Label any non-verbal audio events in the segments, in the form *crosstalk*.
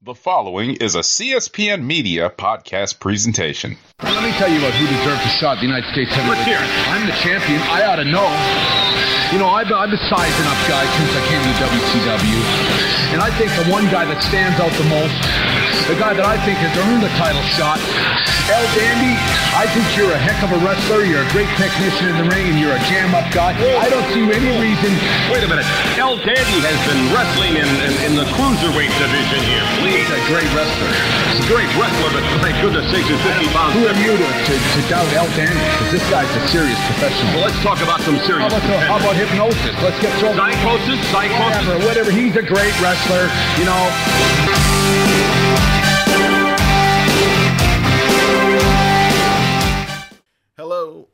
The following is a CSPN Media podcast presentation. Let me tell you about who deserves a shot at the United States heavyweight. Let's hear it. I'm the champion. I ought to know. You know, I've, I've been sizing up guys since I came to WCW. And I think the one guy that stands out the most, the guy that I think has earned a title shot, El Dandy, I think you're a heck of a wrestler. You're a great technician in the ring, and you're a jam-up guy. I don't see any reason. Wait a minute. El Dandy has been wrestling in, in, in the cruiserweight division here. He's a great wrestler. He's a great wrestler, but my goodness sakes, he's 50 pounds. Who are you to, to, to doubt El Dandy? Because this guy's a serious professional. Well, let's talk about some serious How about, the, how about hypnosis? Let's get thrown. Psychosis? Psychosis? Whatever, whatever. He's a great wrestler, you know.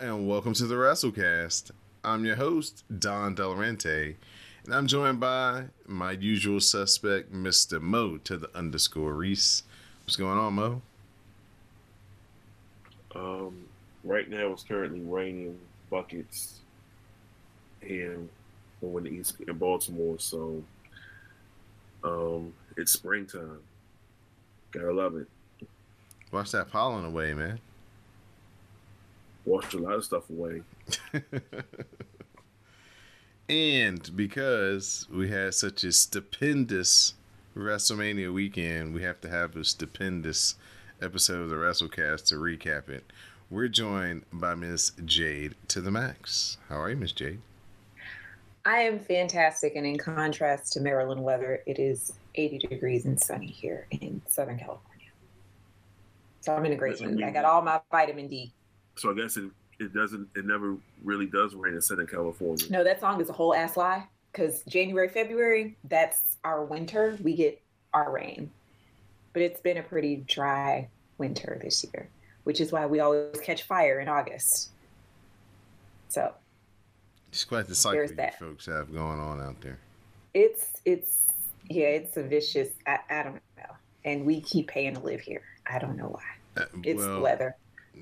And welcome to the WrassleCast. I'm your host, Don Delarente, and I'm joined by my usual suspect, Mr. Mo to the underscore Rease. What's going on, Mo? Um, right now it's currently raining buckets here over in the east in Baltimore, so um, it's springtime. Gotta love it. Watch that pollen away, man. Washed a lot of stuff away. *laughs* and because we had such a stupendous WrestleMania weekend, we have to have a stupendous episode of the WrassleCast to recap it. We're joined by Miss Jade to the max. How are you, Miss Jade? I am fantastic, and in contrast to Maryland weather, it is 80 degrees and sunny here in Southern California. So I'm in a great mood. I got all my vitamin D. So I guess it, it doesn't it never really does rain in Southern California. No, that song is a whole ass lie because January, February, that's our winter. We get our rain. But it's been a pretty dry winter this year, which is why we always catch fire in August. So It's quite the cycle There's you that. folks have going on out there. it's, it's, yeah, it's a vicious, I, I don't know. And we keep paying to live here. I don't know why. Uh, It's the well, weather.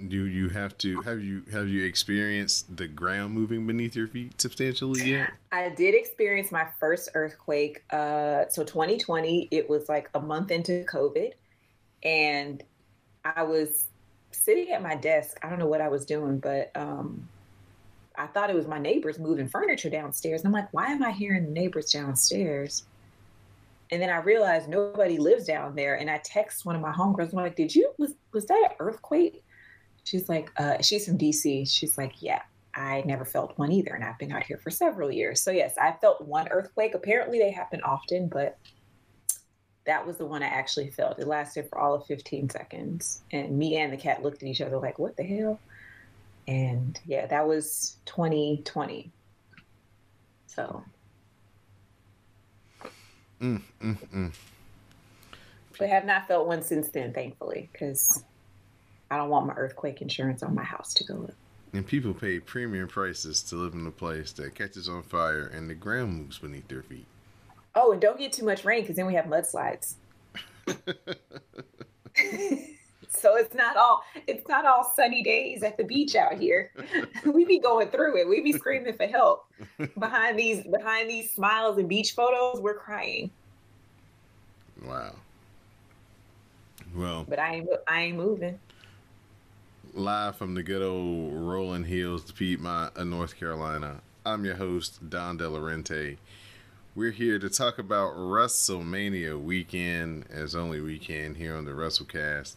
Do you have to have you have you experienced the ground moving beneath your feet substantially yet? I did experience my first earthquake. Uh, so 2020, it was like a month into COVID, and I was sitting at my desk. I don't know what I was doing, but um, I thought it was my neighbors moving furniture downstairs. And I'm like, why am I hearing the neighbors downstairs? And then I realized nobody lives down there. And I text one of my homegirls. I'm like, did you was was that an earthquake? She's like, uh, she's from DC. She's like, yeah. I never felt one either, and I've been out here for several years. So yes, I felt one earthquake. Apparently, they happen often, but that was the one I actually felt. It lasted for all of 15 seconds, and me and the cat looked at each other like, "What the hell?" And yeah, that was 2020. So, Mm, mm, mm. but have not felt one since then, thankfully, because I don't want my earthquake insurance on my house to go up. And people pay premium prices to live in a place that catches on fire and the ground moves beneath their feet. Oh, and don't get too much rain because then we have mudslides. *laughs* so it's not all it's not all sunny days at the beach out here. *laughs* we be going through it. We be screaming for help. Behind these behind these smiles and beach photos, we're crying. Wow. Well, But I ain't I ain't moving. Live from the good old rolling hills of Piedmont, of North Carolina. I'm your host, Don Delarente. We're here to talk about WrestleMania weekend, as only we can here on the WrassleCast.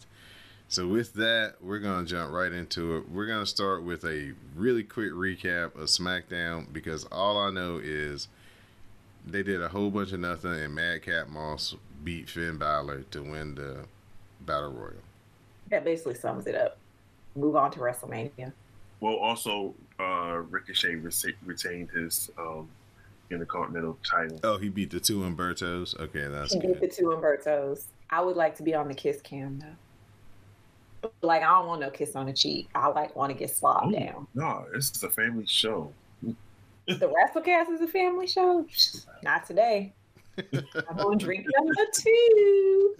So, with that, we're going to jump right into it. We're going to start with a really quick recap of SmackDown because all I know is they did a whole bunch of nothing, and Madcap Moss beat Finn Balor to win the Battle Royal. That basically sums it up. Move on to WrestleMania. Well, also uh, Ricochet rece- retained his um, Intercontinental title. Oh, he beat the two Humbertos. Okay, that's He beat the two Humbertos. I would like to be on the kiss cam though. Like I don't want no kiss on the cheek. I like want to get slobbed Ooh. down. No, this is a family show. The WrassleCast is a family show. *laughs* Not today. I'm on drink number *laughs* two.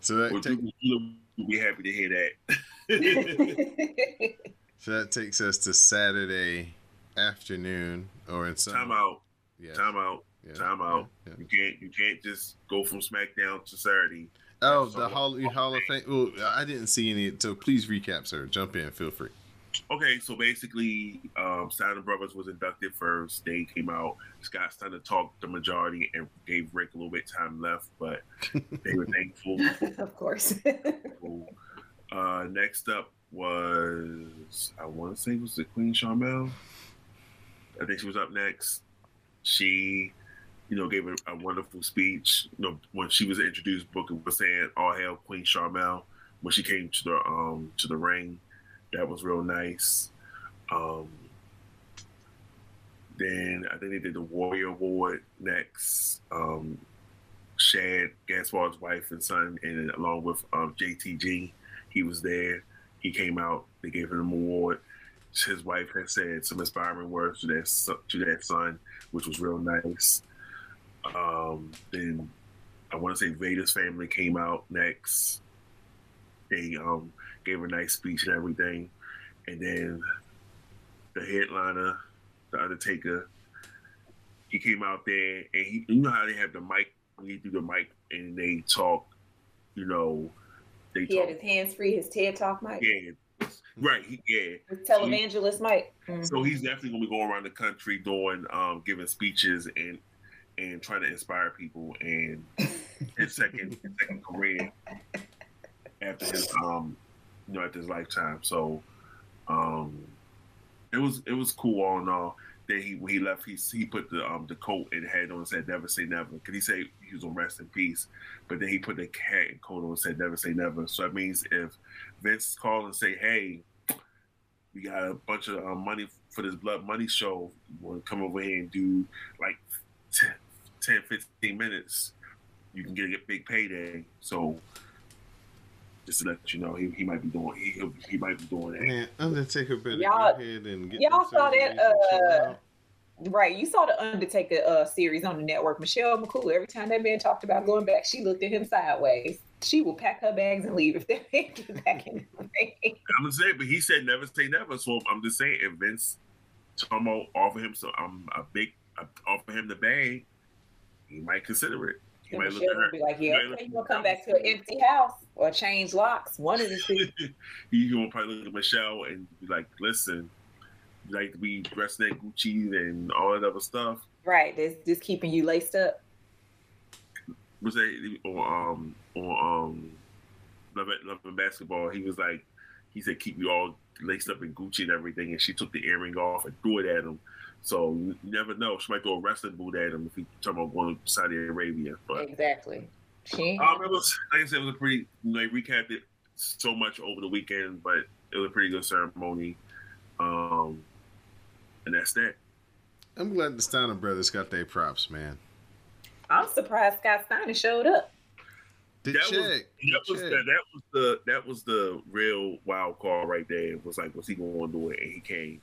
so that Well, take, people will be happy to hear that. *laughs* so that takes us to Saturday afternoon, or in some Time out. Yeah, Time out. yeah, Time out. yeah, yeah. You can't you can't just go from SmackDown to Saturday. Oh, the Hall, Hall of Fame. Well, I didn't see any. So please recap, sir. Jump in. Feel free. Okay, so basically, um, Steiner Brothers was inducted first. They came out. Scott Steiner talked the majority and gave Rick a little bit time left, but *laughs* they were thankful. of course. Uh, next up was I want to say was the Queen Sharmell. I think she was up next. She, you know, gave a, a wonderful speech. You know, when she was introduced, Booker was saying "All hail Queen Sharmell" when she came to the um to the ring. That was real nice. Um, then I think they did the Warrior Award next. Um, Shad Gaspard's wife and son, and along with um, JTG, he was there. He came out. They gave him an award. His wife had said some inspiring words to that son- to that son, which was real nice. Um, then I want to say Vader's family came out next. They um, gave a nice speech and everything, and then the headliner, the Undertaker, he came out there and he, you know how they have the mic when you do the mic and they talk, you know, they he had his hands free, his TED Talk mic, Yeah, right. He, yeah. his televangelist mic. Mhm. So he's definitely gonna be going around the country doing, um, giving speeches and and trying to inspire people. And his second his second career after his um, you know, at his lifetime. So, um, it was it was cool all in all. Then he when he left, he he put the um the coat and hat on and said never say never. Cause he say he was gonna rest in peace, but then he put the hat and coat on and said never say never. So that means if Vince called and say, hey, we got a bunch of um, money for this blood money show. You want to come over here and do like 10, 10 15 minutes? You can get a big payday. So just to let you know, he, he might be doing he he'll- might be doing that. Man, Undertaker better Y'all- go ahead and get y'all saw that, surgeries and chill uh. Right, you saw the Undertaker uh, series on the network. Michelle McCool. Every time that man talked about going back, she looked at him sideways. She will pack her bags and leave if that *laughs* man get back in the ring. I'm gonna say, but he said never say never. So I'm just saying, if Vince Tomo offer him some um, a big uh, offer him the bag, he might consider it. He And might look Michelle at her. be like, "Yeah, okay, you gonna come back to an empty house or change locks? One of the *laughs* two." He's gonna probably look at Michelle and be like, "Listen, you like to be dressed in Gucci and all that other stuff." right, this just keeping you laced up. Was that or um on um Love, Love and Basketball? He was like, he said, "Keep you all laced up in Gucci and everything," and she took the earring off and threw it at him. So you you never know. She might throw a wrestling boot at him if he talking about going to Saudi Arabia. But Exactly. She um, it was like I said, it was a pretty. You know, they recapped it so much over the weekend, but it was a pretty good ceremony. Um, and that's that. I'm glad the Steiner brothers got their props, man. I'm surprised Scott Steiner showed up. Did That was- That Did was check. the, that was the that was the real wild card right there. It was like, was he going to do it? And he came,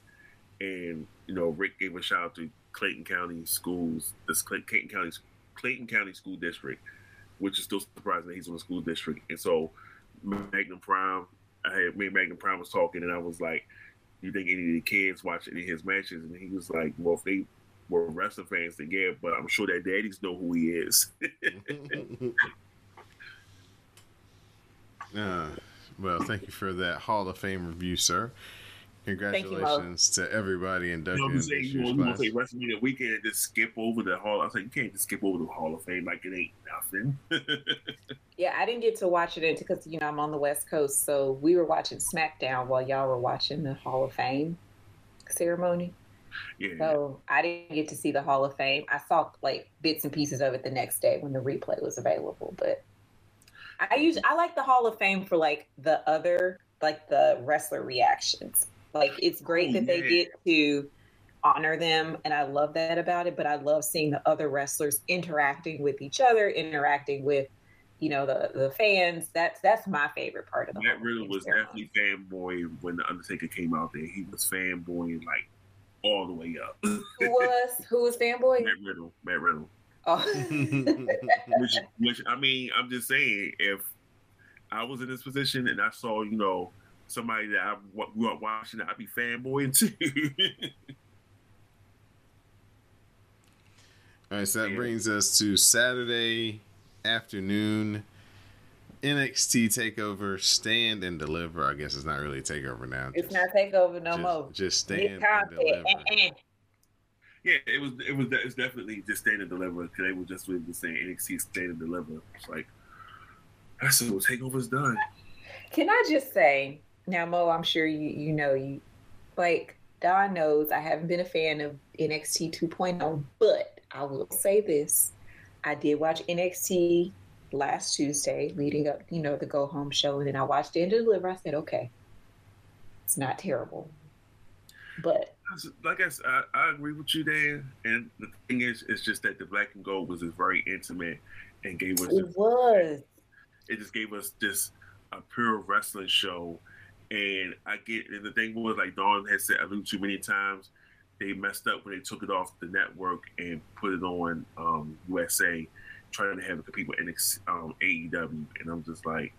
and you know, Rick gave a shout out to Clayton County Schools, this Clayton County Clayton County School District, which is still surprising that he's in the school district. And so, Magnum Prime, I had me and Magnum Prime was talking, and I was like, "You think any of the kids watch any of his matches?" And he was like, "Well, if they were wrestling fans, then yeah, but I'm sure their daddies know who he is." *laughs* *laughs* Uh, well, thank you for that Hall of Fame review, sir. You, Mo. Congratulations to everybody You inducted know, in I'm saying, you know, year's you want class. to say WrestleMania weekend and just skip over the Hall. I was like, you can't just skip over the Hall of Fame like it ain't nothing. *laughs* Yeah, I didn't get to watch it because you know I'm on the West Coast, so we were watching SmackDown while y'all were watching the Hall of Fame ceremony. yeah, So I didn't get to see the Hall of Fame. I saw like bits and pieces of it the next day when the replay was available. But I usually I like the Hall of Fame for like the other like the wrestler reactions. Like it's great Oh, that they get to honor them and I love that about it, but I love seeing the other wrestlers interacting with each other, interacting with you know the the fans. That's that's my favorite part of the Matt Riddle was definitely fanboy when the Undertaker came out there. He was fanboying like all the way up. Who was who was *laughs* fanboy? Matt Riddle, Matt Riddle. Oh. *laughs* Which, which I mean, I'm just saying, if I was in this position and I saw, you know, somebody that I wa- grew up watching, that I'd be fanboying too. *laughs* All right, so that Yeah. brings us to Saturday afternoon. NXT Takeover, stand and deliver. I guess it's not really takeover now. It's just- not takeover no just, more. Just stand and deliver. Yeah, it was it was it's definitely just stand and deliver because they were just really just saying NXT stand and deliver. It's like that's what takeover's done. Can I just say now, Mo? I'm sure you you know you like Don knows I haven't been a fan of NXT 2.0, but I will say this: I did watch NXT last Tuesday, leading up, you know, the go home show, and then I watched Stand and Deliver. I said, okay, it's not terrible, but Like I said, I, I agree with you, Dan. And the thing is, it's just that the black and gold was just very intimate and gave us it was. it just gave us this a pure wrestling show. And I get and the thing was like Dawn has said alluded too many times, they messed up when they took it off the network and put it on um, USA, trying to have it compete with um, AEW. And I'm just like,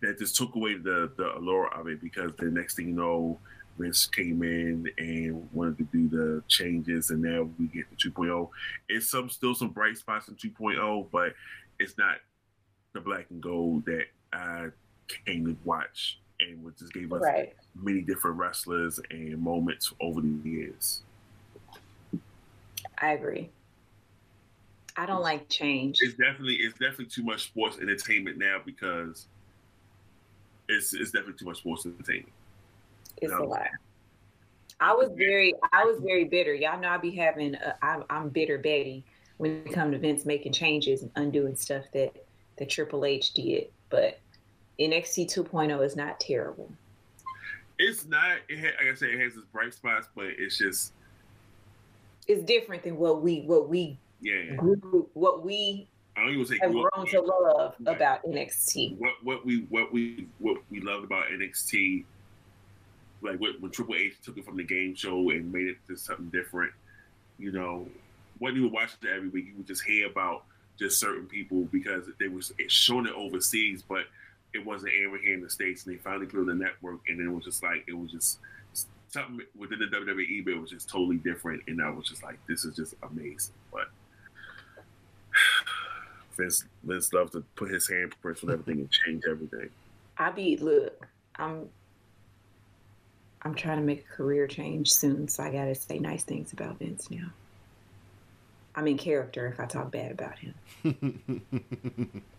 that just took away the the allure of it because the next thing you know, Vince came in and wanted to do the changes, and now we get the 2.0. It's some still some bright spots in 2.0, but it's not the black and gold that I came to watch and which just gave us Right. many different wrestlers and moments over the years. I agree. I don't like change. It's definitely it's definitely too much sports entertainment now because it's it's definitely too much sports entertainment. It's a lot. I was very, I was very bitter. Y'all know I be having, i I'm, I'm bitter Betty when it come to Vince making changes and undoing stuff that that Triple H did. But NXT 2.0 is not terrible. It's not it ha- like I said, it has its bright spots, but it's just It's different than what we, what we yeah. grew, what we I don't even say have grew up- grown to love Right. about NXT. what what we what we what we loved about NXT, like what, when Triple H took it from the game show and made it to something different. You know, when you would watch it every week, you would just hear about just certain people because they was showing it overseas, but it wasn't airing here in the states, and they finally put it on the network, and then it was just like it was just something within the WWE, but it was just totally different, and I was just like, this is just amazing, but. *sighs* Vince, Vince loves to put his handprints on everything and change everything. I be, look, I'm, I'm trying to make a career change soon, so I gotta say nice things about Vince now. I'm in character if I talk bad about him. *laughs*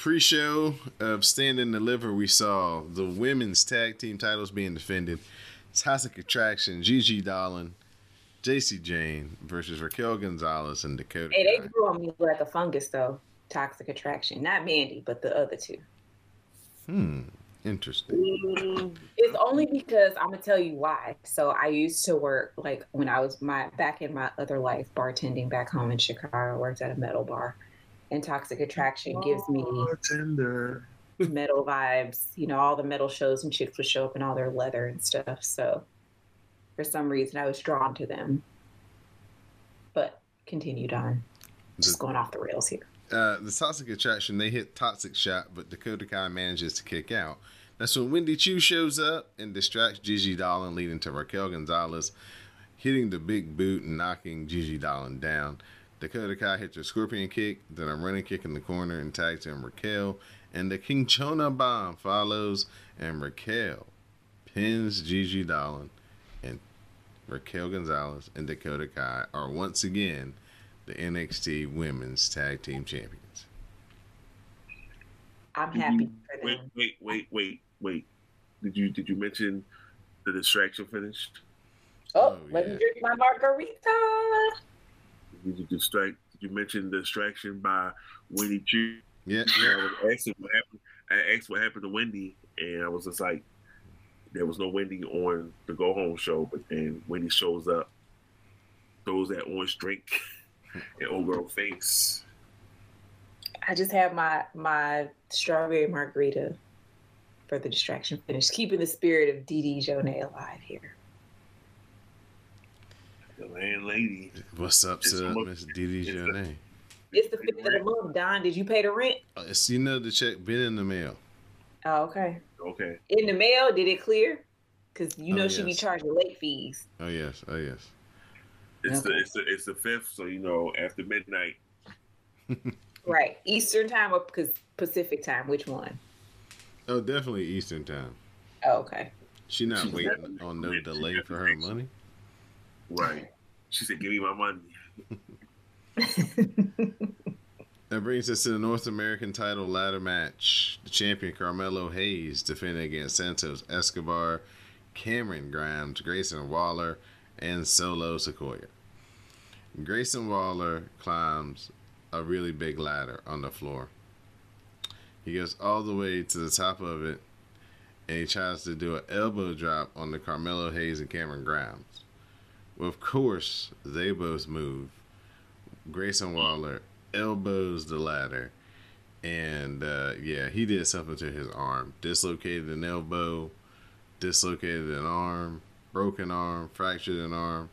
Pre-show of Stand and Deliver, we saw the women's tag team titles being defended. Toxic Attraction, Gigi Dolin, Jacy Jayne versus Raquel Gonzalez and Dakota. Hey, they grew on me like a fungus though. Toxic attraction, not Mandy, but the other two. Hmm, interesting. It's only because I'm gonna tell you why. So I used to work like when I was my back in my other life bartending back home in Chicago. I worked at a metal bar, and Toxic Attraction gives me Bartender. metal vibes. You know, all the metal shows and chicks would show up in all their leather and stuff. So for some reason, I was drawn to them. But continued on. Just going off the rails here. Uh, the Toxic Attraction, they hit Toxic Shot, but Dakota Kai manages to kick out. That's when Wendy Choo shows up and distracts Gigi Dolin, leading to Raquel Gonzalez hitting the big boot and knocking Gigi Dolin down. Dakota Kai hits a scorpion kick, then a running kick in the corner and tags in Raquel. And the Chingona bomb follows, and Raquel pins Gigi Dolin. And Raquel Gonzalez and Dakota Kai are once again the NXT Women's Tag Team Champions. I'm Did happy you- for Wait, them. wait, wait, wait, wait. Did you did you mention the distraction finished? Oh, Oh, let yeah. me drink my margarita. Did you distract? Did you mention the distraction by Wendy Choo? Yeah, I was asking what happened. I asked what happened to Wendy, and I was just like, there was no Wendy on the Go Home show. But then Wendy shows up, throws that orange drink *laughs* in old girl face. I just have my my strawberry margarita for the distraction finish, keeping the spirit of Dee Dee Jonay alive here. The landlady. What's up, It's sir, mo- Miss Didi it's the- Jonay? It's the fifth of the month, Don. Did you pay the rent? Uh, It's, you know the check been in the mail. Oh, okay. Okay. In the mail, did it clear? Because you Oh, know she be charging late fees. Oh yes, oh yes. It's the it's the it's the fifth, so you know after midnight. *laughs* Right. Eastern time or Pacific time? Which one? Oh, definitely Eastern time. Oh, okay. She not She's waiting on no delay for her money. Right. She said, "Give me my money." *laughs* That brings us to the North American title ladder match. The champion Carmelo Hayes defending against Santos Escobar, Cameron Grimes, Grayson Waller, and Solo Sikoa. Grayson Waller climbs a really big ladder on the floor. He goes all the way to the top of it and he tries to do an elbow drop on the Carmelo Hayes and Cameron Grimes. Well, of course, they both move. Grayson Waller elbows the ladder, and uh, yeah, he did something to his arm. Dislocated an elbow, dislocated an arm, broken arm, fractured an arm,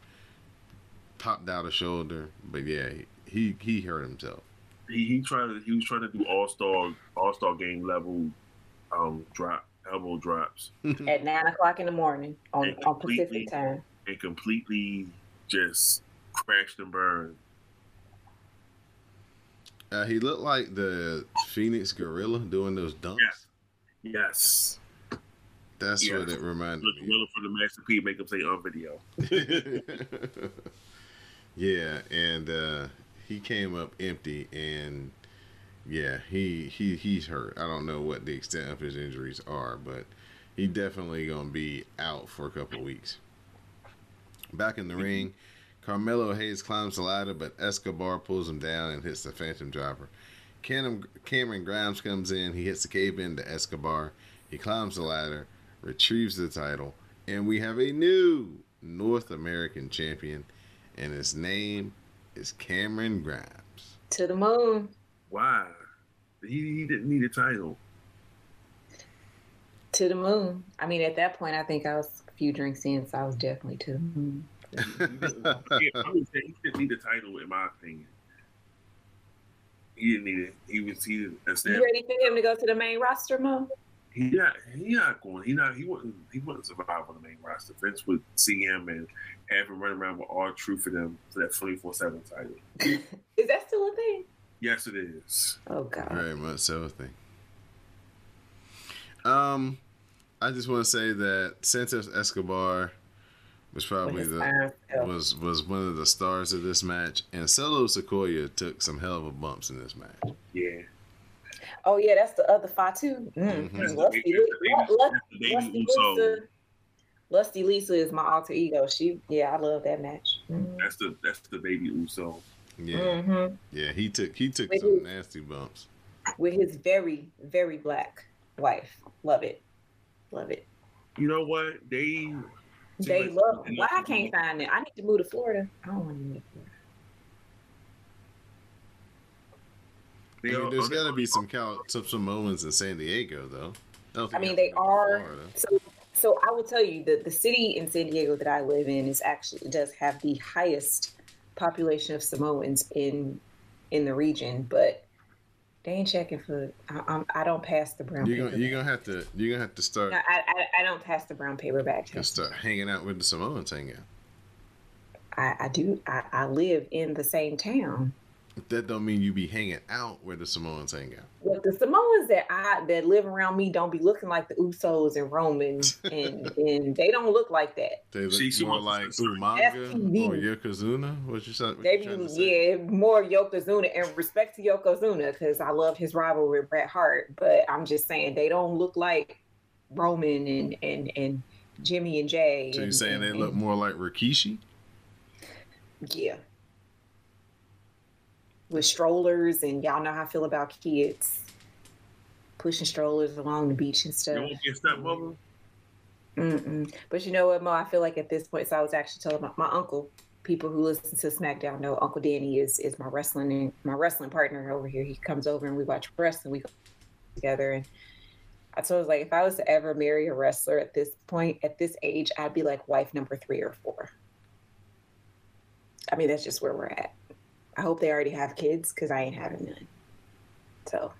popped out a shoulder. But yeah, he he hurt himself. He he tried to he was trying to do all star all star game level um drop elbow drops At nine o'clock in the morning on, on Pacific time. And completely just crashed and burned. Uh, he looked like the Phoenix Gorilla doing those dunks. Yes. Yes. That's Yeah. what it reminded Look me. willing for the Master P make him say on video. *laughs* yeah, and uh, he came up empty, and yeah, he he he's hurt. I don't know what the extent of his injuries are, but he definitely gonna be out for a couple weeks. Back in the mm-hmm. ring, Carmelo Hayes climbs the ladder, but Escobar pulls him down and hits the Phantom Driver. Cameron, Cameron Grimes comes in. He hits the cave in to Escobar. He climbs the ladder, retrieves the title, and we have a new North American champion, and his name is Cameron Grimes. To the moon. Why? He, he didn't need a title. To the moon. I mean, at that point, I think I was a few drinks in, so I was definitely to the moon. I would say he didn't need a title in my opinion. He didn't need it. He was he You ready for him to go to the main roster, Mo? he not he not going he not he wouldn't he wouldn't survive on the main roster. Vince would see him and have him run around with all true for them for that twenty four seven title. *laughs* Is that still a thing? Yes, it is. Oh God. Very much so, I thing. Um, I just want to say that Santos Escobar was probably the was was one of the stars of this match, and Solo Sikoa took some hell of a bumps in this match. Yeah. Oh yeah, that's the other Fatu. Mm-hmm. That's Lusty, baby- that's the Lu- Lu- that's the baby Lusty Uso. Lisa. Lusty Lisa is my alter ego. She, yeah, I love that match. Mm-hmm. That's the that's the baby Uso. Yeah, Mm-hmm. yeah, he took he took Wait, some who- nasty bumps. With his very, very black wife. Love it. Love it. You know what? They They like- love. they Why I can't find it? I need to move to Florida. I don't want to move to Florida. I mean, there's got to be some Cal- some Samoans in San Diego though. don't I mean, they are. Florida. So, so I will tell you that the city in San Diego that I live in is actually does have the highest population of Samoans in in the region, but they ain't checking for. I, I'm, I don't pass the brown You're gonna you're gonna have to you're gonna have to start No, I, I, I don't pass the brown paper back gonna test. start hanging out with the Samoans. Hang out. I, I do. I, I live in the same town. That don't mean you be hanging out where the Samoans hang out. Well, the Samoans that I that live around me don't be looking like the Usos and Romans, *laughs* and and they don't look like that. They look See, she more like to- Umaga FTV. or Yokozuna. What you said? They be yeah more Yokozuna and respect to Yokozuna because I love his rivalry with Bret Hart. But I'm just saying they don't look like Roman and and and Jimmy and Jay. So you and- saying and- they look more like Rikishi? yeah. With strollers and y'all know how I feel about kids pushing strollers along the beach and You stuff. stepmother. Mm-mm. But you know what, Mo? I feel like at this point, so I was actually telling my, my uncle. People who listen to SmackDown know Uncle Danny is is my wrestling and my wrestling partner over here. He comes over and we watch wrestling. We go together, and I told him like if I was to ever marry a wrestler at this point, at this age, I'd be like wife number three or four. I mean, that's just where we're at. I hope they already have kids because I ain't having none. So,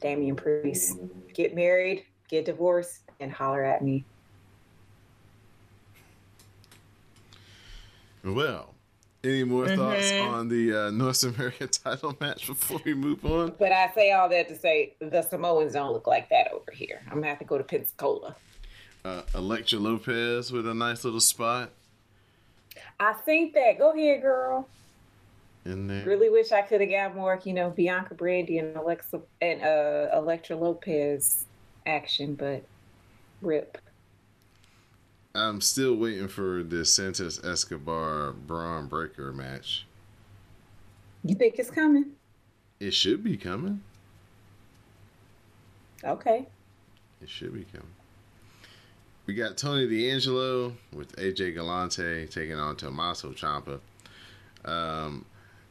Damian Priest, get married, get divorced, and holler at me. Well, Any more mm-hmm. thoughts on the uh, North American *laughs* title match before we move on? But I say all that to say the Samoans don't look like that over here. I'm gonna have to go to Pensacola. Uh, Elektra Lopez with a nice little spot. I think that. Go ahead, girl. In there. Really wish I could have got more, you know, Bianca Brandy and Alexa and uh, Elektra Lopez action, but rip. I'm still waiting for the Santos Escobar Bron Breakker match. You think it's coming? It should be coming. Okay. It should be coming. We got Tony D'Angelo with AJ Galante taking on Tommaso Ciampa. Um,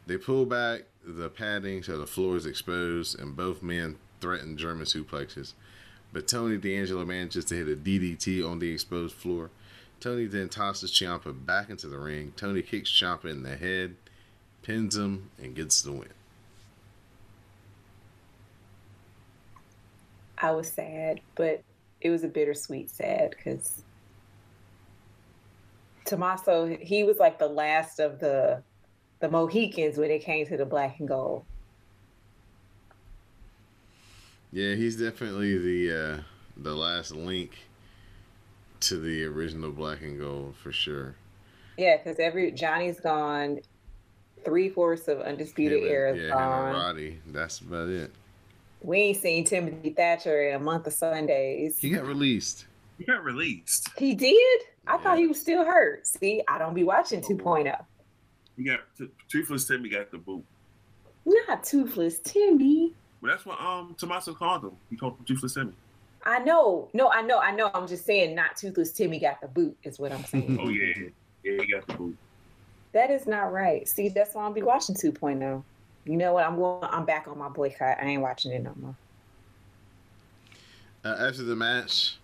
they pull back the padding so the floor is exposed, and both men threaten German suplexes. But Tony D'Angelo manages to hit a DDT on the exposed floor. Tony then tosses Ciampa back into the ring. Tony kicks Ciampa in the head, pins him, and gets the win. I was sad, but it was a bittersweet sad because Tommaso, he was like the last of the the Mohicans when it came to the black and gold. Yeah, he's definitely the uh, the last link to the original black and gold for sure. Yeah, because every Johnny's gone, three fourths of undisputed era yeah, gone. Roddy, that's about it. We ain't seen Timothy Thatcher in a month of Sundays. He got released. He got released. He did. I thought he was still hurt. See, I don't be watching 2.0. He got toothless Timmy got the boot. Not toothless Timmy. Well, that's what um Tommaso called him. He called him toothless Timmy. I know. No, I know. I know. I'm just saying, not toothless Timmy got the boot. Is what I'm saying. oh yeah, yeah, he got the boot. That is not right. See, that's why I'll be watching 2.0. You know what? I'm going. I'm back on my boycott. I ain't watching it no more. Uh, after the match,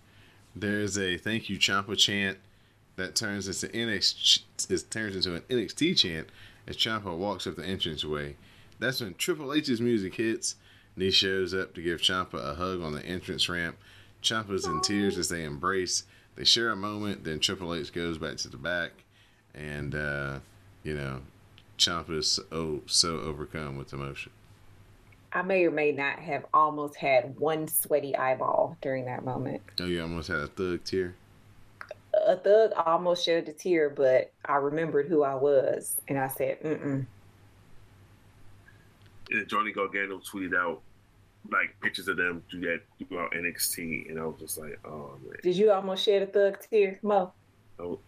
there's a thank you Ciampa chant that turns into NXT. It turns into an NXT chant as Ciampa walks up the entranceway. That's when Triple H's music hits. And he shows up to give Ciampa a hug on the entrance ramp. Ciampa's in tears as they embrace. They share a moment. Then Triple H goes back to the back, and uh, you know, Ciampa's so so overcome with emotion. I may or may not have almost had one sweaty eyeball during that moment. Oh, you almost had a thug tear. A thug almost shed a tear, but I remembered who I was, and I said, "Mm." Mm. And Johnny Gargano tweeted out like pictures of them do that throughout NXT, and I was just like, "Oh man." Did you almost shed a thug tear, Mo? Oh,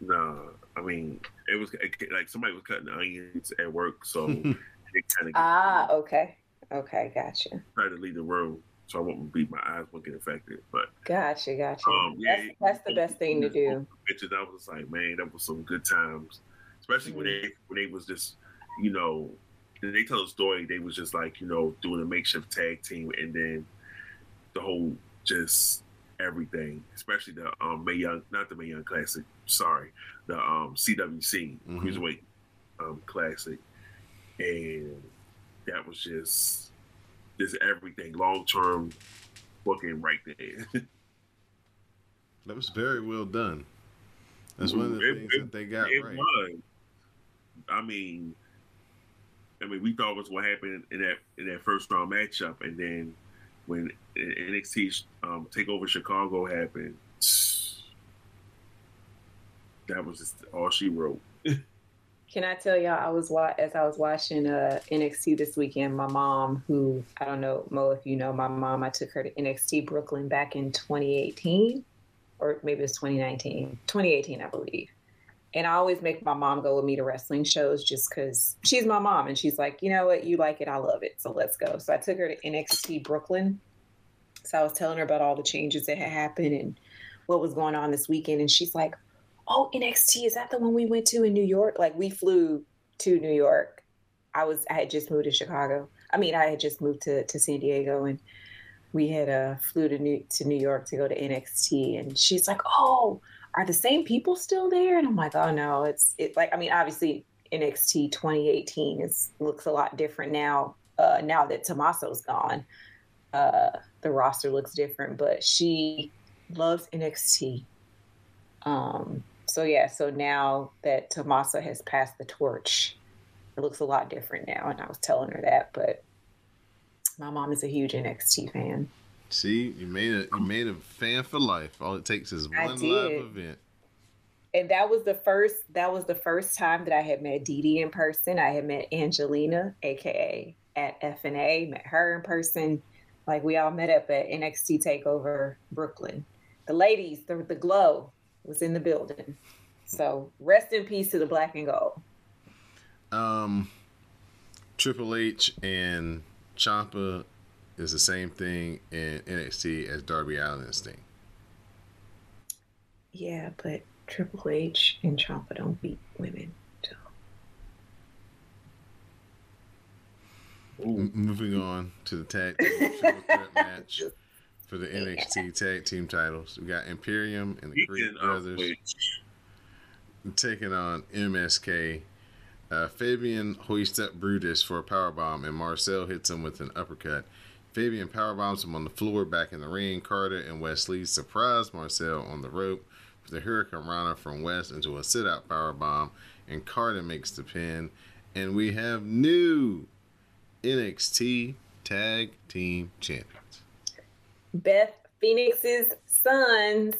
nah. I mean, it was like somebody was cutting onions at work, so *laughs* it kind of ah okay, okay, gotcha. Tried to leave the room, so I won't be my eyes won't get affected. But gotcha, gotcha. Um, yeah, that's, that's the best thing to do. Pictures, I was like, man, that was some good times, especially mm-hmm. when they when they was just, you know, they tell a story. They was just like, you know, doing a makeshift tag team, and then the whole just everything, especially the um Mae Young, not the Mae Young Classic. Sorry, the um CWC mm-hmm. Cruiserweight um Classic, and that was just just everything long term booking right there. *laughs* that was very well done. That's one of the it, things it, that they got right. Was. I mean, I mean, we thought was what happened in that in that first round matchup, and then when NXT um, Takeover Chicago happened, *sniffs* that was just all she wrote. *laughs* Can I tell y'all? I was as I was watching uh, NXT this weekend. My mom, who I don't know Mo, if you know my mom, I took her to NXT Brooklyn back in 2018, or maybe it's 2019, 2018, I believe. And I always make my mom go with me to wrestling shows just because she's my mom. And she's like, you know what? You like it. I love it. So let's go. So I took her to NXT Brooklyn. So I was telling her about all the changes that had happened and what was going on this weekend. And she's like, oh, NXT, is that the one we went to in New York? Like we flew to New York. I was, I had just moved to Chicago. I mean, I had just moved to, to San Diego and we had uh, flew to New, to New York to go to NXT. And she's like, oh, are the same people still there? And I'm like, oh no, it's it like I mean, obviously NXT 2018 is looks a lot different now. Uh, now that Tommaso's gone, uh, the roster looks different. But she loves NXT. Um, so yeah, so now that Tommaso has passed the torch, it looks a lot different now. And I was telling her that, but my mom is a huge NXT fan. See, you made a you made a fan for life. All it takes is one live event. And that was the first that was the first time that I had met Dee Dee in person. I had met Angelina, aka at FNA, met her in person. Like we all met up at NXT Takeover Brooklyn. The ladies, the, the glow was in the building. So rest in peace to the black and gold. Um, Triple H and Ciampa is the same thing in NXT as Darby Allin thing. Yeah, but Triple H and Ciampa don't beat women. So. M- moving on to the tag *laughs* team triple threat match for the NXT tag team titles. We got Imperium and the Creed Brothers taking on MSK. Uh, Fabian hoists up Brutus for a powerbomb, and Marcel hits him with an uppercut. Fabian powerbombs him on the floor back in the ring. Carter and Wesley surprise Marcel on the rope with a Hurricanrana from West into a sit out powerbomb, and Carter makes the pin. And we have new NXT Tag Team Champions. Beth Phoenix's sons,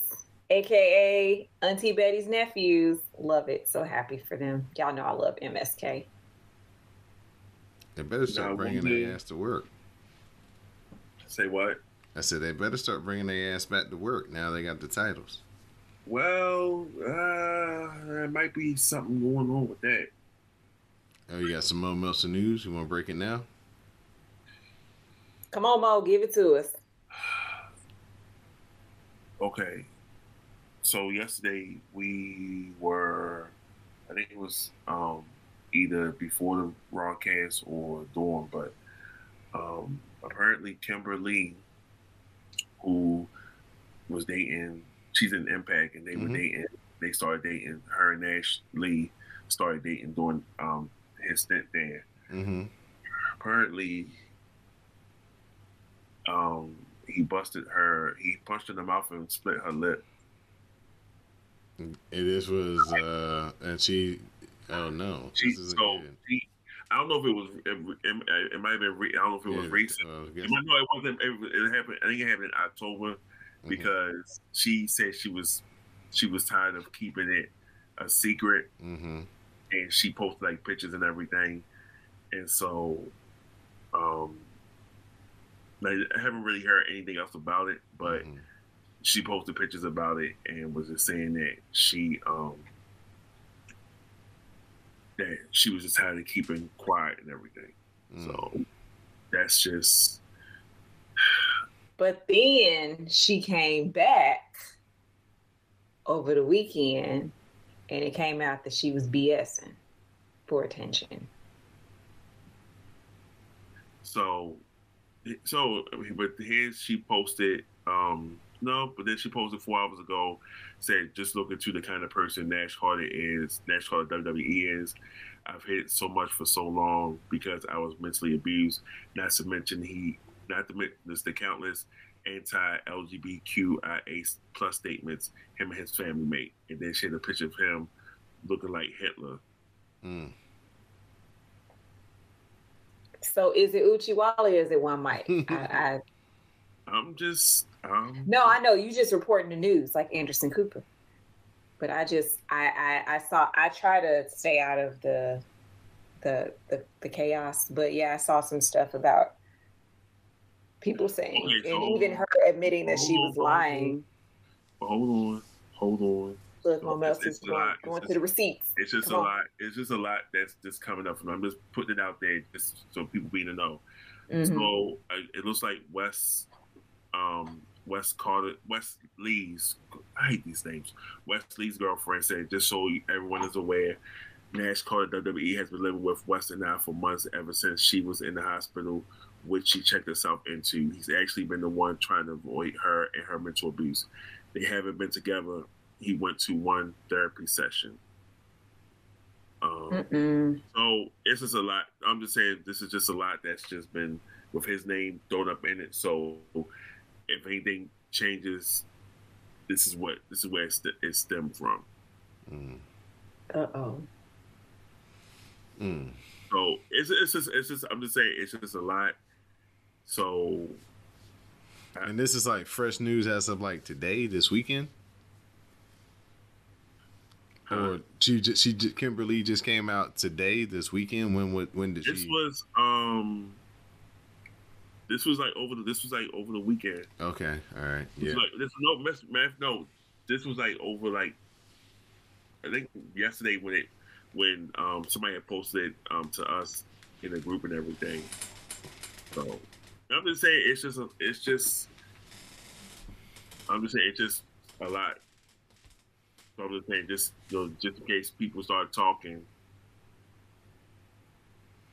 aka Auntie Betty's nephews, love it. So happy for them. Y'all know I love MSK. They better start Now, bringing their ass to work. say what? I said they better start bringing their ass back to work now they got the titles. Well, uh, there might be something going on with that. Oh, you got some Mo Melson news? You want to break it now? Come on, Mo, give it to us. Okay. So yesterday we were, I think it was um, either before the broadcast or during, but um, apparently Kimberly, who was dating, she's in Impact, and they were Mhm. dating. They started dating. Her and Nash Lee started dating during um, his stint there. Mm-hmm. Apparently, um, he busted her. He punched her in the mouth and split her lip. And this was, uh, and she, oh no, She, this isn't so good. he, I don't know if it was. It, it, it might have been. Re, I don't know if it was Yeah, recent. I know it wasn't. It, it happened. I think it happened in October mhm. because she said she was she was tired of keeping it a secret, Mhm. and she posted like pictures and everything, and so, um, like, I haven't really heard anything else about it, but. Mhm. she posted pictures about it and was just saying that she um that she was just tired of keeping quiet and everything. Mm. So that's just But then she came back over the weekend and it came out that she was BSing for attention. so so but here she posted um no, but then she posted four hours ago, said just look into the kind of person Nash Carter is, Nash Carter WWE is. I've hated so much for so long because I was mentally abused. Not to mention he, not to mention the countless anti-LGBTQIA plus statements him and his family made, and then she had a picture of him looking like Hitler. Mm. So is it Uchiwali or is it one mic? I, I *laughs* I'm just, um, no, I know you just reporting the news like Anderson Cooper. But I just I, I I saw I try to stay out of the the the, the chaos. But yeah, I saw some stuff about people saying Okay, and even her admitting that she was lying. hold on, hold on. Look, It's- else is going, going to the receipts. It's just Come a on. lot. It's just a lot that's just coming up. And I'm just putting it out there just so people be to know. Mhm. So uh, it looks like Wes, um, Wes Carter, Wes Lee's. I hate these names. Wes Lee's girlfriend said, just so everyone is aware, Nash Carter WWE has been living with Weston now for months ever since she was in the hospital, which she checked herself into. He's actually been the one trying to avoid her and her mental abuse. They haven't been together. He went to one therapy session. Um, so it's just a lot. I'm just saying this is just a lot that's just been with his name thrown up in it. So if anything changes, this is what this is where it, st- it stemmed from. Uh oh. Mm. So it's it's just it's just I'm just saying it's just a lot. So And this is like fresh news as of like today, this weekend. Or she just, she just, Kimberly just came out today, this weekend. When when, when did this she? This was um this was like over the this was like over the weekend. Okay, all right, This yeah. was like this no math no this was like over like I think yesterday when it when um somebody had posted um to us in the group and everything. So I'm just saying it's just a, it's just I'm just saying it's just a lot. So I'm just saying just you know, just in case people start talking.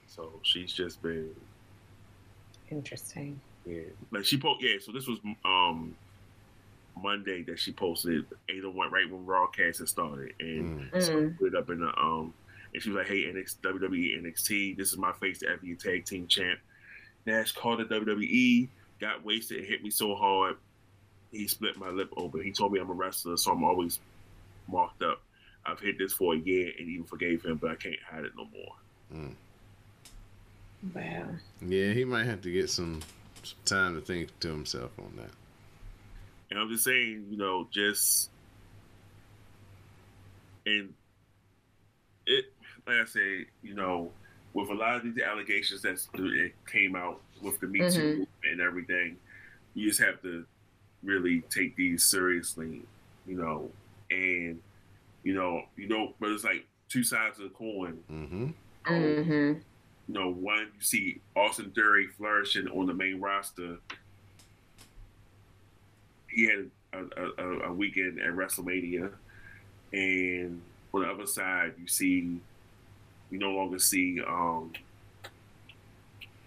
So she's just been Interesting. yeah, like she po Yeah, so this was um Monday that she posted eight oh one right when broadcast had started, and Mm. so Mm. put it up in the um, and she was like, "Hey, NXT, WWE NXT, this is my face to ever be tag team champ." Nash called the WWE, got wasted, and hit me so hard, he split my lip open. He told me I'm a wrestler, so I'm always marked up. I've hit this for a year and even forgave him, but I can't hide it no more. Mm. Wow. Yeah, he might have to get some, some time to think to himself on that. And I'm just saying, you know, just and it, like I say, you know, with a lot of these allegations that came out with the Me Too Mhm. movement and everything, you just have to really take these seriously, you know, and you know, you know, but it's like two sides of the coin. Mm-hmm. Mm-hmm. You know, one you see Austin Theory flourishing on the main roster. He had a, a, a weekend at WrestleMania, and on the other side, you see, you no longer see, um,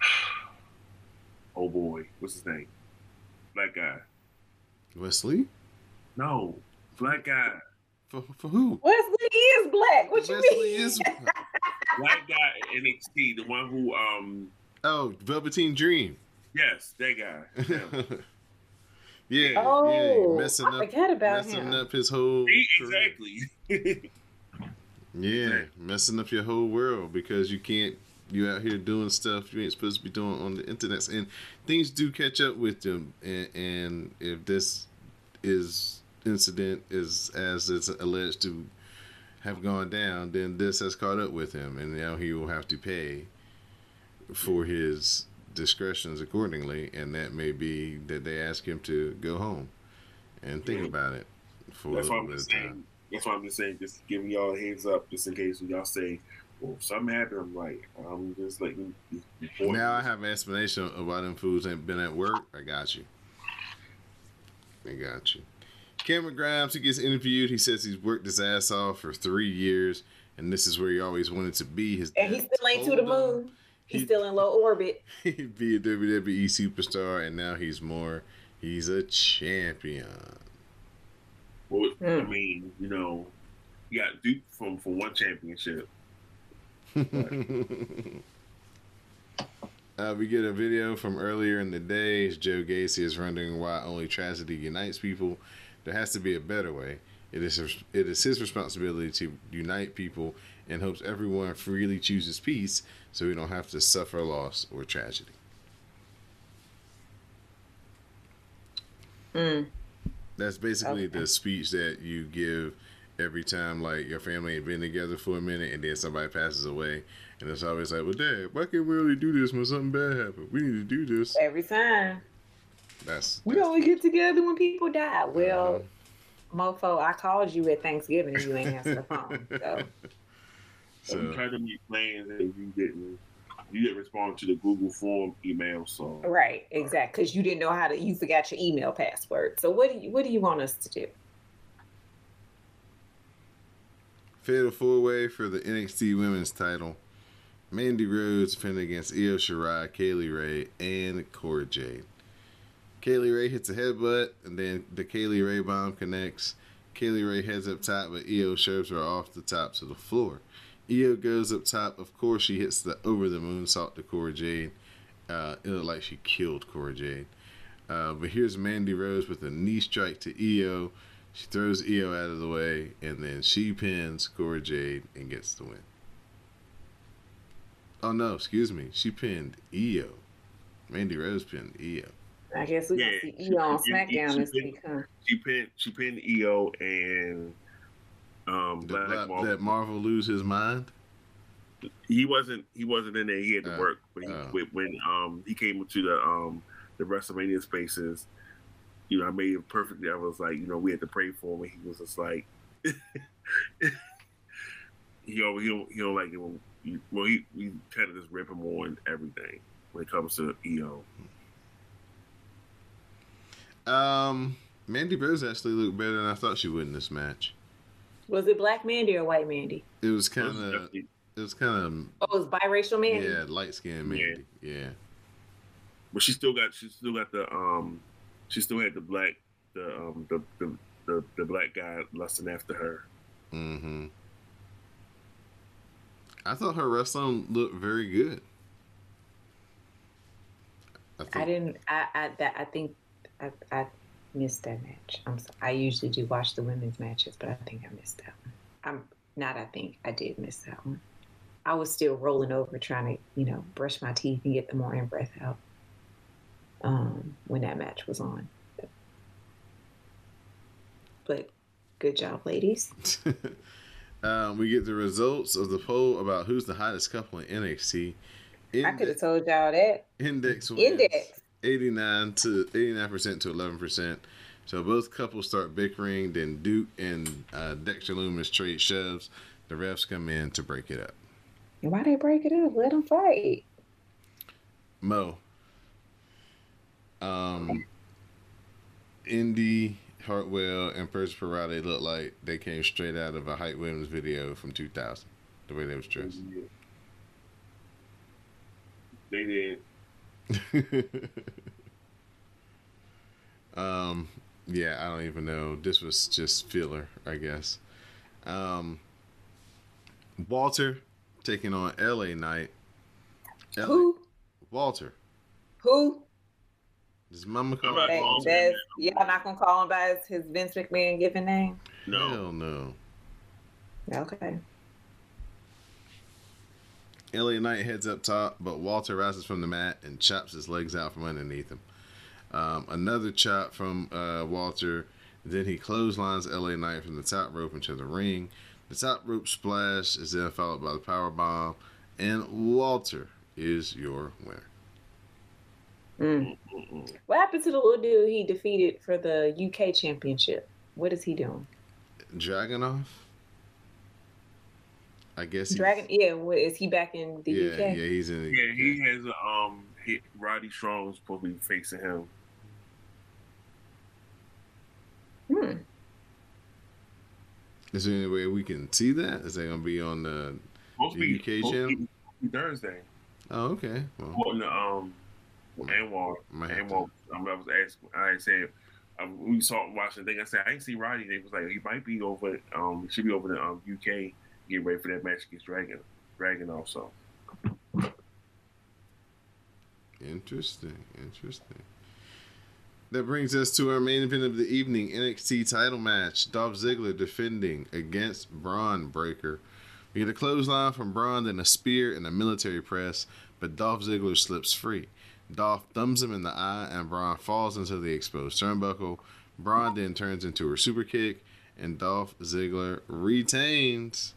*sighs* oh boy, what's his name? Black guy. Wes Lee No, black guy. for, for who? Wes Lee is black. What you Wes Lee mean? is *laughs* Black guy in NXT, the one who, um, oh Velveteen Dream. yes, that guy. *laughs* Him. yeah, Oh, yeah, messing I up, forgot about messing him. up his whole. Exactly. *laughs* Yeah, messing up your whole world because you can't. You out here doing stuff you ain't supposed to be doing on the internet, and things do catch up with them. And, and if this is incident is as it's alleged to have gone down, then this has caught up with him, and now he will have to pay for his discretions accordingly. And that may be that they ask him to go home and think Mhm. about it for That's a why little I'm bit just of time. saying. That's why I'm just saying. Just giving y'all a heads up, just in case y'all say, "Well, something happened," I'm like, I'm just letting you. Now I have an explanation of why them fools ain't been at work. I got you. I got you. Cameron Grimes, he gets interviewed. He says he's worked his ass off for three years, and this is where he always wanted to be. His And he still ain't to the moon. He's He- still in low orbit. *laughs* He'd be a WWE superstar, and now he's more. He's a champion. Well, I Hmm. mean, you know, he got duped from for one championship. *laughs* Uh, we get a video from earlier in the day. Joe Gacy is wondering why only tragedy unites people. There has to be a better way. It is it is his responsibility to unite people and hopes everyone freely chooses peace, so we don't have to suffer loss or tragedy. Mm. That's basically Okay. the speech that you give every time like your family ain't been together for a minute and then somebody passes away and it's always like, Well dad, why can't we really do this when something bad happened? We need to do this. Every time. That's, We that's only get together when people die. Well, uh-huh. mofo, I called you at Thanksgiving and you ain't answer the phone. So *laughs* So you so tried to make plans and you didn't. You didn't respond to the Google form email, so right, exactly. Because you didn't know how to you forgot your email password. So what do you what do you want us to do? fatal four way for the NXT women's title. Mandy Rose defending against Io Shirai, Kay Lee Ray, and Cora Jade. Kay Lee Ray hits a headbutt, and then the Kay Lee Ray bomb connects. Kay Lee Ray heads up top, but Io shoves her off the top to the floor. Io goes up top. Of course, she hits the over the moonsault to Cora Jade. Uh, it looked like she killed Cora Jade. Uh, but here's Mandy Rose with a knee strike to Io. She throws Io out of the way, and then she pins Cora Jade and gets the win. Oh no, excuse me. She pinned Io. Mandy Rose pinned Io. I guess we Yeah, gonna see she- Io on SmackDown she this been- week, huh? She pinned she pinned Io and um Did Black Black- Marvel. let Marvel lose his mind? he wasn't he wasn't in there. He had to Oh, work, but he, oh. when, when um he came into the um the WrestleMania spaces, you know, I made it perfectly. I was like, you know, we had to pray for him, and he was just like, *laughs* he don't he don't, he don't like it when you, well he we kind of just rip him on everything when it comes to Io. Um, Mandy Rose actually looked better than I thought she would in this match. Was it Black Mandy or White Mandy? It was kind of, it was kind of, Oh, it was biracial Mandy. yeah, light skinned Mandy. Yeah. but she still got she still got the um she still had the black the um the the the, the black guy lusting after her. Mm-hmm. I thought her wrestling looked very good. I, think, I didn't. I I that I think I I missed that match. I'm. So, I usually do watch the women's matches, but I think I missed that one. I'm not. I think I did miss that one. I was still rolling over trying to you know brush my teeth and get the morning breath out. Um, when that match was on, but good job, ladies. *laughs* um, we get the results of the poll about who's the hottest couple in NXT. I could have told y'all that. Index wins Index. 89 to 89% to 11%. So both couples start bickering. Then Duke and uh, Dexter Lumis trade shoves. The refs come in to break it up. Why they break it up? Let them fight. Mo. Um, Indi Hartwell and Persia Pirotta look like they came straight out of a Hype Williams video from 2000. The way they was dressed. They did. *laughs* um, yeah, I don't even know. This was just filler, I guess. Um, Walter taking on LA Knight. LA Who? Walter. Who? Does Mama call I'm not That, him calling Walter? that's, y'all not gonna call him by his, his Vince McMahon given name? No. Hell no. Okay. LA Knight heads up top, but Walter rises from the mat and chops his legs out from underneath him. Um, another chop from uh, Walter. Then he clotheslines LA Knight from the top rope into the ring. The top rope splash is then followed by the power bomb, and Walter is your winner. Mm. What happened to the little dude he defeated for the UK championship? What is he doing? Dragunov. I guess. he's- Dragon? Yeah. What is he back in the Yeah, UK? yeah, he's in. The Yeah, he UK. has a um. He, Roddy Strong's supposed to be facing him. Hmm. Is there any way we can see that? Is that gonna be on the? Supposed to The be UK supposed to channel? Thursday. Oh, okay. Well, On the um, Anwar. Might have Anwar. Um, I was asking. I said. Um, we saw watching the thing. I said I ain't see Roddy. They was like he might be over. Um, he should be over in um UK. Get ready for that match against Dragon. Dragon also. Interesting, interesting. That brings us to our main event of the evening NXT title match. Dolph Ziggler defending against Bron Breakker. We get a clothesline from Bron, then a spear and a military press, but Dolph Ziggler slips free. Dolph thumbs him in the eye, and Bron falls into the exposed turnbuckle. Bron then turns into a super kick, and Dolph Ziggler retains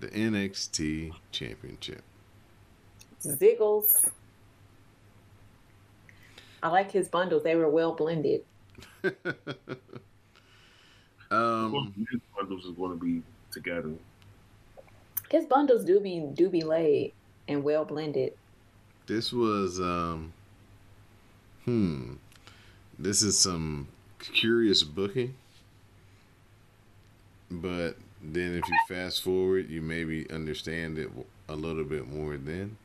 the NXT Championship. Ziggles. I like his bundles. They were well blended. *laughs* um, His bundles is going to be together. His bundles do be do be laid and well blended. This was um hmm. This is some curious booking. But then if you fast forward, you maybe understand it a little bit more then.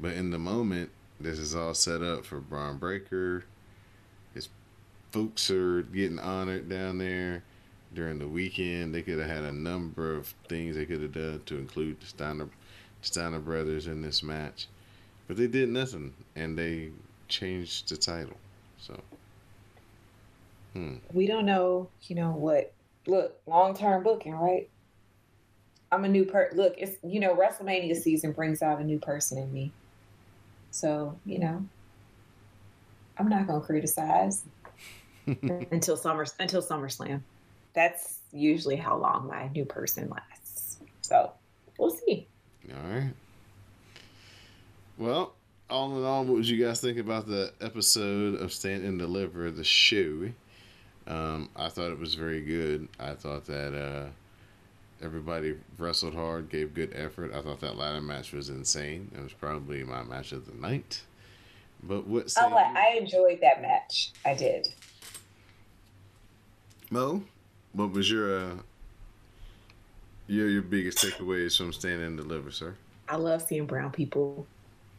But in the moment, this is all set up for Bron Breakker. His folks are getting honored down there during the weekend. They could have had a number of things they could have done to include the Steiner, Steiner brothers in this match. But they did nothing, and they changed the title. So, hmm. We don't know, you know, what look, long term booking, right? I'm a new per. Look, it's you know WrestleMania season brings out a new person in me. So you know, I'm not gonna criticize *laughs* until summer until SummerSlam. That's usually how long my new person lasts. So we'll see. All right. Well, all in all, what would you guys think about the episode of Stand and Deliver, the show? Um, I thought it was very good. I thought that uh, everybody wrestled hard, gave good effort. I thought that ladder match was insane. It was probably my match of the night. But what? Oh, I enjoyed that match. I did. Mo, what was your uh, your your biggest takeaways from Stand and Deliver, sir? I love seeing brown people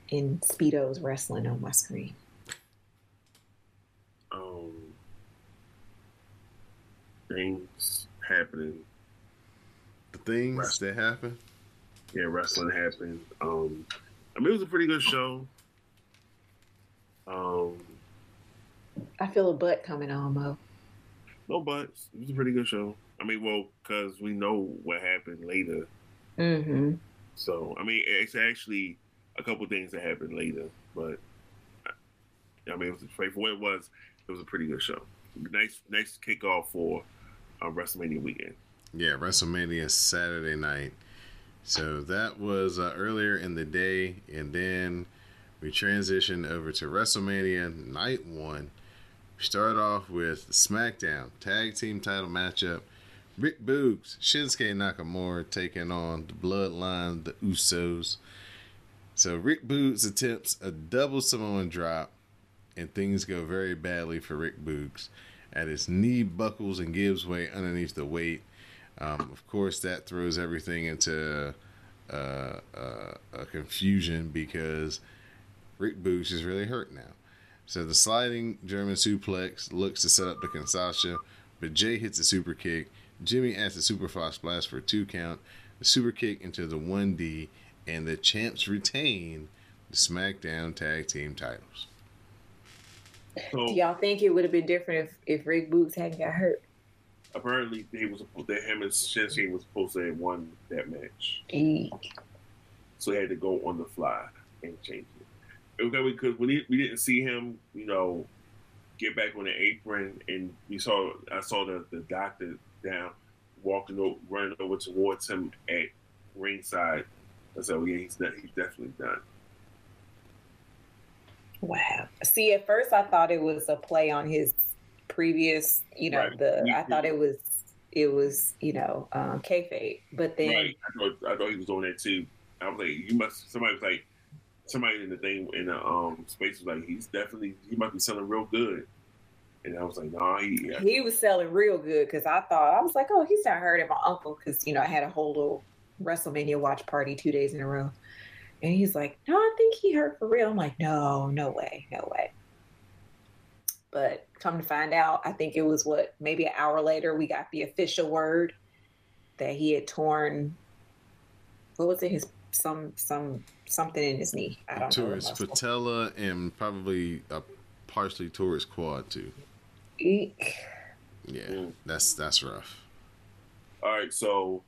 in speedos wrestling on my screen. Um, things happening. The things that happen. Yeah, wrestling happened. Um, I mean, it was a pretty good show. Um, I feel a butt coming on, Mo. No buts. It was a pretty good show. I mean, well, because we know what happened later. Mm-hmm. So, I mean, it's actually a couple things that happened later, but I mean, it was for what it was. It was a pretty good show. Nice, nice kickoff for uh, WrestleMania weekend. Yeah, WrestleMania Saturday night. So that was uh, earlier in the day, and then we transitioned over to WrestleMania Night One. We start off with SmackDown Tag Team Title matchup. Rick Boogs, Shinsuke Nakamura taking on the Bloodline, the Usos. So Rick Boogs attempts a double Samoan drop, and things go very badly for Rick Boogs. At his knee buckles and gives way underneath the weight. Um, of course, that throws everything into uh, uh, a confusion because Rick Boogs is really hurt now. So the sliding German suplex looks to set up the Kinshasa, but Jay hits a super kick. Jimmy adds a super fox blast for a two count, the super kick into the 1D, and the champs retain the SmackDown Tag Team titles. So, Do y'all think it would have been different if, if Rick Boogs hadn't got hurt? Apparently, they was supposed that him and Shinsuke was supposed to have won that match. Eek. So they had to go on the fly and change it. Okay, because we we didn't see him, you know, get back on the apron, and we saw I saw the the doctor down walking over, running over towards him at ringside. I said, "Oh yeah, he's not, he's definitely done." Wow. See, at first I thought it was a play on his previous, you know, right. the I thought it was it was, you know, um, kayfabe. But then right. I thought, I thought he was on that too. I was like, you must. Somebody was like, somebody in the thing in the um space was like, he's definitely he might be selling real good. And I was like, nah, he yeah. he was selling real good because I thought I was like, oh, he's not hurting my uncle because you know I had a whole little WrestleMania watch party two days in a row. And he's like, no, I think he hurt for real. I'm like, no, no way, no way. But come to find out, I think it was what, maybe an hour later, we got the official word that he had torn, what was it, his, some, some, something in his knee. I don't tore know. his patella and probably a partially tore his quad too. Eek. Yeah, mm. that's, that's rough. All right, so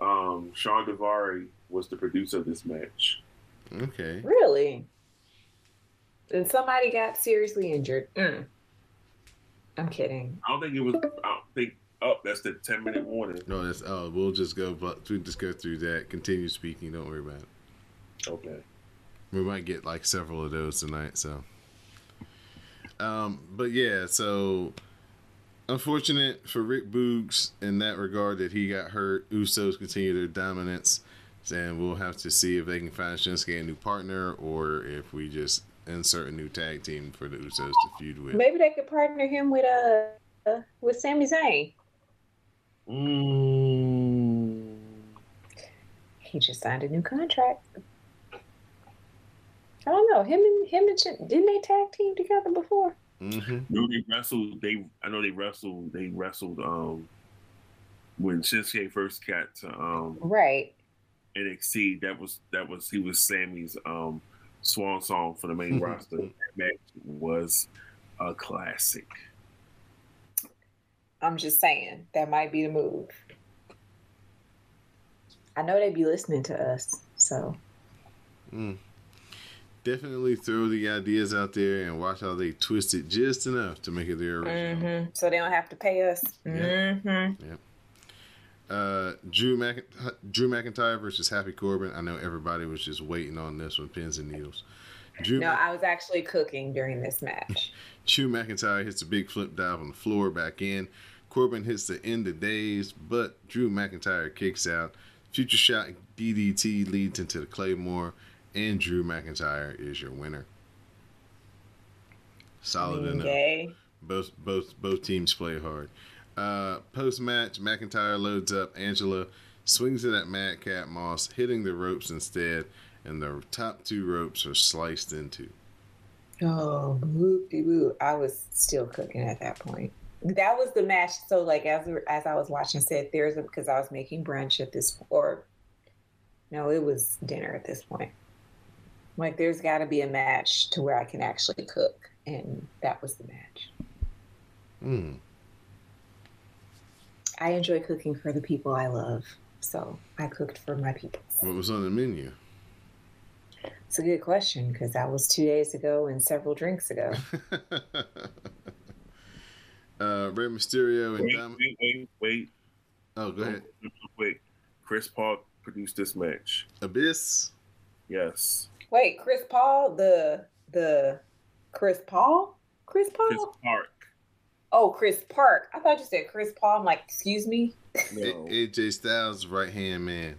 um, Shawn Daivari was the producer of this match. Okay. Really? And somebody got seriously injured. Mm. I'm kidding. I don't think it was. I don't think. Oh, that's the ten minute warning. No, that's. Oh, we'll just go. But we just go through that. Continue speaking. Don't worry about it. Okay. We might get like several of those tonight. So. Um. But yeah. So. Unfortunate for Rick Boogs in that regard that he got hurt. Usos continue their dominance and we'll have to see if they can find Shinsuke a new partner or if we just insert a new tag team for the Usos to feud with. Maybe they could partner him with uh, uh with Sami Zayn. Mm. He just signed a new contract. I don't know him and him and Shin, didn't they tag team together before? Mm-hmm. No, they wrestled. They I know they wrestled. They wrestled um when Shinsuke first got to um right NXT, that was that was he was Sami's um, swan song for the main roster. That match was a classic. I'm just saying that might be the move. I know they'd be listening to us, so Mm. Definitely throw the ideas out there and watch how they twist it just enough to make it their original. hmm so they don't have to pay us. Yeah. hmm Uh, Drew Mc- Drew McIntyre versus Happy Corbin. I know everybody was just waiting on this one, pins and needles. Drew, No, Mc- I was actually cooking during this match. *laughs* Drew McIntyre hits a big flip dive on the floor back in. Corbin hits the end of days, but Drew McIntyre kicks out. Futureshock DDT leads into the Claymore, and Drew McIntyre is your winner. Solid enough. Both both both teams play hard. Uh, Post match, McIntyre loads up Angela, swings it at Madcap Moss, hitting the ropes instead, and the top two ropes are sliced into. Oh, boo, boo. I was still cooking at that point. That was the match. So, like, as as I was watching, said there's a because I was making brunch at this, or no, it was dinner at this point. Like, there's got to be a match to where I can actually cook, and that was the match. Hmm. I enjoy cooking for the people I love, so I cooked for my people. What was on the menu? It's a good question because that was two days ago and several drinks ago. *laughs* uh, Rey Mysterio and Wait, Dom- wait, wait, wait. Oh, go ahead. Real quick. Chris Paul produced this match. Abyss. Yes. Wait, Chris Paul, the the Chris Paul, Chris Paul. Chris Park. Oh, Chris Park. I thought you said Chris Paul. I'm like, excuse me. No. A- AJ Styles' right hand man.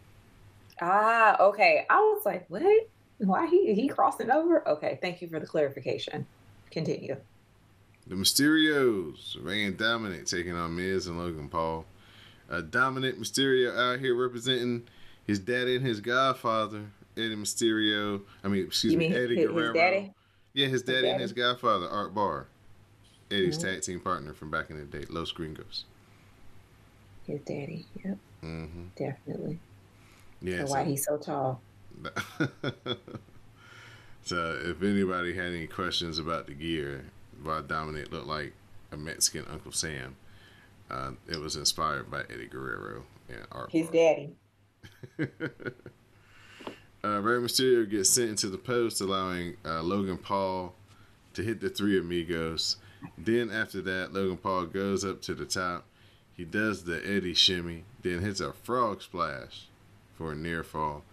Ah, okay. I was like, what? Why he he crossing over? Okay, thank you for the clarification. Continue. The Mysterios, Rey and Dominic taking on Miz and Logan Paul. Uh, Dominic Mysterio out here representing his daddy and his godfather, Eddie Mysterio. I mean, excuse you me, mean Eddie his, Guerrero. his daddy? Yeah, his daddy and daddy? his godfather, Art Barr. Eddie's Mhm. tag team partner from back in the day, Los Gringos. His daddy. Yep, hmm definitely. Yeah. So- why he's so tall. *laughs* so if anybody had any questions about the gear, why Dominic looked like a Mexican Uncle Sam, uh, it was inspired by Eddie Guerrero and Art. His daddy. *laughs* uh, Rey Mysterio gets sent into the post, allowing uh, Logan Paul to hit the three amigos. Then after that, Logan Paul goes up to the top. He does the Eddie shimmy, then hits a frog splash for a near fall.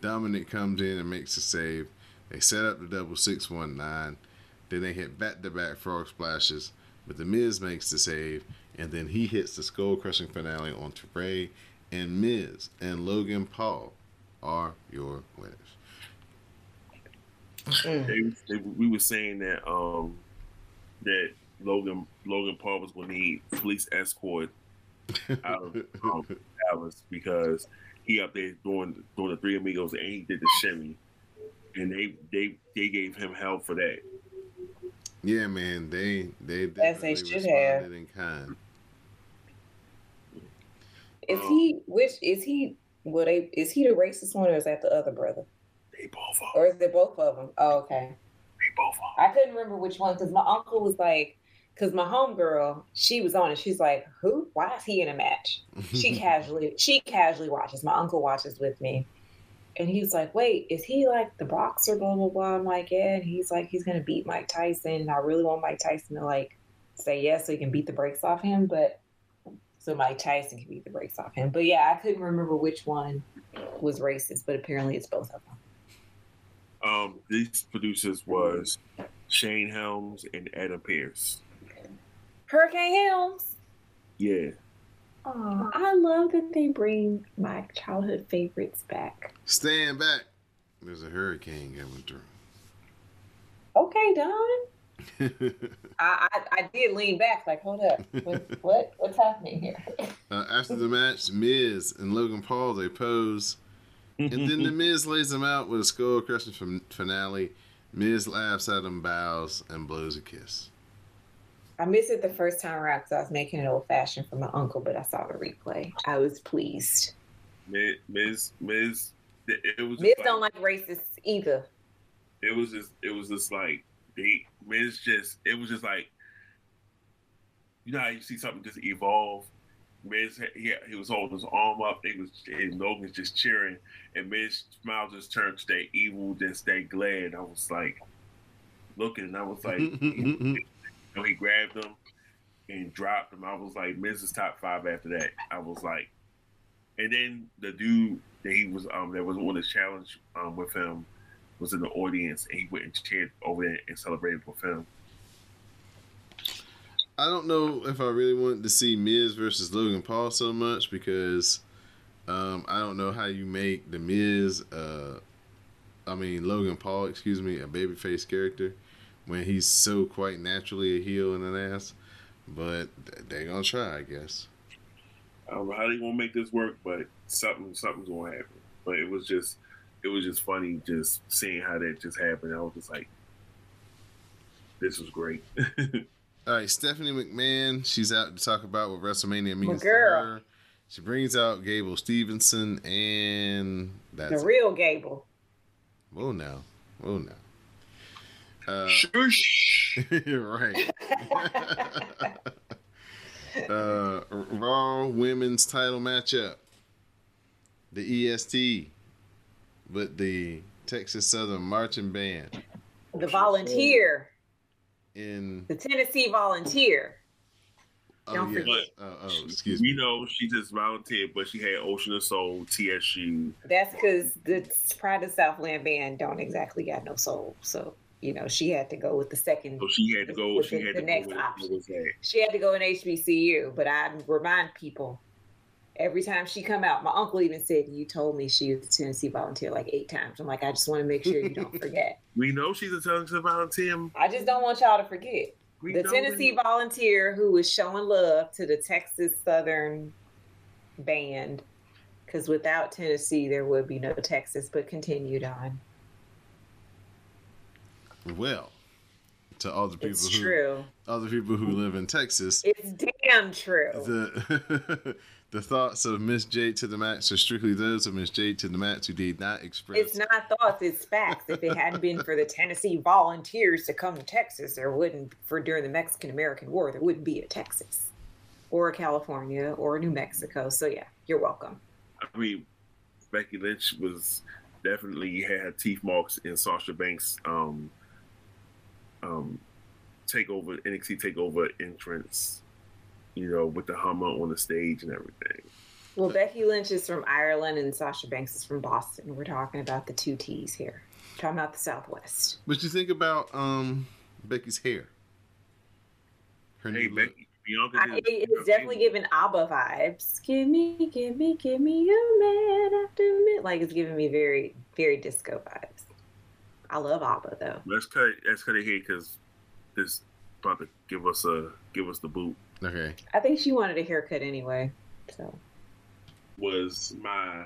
Dominic comes in and makes a save. They set up the double six one nine. Then they hit back to back frog splashes, but the Miz makes the save, and then he hits the skull crushing finale on Rey and Miz and Logan Paul are your winners. Mm. They, they, we were saying that um that Logan Logan Paul was going to need police escort out of um, Dallas because he up there doing doing the three amigos and he did the shimmy, and they they they gave him hell for that. Yeah, man, they they As they definitely should have. in kind. Is Um, he which is he? Well, they is he the racist one or is that the other brother? They both are. Or is it both of them? Oh, okay. Both are. I couldn't remember which one because my uncle was like, because my homegirl, she was on it. She's like, who? Why is he in a match? *laughs* She casually, she casually watches. My uncle watches with me, and he was like, wait, is he like the boxer? Blah blah blah. I'm like, yeah. And he's like, he's gonna beat Mike Tyson. And I really want Mike Tyson to like say yes so he can beat the brakes off him, but so Mike Tyson can beat the brakes off him. But yeah, I couldn't remember which one was racist, but apparently it's both of them. Um, these producers was Shane Helms and Adam Pearce. Hurricane Helms. Yeah, Oh, I love that they bring my childhood favorites back. Stand back. There's a hurricane coming through. Okay, Don. *laughs* I, I I did lean back, like, hold up, what what what's happening here? uh, after the match, Miz and Logan Paul they pose, and then the Miz lays them out with a skull crushing fin- finale. Miz laughs at him, bows, and blows a kiss. I missed it the first time around because I was making it old fashioned for my uncle, but I saw the replay. I was pleased. Miz, Miz, Miz it, it was. Miz don't like racists either. it was just it was just like they Miz just it was just like you know how you see something just evolve. Miz, he, he was holding his arm up. He was, and Logan's just cheering, and Miz smile just turned to that evil, just that glad. I was like, looking, and I was like, *laughs* you know, he grabbed him and dropped him. I was like, Miz is top five after that. I was like, and then the dude that he was, um, that was on the challenge, um, with him, was in the audience, and he went and cheered over there and celebrated with him. I don't know if I really wanted to see Miz versus Logan Paul so much because um, I don't know how you make the Miz, uh, I mean Logan Paul, excuse me, a babyface character when he's so quite naturally a heel and an ass. But they're gonna try, I guess. I don't know how they gonna make this work, but something something's gonna happen. But it was just it was just funny just seeing how that just happened. I was just like, this was great. *laughs* All right, Stephanie McMahon, she's out to talk about what WrestleMania means to girl. her. She brings out Gable Stevenson and that's The real Gable. Whoa now. Whoa now. Uh, Shush. *laughs* right. *laughs* uh, Raw Women's Title matchup. The EST with the Texas Southern Marching Band The volunteer. In. The Tennessee volunteer. Oh, Don't yeah. forget. Oh, oh, excuse We me. know she just volunteered, but she had Ocean of Soul, TSU. That's because the Pride of Southland band don't exactly got no soul. So, you know, she had to go with the second. So she had to go. With She the- had the to next go with option. what was that. She had to go in HBCU, but I remind people every time she come out. My uncle even said, "You told me she was a Tennessee volunteer like eight times." I'm like, I just want to make sure you don't forget. *laughs* We know she's a Tennessee volunteer. I just don't want y'all to forget We the Tennessee that. volunteer who was showing love to the Texas Southern band. Because without Tennessee, there would be no Texas. But continued on. Well, to all the people It's who true. all the people who live in Texas, It's damn true. the *laughs* the thoughts of Miss Jade to the max are strictly those of Miss Jade to the max who did not express. It's not thoughts, it's facts. If it hadn't been for the Tennessee volunteers to come to Texas, there wouldn't, for during the Mexican American War, there wouldn't be a Texas or a California or a New Mexico. So, yeah, you're welcome. I mean, Becky Lynch was definitely had teeth marks in Sasha Banks' um, um, takeover NXT takeover entrance. You know, with the Hummer on the stage and everything. Well, Becky Lynch is from Ireland and Sasha Banks is from Boston. We're talking about the two T's here. We're talking about the Southwest. What do you think about um Becky's hair? Her Hey, new look. Becky, Bianca, I, did- it's definitely giving ABBA vibes. Give me, give me, give me a man after minute. Like it's giving me very, very disco vibes. I love ABBA though. Let's cut. Let's cut it here because this about to give us a give us the boot. Okay. I think she wanted a haircut anyway. So Was my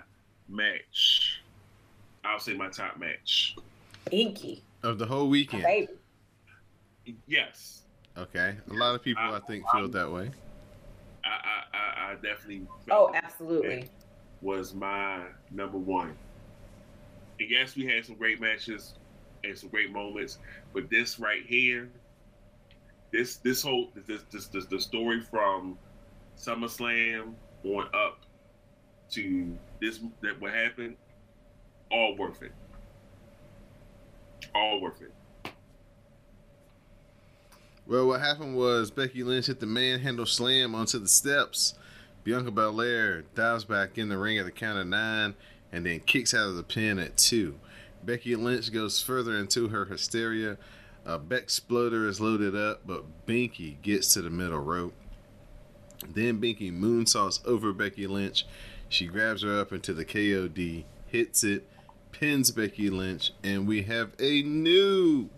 match. I'll say my top match. Inky, Of the whole my weekend. baby. Yes, Okay. A lot of people I think feel that way. I I, I, I definitely. Oh, absolutely. was my number one. And yes, we had some great matches and some great moments, but this right here, this this whole this this, this the story from SummerSlam on up to this that what happened, all worth it. All worth it. Well, what happened was Becky Lynch hit the manhandle slam onto the steps. Bianca Belair dives back in the ring at the count of nine and then kicks out of the pin at two. Becky Lynch goes further into her hysteria. A Bexploder is loaded up, but Binky gets to the middle rope. Then Binky moonsaults over Becky Lynch. She grabs her up into the KOD, hits it, pins Becky Lynch, and we have a new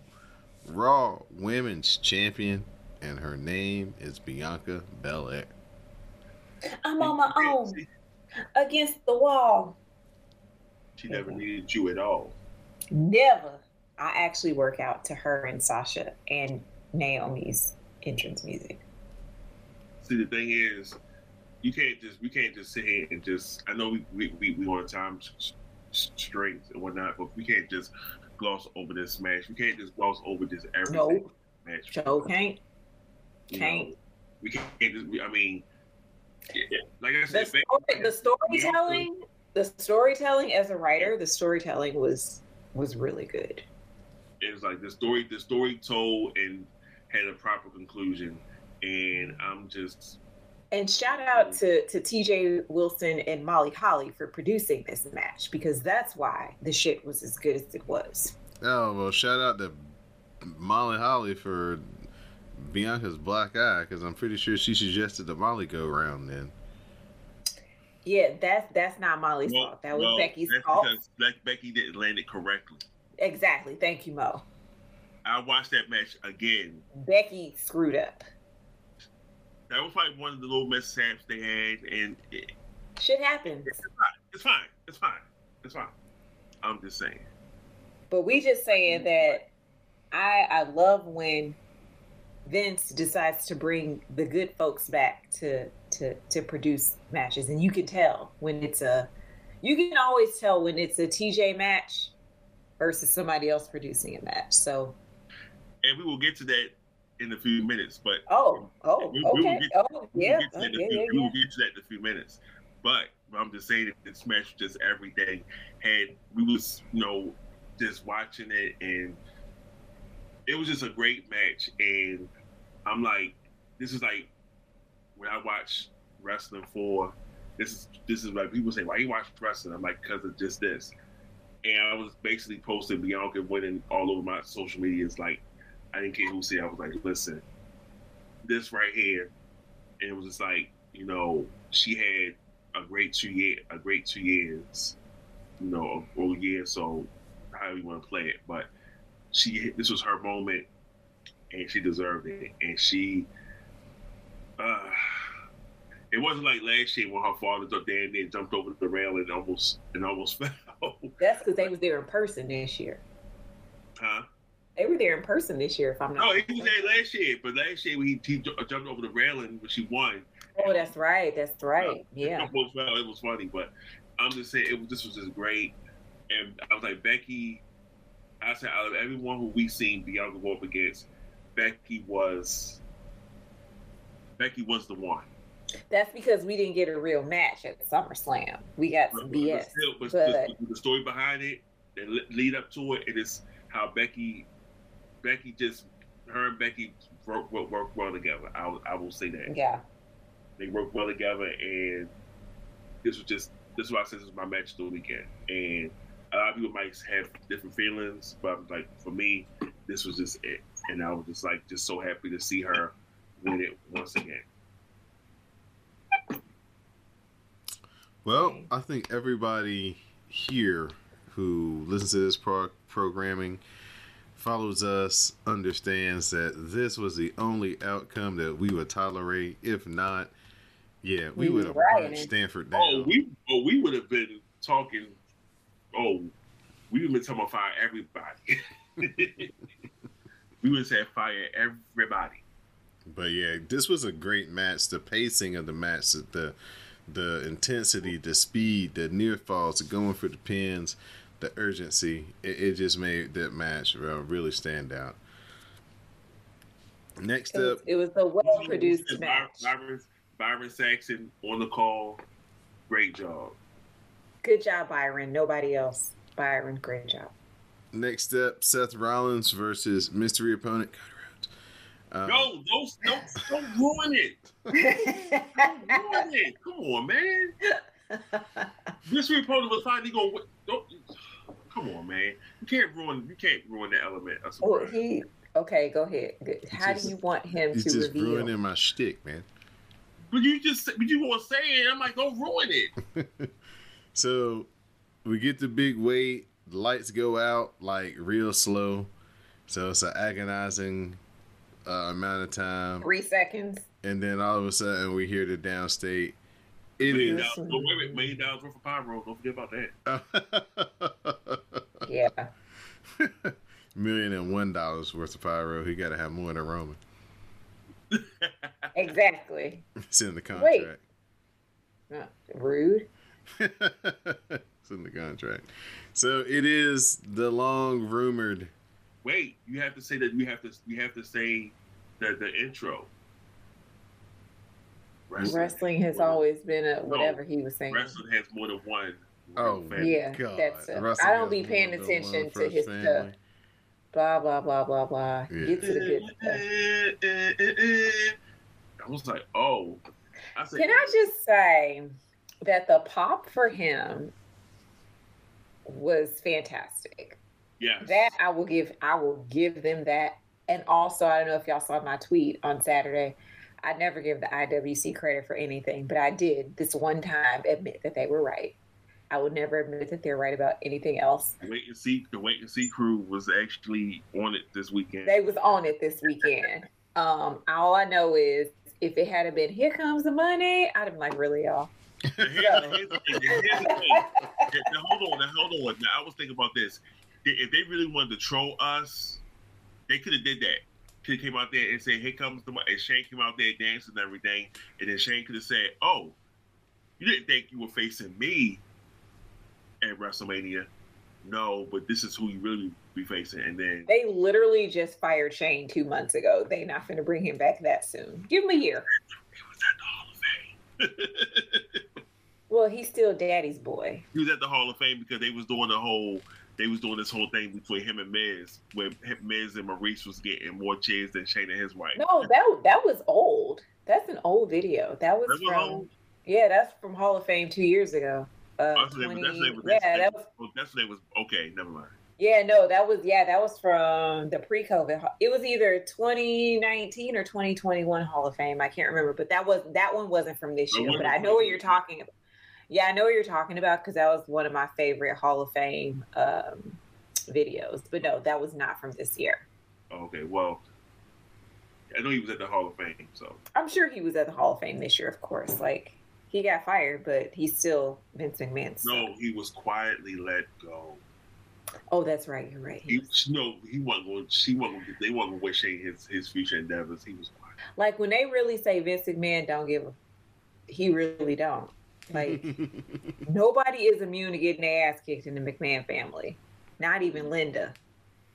Raw Women's Champion, and her name is Bianca Belair. I'm on my own against the wall. She never needed you at all. Never. I actually work out to her and Sasha and Naomi's entrance music. See, the thing is, you can't just we can't just sit here and just. I know we we we, we on time strength and whatnot, but we can't just gloss over this match. We can't just gloss over this everything No. match. Joe can't. You can't. know, We can't. Just, we, I mean, yeah, like I The, said, story, the storytelling, the storytelling as a writer, the storytelling was was really good. It was like the story. The story told and had a proper conclusion, and I'm just And shout out to to TJ Wilson and Molly Holly for producing this match because that's why the shit was as good as it was. Oh well, shout out to Molly Holly for Bianca's black eye because I'm pretty sure she suggested the Molly go round. Then Yeah, that's that's not Molly's well, fault. That was well, Becky's that's fault. because Beck- Becky didn't land it correctly. Exactly. Thank you, Mo. I watched that match again. Becky screwed up. That was like one of the little mishaps they had, and it, Shit happens. it's fine. It's fine. It's fine. It's fine. I'm just saying. But we just saying that I I love when Vince decides to bring the good folks back to to to produce matches, and you can tell when it's a you can always tell when it's a TJ match versus somebody else producing a match. So And we will get to that in a few minutes, but oh oh We- we will okay get- oh we will yeah get to oh, that in a yeah few- yeah we yeah. will get to that in a few minutes. But I'm just saying that this match just everything. Had we was you know just watching it and it was just a great match. And I'm like, this is like when I watch wrestling for this is this is like people say why you watch wrestling. I'm like because of just this. And I was basically posting Bianca winning all over my social media. It's like I didn't care who said. I was like, listen, this right here, and it was just like you know she had a great two year, a great two years, you know, or year. So however you want to play it, but she this was her moment, and she deserved it, and she. Uh, it wasn't like last year when her father in and jumped over the rail and almost and almost *laughs* fell. *laughs* That's because they was there in person this year. huh? They were there in person this year, if I'm not. No, he was there last year, but last year he, he jumped over the railing when she won, Oh, that's right. That's right. It Yeah. It was funny, but I'm just saying it was. This was just great, and I was like Becky. I said out of everyone who we seen Bianca go up against, Becky was. Becky was the one. That's because we didn't get a real match at SummerSlam. We got some But, BS. still, but, but- the, the story behind it, the lead up to it, it is how Becky, Becky just her and Becky work work, work well together. I will, I will say that. Yeah. they work well together, and this was just this is why I said this was my match of the weekend. And a lot of people might have different feelings, but like for me, this was just it, and I was just like just so happy to see her win it once again. Well, I think everybody here who listens to this pro- programming follows us understands that this was the only outcome that we would tolerate. If not, yeah, we We would have rioted. burnt Stamford oh, down. Oh, we oh we would have been talking. Oh, we would have been talking about fire everybody. *laughs* we would have said fire everybody. But yeah, this was a great match. The pacing of the match, the the intensity, the speed, the near falls, the going for the pins, the urgency, it, it just made that match uh, really stand out. Next It was, up, it was a well produced Byron, match. Byron, Byron Saxton on the call. Great job. Good job, Byron. Nobody else. Byron, great job. next up, Seth Rollins versus mystery opponent Cody Rhodes. Um, No, don't, don't, don't ruin it. Don't ruin it. Come on, man. This reporter was finally going. Don't. Come on, man. You can't ruin. You can't ruin the element of oh, he okay. Go ahead. Good. How just- do you want him He's to just reveal? ruining my shtick, man. But you just, but you want to say it. I'm like, don't ruin it. *laughs* So we get the big wait, the lights go out like real slow. So it's an agonizing uh, amount of time. Three seconds. And then all of a sudden we hear the downstate. It Million is. dollars. Oh, wait, wait, million dollars worth of pyro. Don't forget about that. *laughs* Yeah. Million and one dollars worth of pyro. He got to have more than Roman. Exactly. It's in the Wait. contract. Uh, rude. *laughs* it's in the contract. So it is the long rumored. Wait, you have to say that. You have to. You have to say the the intro. Wrestling has more than- always been a whatever he was saying. Wrestling has more than one. Oh fan. Yeah, God. that's it. Wrestling I don't be paying attention to his family. stuff. Blah blah blah blah blah. Yeah. Get to the good stuff. I was like, oh. I said, Can I just say that the pop for him was fantastic. Yes. That I will give I will give them that. And also, I don't know if y'all saw my tweet on Saturday. I never give the IWC credit for anything, but I did this one time admit that they were right. I would never admit that they're right about anything else. Wait and see. The wait and see crew was actually on it this weekend. They was on it this weekend. Um, all I know is if it had been here comes the money, I'd have been like, really, y'all? Here's, *laughs* here's the thing. Here's the thing. *laughs* Now, hold on. Now, hold on. Now, I was thinking about this. If they really wanted to troll us, they could have did that. Could have came out there and said, "Here comes the," money," and Shane came out there dancing and everything, and then Shane could have said, "Oh, you didn't think you were facing me at WrestleMania? No, but this is who you really be facing." And then They literally just fired Shane two months ago. They not going to bring him back that soon. Give him a year. he was at the Hall of Fame. *laughs* Well, he's still daddy's boy. he was at the Hall of Fame because they was doing the whole they was doing this whole thing between him and Miz, where Miz and Maurice was getting more cheers than Shane and his wife. No, that that was old. That's an old video. That was That was from yeah, that's from Hall of Fame two years ago. Uh, they- 20 that's was- yeah, that was oh, that's when was okay. Never mind. yeah, no, that was yeah, that was from the pre-COVID. It was either 2019 or 2021 Hall of Fame. I can't remember, but that was that one wasn't from this year. But I know what you're talking about. Yeah, I know what you're talking about because that was one of my favorite Hall of Fame um, videos. But no, that was not from this year. Okay, well, I know he was at the Hall of Fame, so I'm sure he was at the Hall of Fame this year, of course. Like he got fired, but he's still Vince McMahon. no, he was quietly let go. Oh, that's right. You're right. He He was- no, he wasn't going. She wasn't. They wasn't going to wish Shane his his future endeavors. He was quiet. Like when they really say Vince McMahon don't give a, he really don't. Like *laughs* nobody is immune to getting their ass kicked in the McMahon family, not even Linda.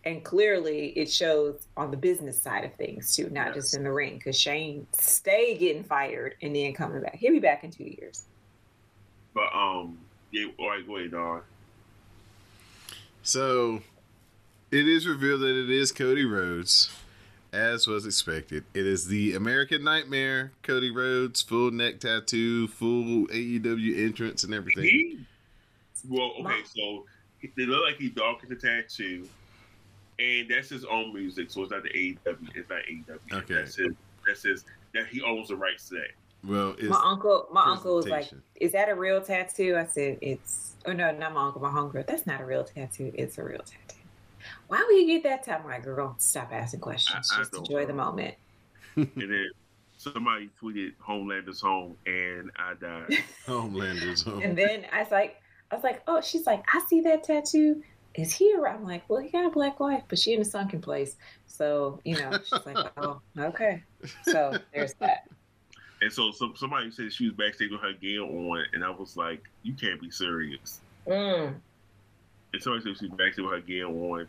And clearly, it shows on the business side of things too, not just in the ring. Because Shane stay getting fired and then coming back. He'll be back in two years. But um, yeah. All right, go ahead, dog. So, it is revealed that it is Cody Rhodes, as was expected. It is the American Nightmare, Cody Rhodes, full neck tattoo, full AEW entrance, and everything. He, well, okay, so they look like he darkened the tattoo, and that's his own music, so it's not the AEW. It's not AEW. Okay. That's his. That's his. That he owns the rights to that. Well, it's my uncle, my uncle was like, "Is that a real tattoo?" I said, "It's." Oh no, not my uncle. My homegirl. That's not a real tattoo. It's a real tattoo. Why would you get that tattoo? My girl, stop asking questions. I- I Just don't enjoy the moment. and then somebody tweeted Homelander's home, and I died. *laughs* Homelander's home. And then I was like, I was like, oh, she's like, I see that tattoo. Is he around? I'm like, well, he got a black wife, but she in a sunken place. So you know, she's like, *laughs* oh, okay. So there's that. And so some, somebody said she was backstage with her gear on, and I was like, "You can't be serious." Mm. And somebody said she was backstage with her gear on.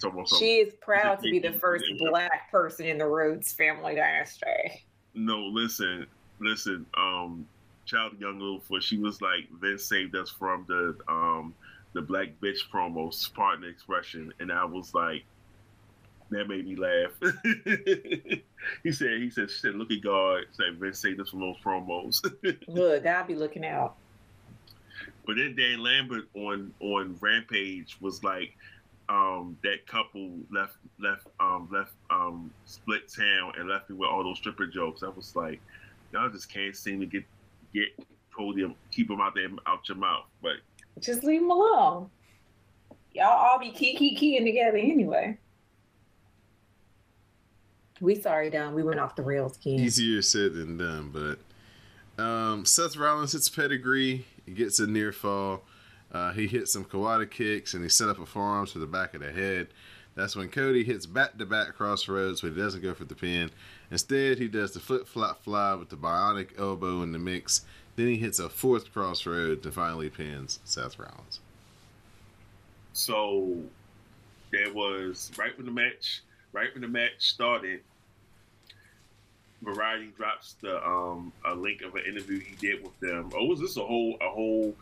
Talking about some- She is proud to be the *laughs* first black person in the Rhodes family dynasty. No, listen, listen. Um, Child Young Littlefoot, she was like, Vince saved us from the um the black bitch promos, pardon the expression, and I was like, that made me laugh. *laughs* he said, he said, said, look at God, said Vince saved us from those promos. *laughs* Look, I'll be looking out. but then Dan Lambert on on Rampage was like, um, that couple left left um left um split town and left me with all those stripper jokes. I was like, y'all just can't seem to get get told them keep them out there out your mouth. But Just leave them alone. Y'all all be key key keying together anyway. We sorry, Don. We went off the rails again. Easier said than done, but um, Seth Rollins hits pedigree. He gets a near fall. Uh, he hits some Kawada kicks and he set up a forearm to the back of the head. That's when Cody hits back to back crossroads, but he doesn't go for the pin. Instead, he does the flip flop fly with the bionic elbow in the mix. Then he hits a fourth crossroad to finally pins Seth Rollins. so there was right when the match right when the match started. Variety drops the um a link of an interview he did with them. Oh, was this a whole a whole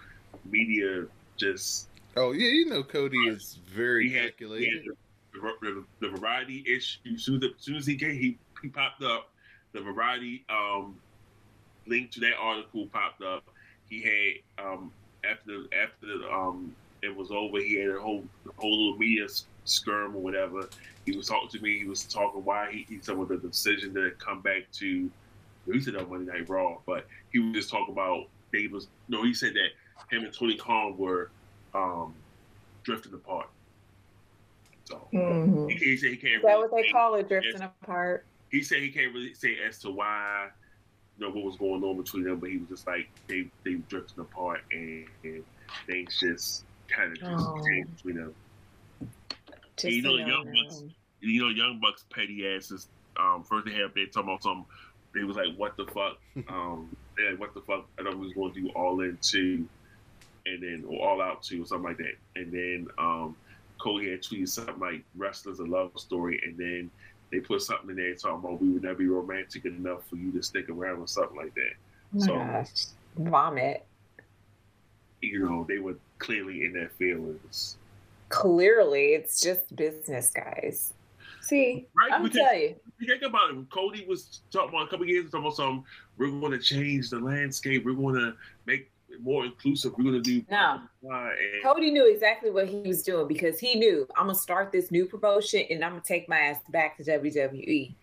media just? Oh yeah, you know Cody is very had, calculated. he had the, the, the, Variety issue. Soon as, soon as he came, he he popped up. The Variety um link to that article popped up. He had um after after the, um it was over, he had a whole whole little media skirm or whatever. He was talking to me. He was talking why he, he some of the decision to come back to. He said on Monday Night Raw, but he was just talking about they was no. He said that him and Tony Khan were um, drifting apart. So Mhm. he, he said he can't. Is that really what they call it, drifting Yes. apart? He said he can't really say as to why, you know, what was going on between them, but he was just like they they drifting apart and, and things just kind of just Oh. changed between them. Just You know, to Young know. Bucks- you know, Young Bucks petty asses. Um, first they have they talking about some. They was like, "What the fuck?" Um, they like, "What the fuck?" I thought we was going to do all in two, and then or all out two or something like that. And then um, Cody had tweeted something like "Wrestlers a love story," and then they put something in there talking about we would never be romantic enough for you to stick around or something like that. Oh So- gosh. Vomit. You know, they were clearly in their feelings. Clearly, it's just business, guys. See, Right, I'm because- tell you, you think about it. Cody was talking about a couple years ago, talking about some. We're going to change the landscape. We're going to make more inclusive. We're to do. No. And Cody knew exactly what he was doing because he knew I'm gonna start this new promotion and I'm gonna take my ass back to WWE.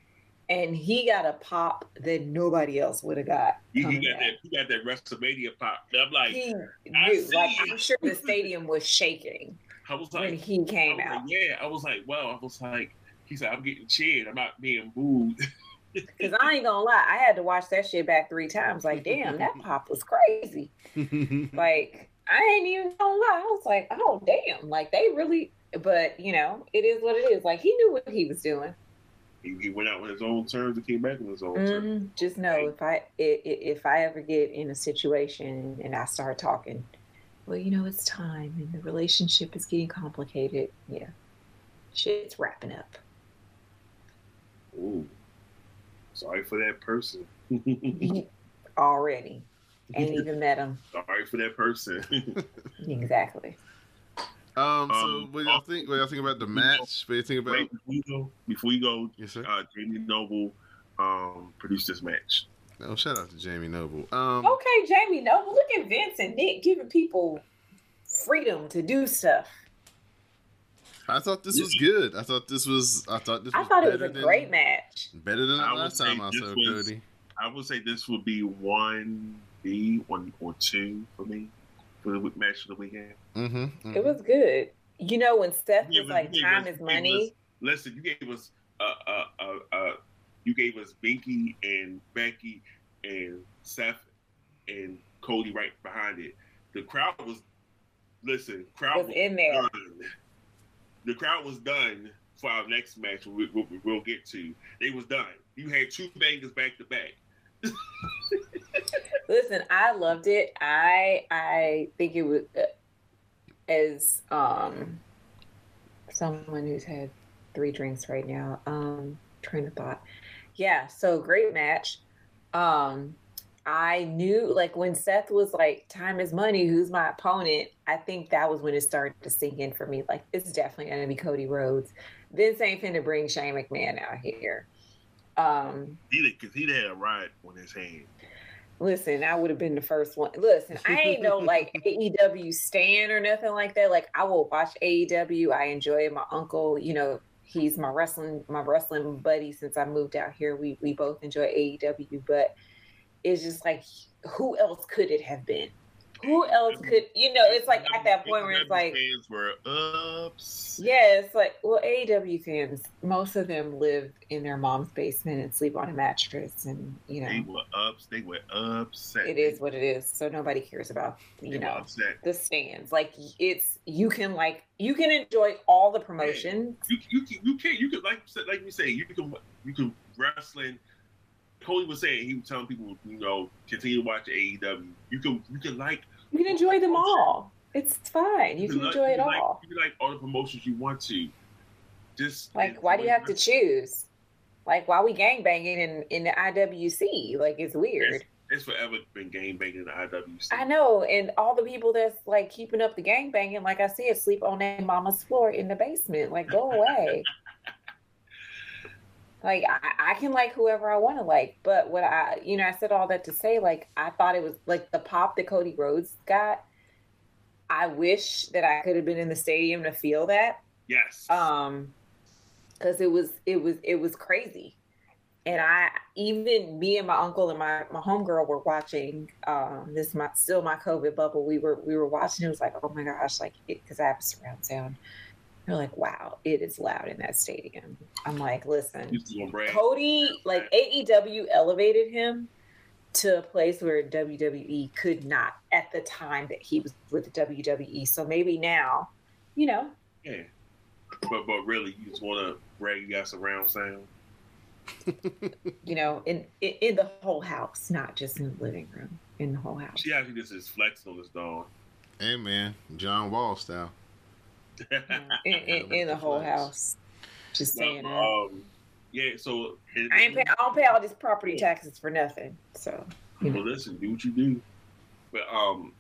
And he got a pop that nobody else would have got. he, he got that. He got that WrestleMania pop. And I'm like, He knew. Like it. I'm sure the stadium was shaking I was when like, he I came out. like, yeah. I was like, well, I was like, he said, I'm getting cheered. I'm not being booed. *laughs* Because I ain't gonna lie, I had to watch that shit back three times. Like, damn, that *laughs* pop was crazy. Like, I ain't even gonna lie. I was like, oh damn, like they really. But you know, it is what it is. Like he knew what he was doing. he, he went out on his own terms and came back on his own terms. Mhm. Just know if I i- i- if I ever get in a situation and I start talking, well, you know, it's time and the relationship is getting complicated. Yeah, shit's wrapping up. Ooh, sorry for that person. Already, ain't even met him sorry for that person. *laughs* exactly. Um, so Um, what y'all think? What y'all think about the match? What you think about? Wait, before you go, before you go, Yes, sir. uh, Jamie Noble um, produced this match. No, shout out to Jamie Noble. Um, Okay, Jamie. Noble. look at Vince and Nick giving people freedom to do stuff. I thought this was good. I thought this was. I thought this. I Was thought it was a than- great match. Better than the I would last say time I saw was- Cody. I would say this would be one B, one or two for me for the match of the weekend. Mm-hmm, It was good. You know, when Seth Yeah, was like, "Time us- is money." us- Listen, you gave us uh uh uh, uh you gave us Binky and Becky and Seth and Cody right behind it. The crowd was listen. Crowd Was in there. done. The crowd was done for our next match. We, we, we'll get to. They was done. You had two bangers back to back. *laughs* Listen, I loved it. I I think it was uh, as um someone who's had three drinks right now. Um, train of thought. Yeah, so great match. Um, I knew like when Seth was like, "Time is money. Who's my opponent?" I think that was when it started to sink in for me. Like, it's definitely gonna be Cody Rhodes. Vince ain't finna bring Shane McMahon out here. Um, He did because he'd had a ride on his hand. Listen, I would have been the first one. Listen, I ain't no like *laughs* AEW stan or nothing like that. Like I will watch AEW. I enjoy it. My uncle, you know, he's my wrestling my wrestling buddy since I moved out here. We we both enjoy AEW, but it's just like who else could it have been? Who else could you know, it's like at that point where it's like fans were ups. yeah, it's like well, AEW fans, most of them live in their mom's basement and sleep on a mattress and you know They were ups. They were upset. it is what it is. So nobody cares about you know the stands. Like it's you can like you can enjoy all the promotions. You you can you can you can like like you say you can you can wrestling. Cody was saying he was telling people you know continue to watch AEW. You can you can like You can enjoy them all. It's fine. You can like- enjoy it you like- all. you can like all the promotions you want to. Just Like why do you have to choose? Like why we gang banging in in the IWC? Like it's weird. It's forever been game banging in the IWC. I know, and all the people that's like keeping up the gang banging, like I said, sleep on their mama's floor in the basement. Like, go away. *laughs* like, I, I can like whoever I want to like, but what I, you know, I said all that to say, like, I thought it was like the pop that Cody Rhodes got. I wish that I could have been in the stadium to feel that. Yes. Um, because it was, it was, it was crazy and I even me and my uncle and my my homegirl were watching um this my still my COVID bubble. We were we were watching. It was like oh my gosh, like because I have surround sound. They're like, wow, it is loud in that stadium. I'm like, listen, Cody, like AEW elevated him to a place where WWE could not at the time that he was with WWE. So maybe now, you know. Yeah. But but really, you just want to brag you got surround sound you know, in, in, in the whole house, not just in the living room, in the whole house. She actually just is flexing on this dog. Hey man, John Wall style. *laughs* yeah, in, in, in the whole house. Just saying. um, yeah, so it, I ain't pay, I don't pay all these property taxes for nothing. So you know. well, listen, do what you do. But um,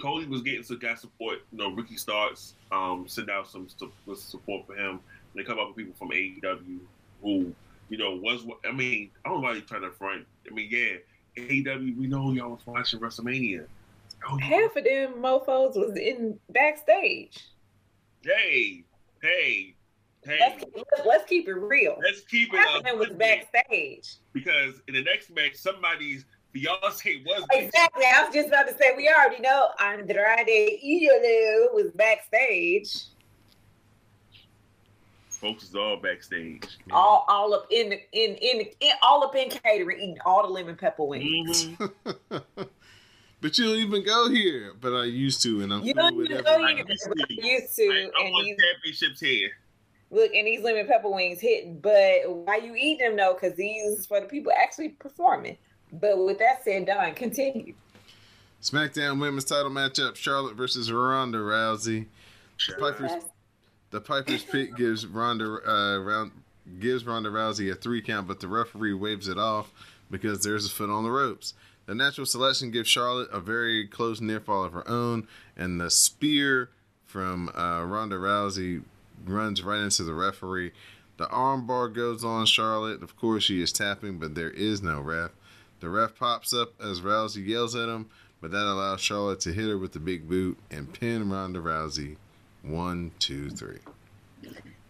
Cody was getting some guy support. You know, Ricky Starks um send out some some support for him. And they come up with people from AEW who you know, was I mean, I don't know why you trying to front. I mean, yeah, AEW, we know y'all was watching WrestleMania. Oh, Half of them mofos was in backstage. Hey, hey, hey. Let's, let's keep it real. Let's keep it. Half of them was backstage. Because in the next match, somebody's fiance was exactly. I was just about to say we already know Andrade Idolo was backstage folks is all backstage. All all up in in in, in all up in catering, eating all the lemon pepper wings. Mm-hmm. *laughs* but you don't even go here. But I used to, and I'm you don't even go here. Used to, used to I, I and championships here. Look, and these lemon pepper wings hit, but why you eat them though? Because these for the people actually performing. But with that said, Don, Continue. SmackDown Women's Title matchup: Charlotte versus Ronda Rousey. The Piper's the Piper's Pit gives Ronda uh, round, gives Ronda Rousey a three count, but the referee waves it off because there's a foot on the ropes. The natural selection gives Charlotte a very close near fall of her own, and the spear from uh, Ronda Rousey runs right into the referee. The armbar goes on Charlotte. Of course, she is tapping, but there is no ref. The ref pops up as Rousey yells at him, but that allows Charlotte to hit her with the big boot and pin Ronda Rousey one, two, three.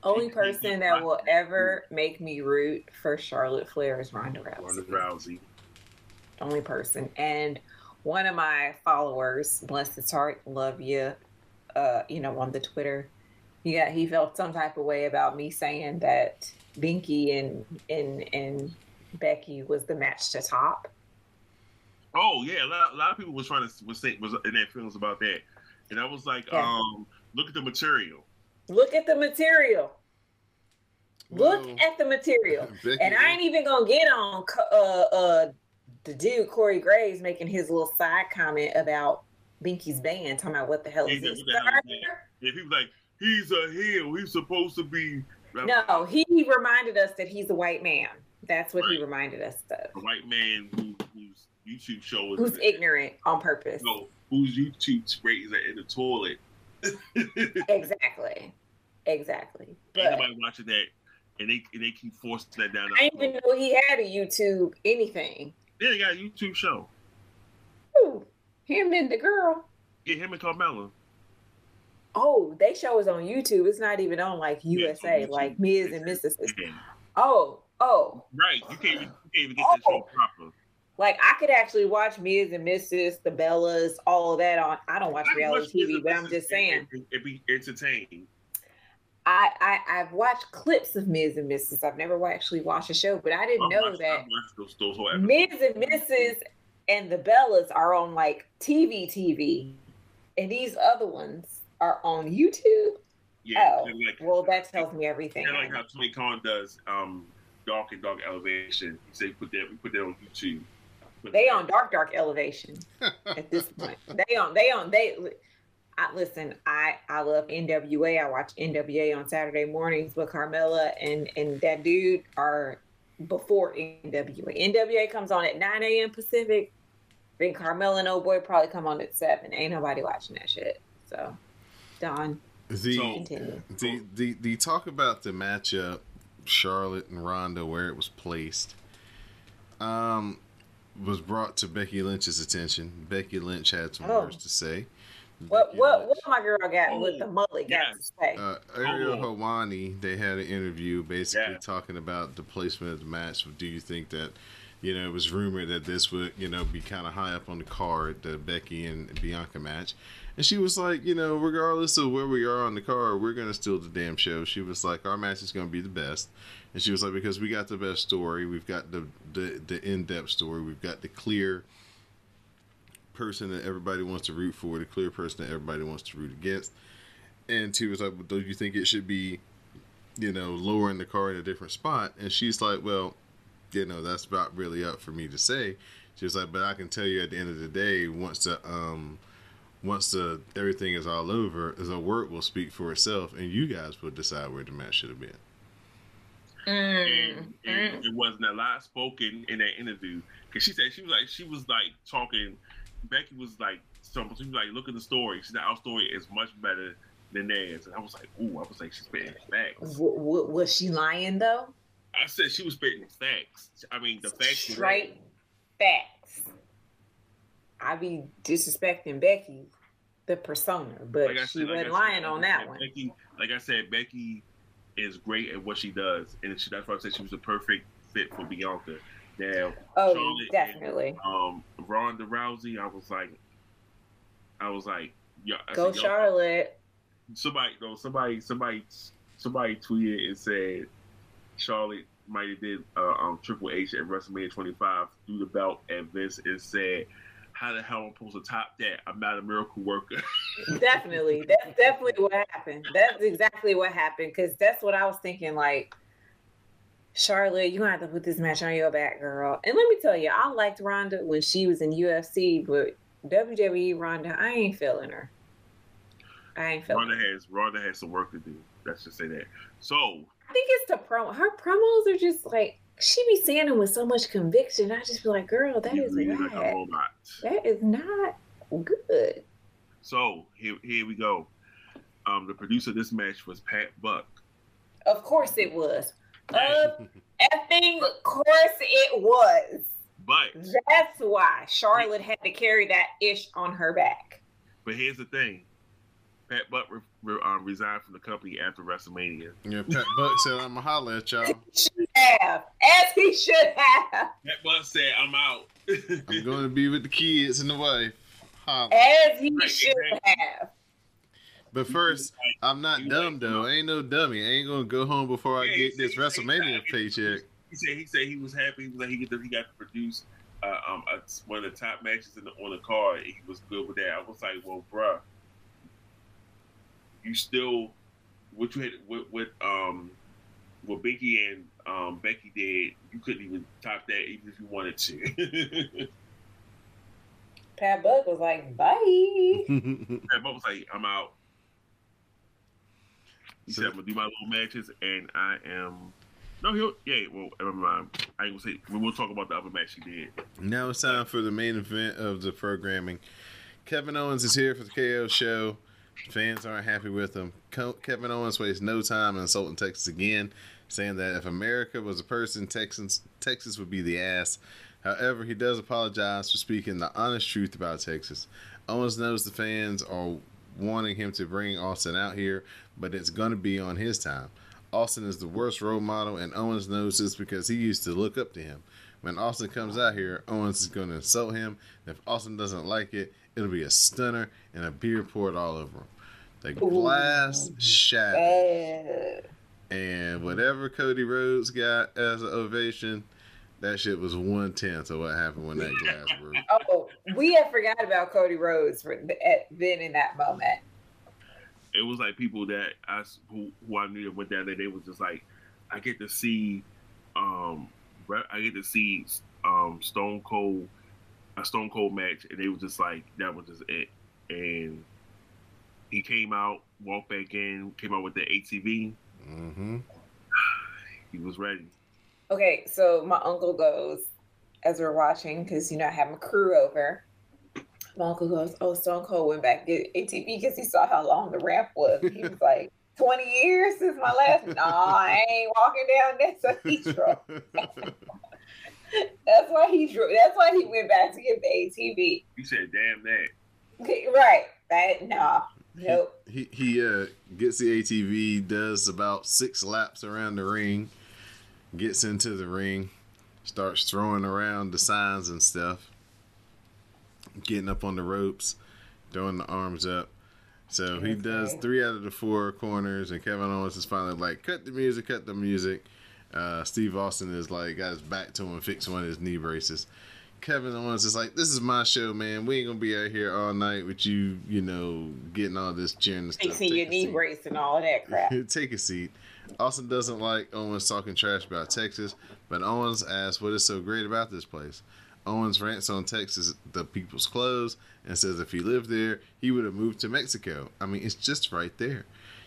Only person that will ever make me root for Charlotte Flair is Ronda Rousey. Ronda Rousey. Only person. And one of my followers, bless his heart, love you, uh, you know, on the Twitter, he got he felt some type of way about me saying that Binky and and and Becky was the match to top. Oh yeah, a lot, a lot of people was trying to was saying was in their feelings about that, and I was like, yeah. um, Look at the material. Look at the material. Look at the material. *laughs* and I ain't even gonna get on uh uh the dude Corey Graves making his little side comment about Binky's band, talking about what the hell is this? Yeah, he was like, he's a heel. He's supposed to be. No, he reminded us that he's a white man. That's what right. he reminded us of. A white man who, whose YouTube show is who's ignorant on purpose. No, whose YouTube rate is in the toilet *laughs* exactly. Exactly. But Anybody watching that and they and they keep forcing that down. I didn't even know he had a YouTube anything. Yeah, he got a YouTube show. Ooh, him and the girl. Yeah, him and Carmella. Oh, they show is on YouTube. It's not even on like USA, yeah, like Miz and Mrs. Oh, oh. Right. You can't, you can't even get oh. the show proper. Like I could actually watch Miz and Mrs. the Bellas, all of that on. I don't watch I reality TV, but I'm just saying it be entertaining. I, I I've watched clips of Miz and Mrs. I've never actually watched a show, but I didn't know watched, that those, those Miz and Mrs. and the Bellas are on like TV TV, and these other ones are on YouTube. Yeah, oh, like, well, that tells me everything. Kind of like how Tony Khan does um, Dark and Dark Elevation. He said put that we put that on YouTube. They on dark, dark elevation *laughs* at this point. They on, they on, they. I, listen, I I love NWA. I watch NWA on Saturday mornings, but Carmella and and that dude are before NWA. NWA comes on at 9 a.m. Pacific. Then Carmella and Old Boy probably come on at 7. Ain't nobody watching that shit. So, Don, The, continue. the, the, the talk about the matchup, Charlotte and Ronda, where it was placed, um, was brought to Becky Lynch's attention. Becky Lynch had some Oh. words to say. What what what my girl got with the mullet got yes. to say? Uh, Ariel Oh. Helwani, they had an interview basically Yeah. talking about the placement of the match. Do you think that, you know, it was rumored that this would, you know, be kind of high up on the card, the Becky and Bianca match? And she was like, you know, regardless of where we are on the card, we're going to steal the damn show. She was like, our match is going to be the best. And she was like, because we got the best story, we've got the the, the in depth story, we've got the clear person that everybody wants to root for, the clear person that everybody wants to root against. And she was like, well, "Do you think it should be, you know, lower in the car in a different spot?" And she's like, "Well, you know, that's about really up for me to say." She's like, "But I can tell you at the end of the day, once the um, once the everything is all over, the word will speak for itself, and you guys will decide where the match should have been." Mm, and, and it wasn't a lot spoken in that interview because she said she was like she was like talking. Becky was like, some, she was like, look at the story. She said our story is much better than theirs, and I was like, ooh, I was like, she's spitting facts. W- w- was she lying though? I said she was spitting facts. I mean, the facts. Straight facts. I be disrespecting Becky, the persona, but Like she said- wasn't lying on that one. Becky, like I said, Becky is great at what she does, and she, that's why I said she was a perfect fit for Bianca. Now, Oh, Charlotte definitely. um, Ronda Rousey, I was like, I was like, yeah, Go said, Charlotte. Somebody, no, somebody, somebody, somebody tweeted and said Charlotte might have did uh, um, Triple H at WrestleMania 25 threw the belt at Vince and said, "How the hell am I supposed to top that? I'm not a miracle worker." *laughs* definitely. That's definitely what happened. That's exactly what happened because that's what I was thinking. Like, Charlotte, you're gonna have to put this match on your back, girl. And let me tell you, I liked Ronda when she was in UFC, but WWE Ronda, I ain't feeling her. I ain't feeling. Ronda her. has Ronda has some work to do. Let's just say that. So I think it's the promo. Her promos are just like she be saying them with so much conviction. I just be like, girl, that is is read like a bad. robot. That is not good. So here, here we go. Um, the producer of this match was Pat Buck. Of course it was. Of effing course it was. But That's why Charlotte had to carry that ish on her back. but here's the thing. Pat Buck re, re, um, resigned from the company after WrestleMania. Yeah, Pat Buck said, "I'm gonna holler at y'all. Should have, as he should have, Pat Buck said, "I'm out." *laughs* I'm going to be with the kids and the wife." Holla. as he Right, should exactly. have. But first, I'm not dumb though. I ain't no dummy. I ain't gonna go home before I get this said- he WrestleMania paycheck. He said he said he was happy that he, get to, he got to produce uh, um, a, one of the top matches in the, on the card. He was good with that. I was like, well, bruh, you still what you had what what um what Becky and um, Becky did. You couldn't even top that even if you wanted to. *laughs* Pat Buck was like, bye. And Bob was like, I'm out. He said, I'm gonna do my little matches, and I am. No, he'll. Yeah, well, never mind. I ain't gonna say. We will talk about the other match he did. now it's time for the main event of the programming. Kevin Owens is here for the KO show. Fans aren't happy with him. Kevin Owens wastes no time in insulting Texas again, saying that if America was a person, Texans Texas would be the ass. However, he does apologize for speaking the honest truth about Texas. Owens knows the fans are wanting him to bring Austin out here, but it's going to be on his time. Austin is the worst role model, and Owens knows this because he used to look up to him. When Austin comes out here, Owens is going to insult him. And if Austin doesn't like it, it'll be a stunner and a beer poured all over him. The glass shattered. Uh, And whatever Cody Rhodes got as an ovation, that shit was one tenth of what happened when that glass broke. *laughs* oh, we had forgot about Cody Rhodes for, at, then in that moment. It was like people that I s- who, who I knew that went down there. They was just like, I get to see, um, I get to see um Stone Cold, a Stone Cold match, and they was just like that was just it. And he came out, walked back in, came out with the ATV. hmm *sighs* He was ready. Okay, so my uncle goes as we're watching because you know I have my crew over. My uncle goes, "Oh, Stone Cold went back to get ATV because he saw how long the ramp was." He was like, *laughs* 20 years since my last. *laughs* No, I ain't walking down there." So he drove. *laughs* that's why he drove. That's why he went back to get the ATV. He said, "Damn that." Okay, Right. That no. Nope. He he uh, gets the ATV, does about six laps around the ring, gets into the ring, starts throwing around the signs and stuff, getting up on the ropes, throwing the arms up. So he does three out of the four corners, and Kevin Owens is finally like, "Cut the music, cut the music." Uh, Steve Austin is like, got his back to him, fixing one of his knee braces. Kevin Owens is like, "This is my show, man. We ain't gonna be out here all night with you, you know, getting all this cheering and stuff." Fixing your knee seat." brace and all of that crap. *laughs* Take a seat. Austin doesn't like Owens talking trash about Texas, but Owens asks what is so great about this place. Owens rants on Texas, the people's clothes, and says if he lived there, he would have moved to Mexico. I mean, it's just right there.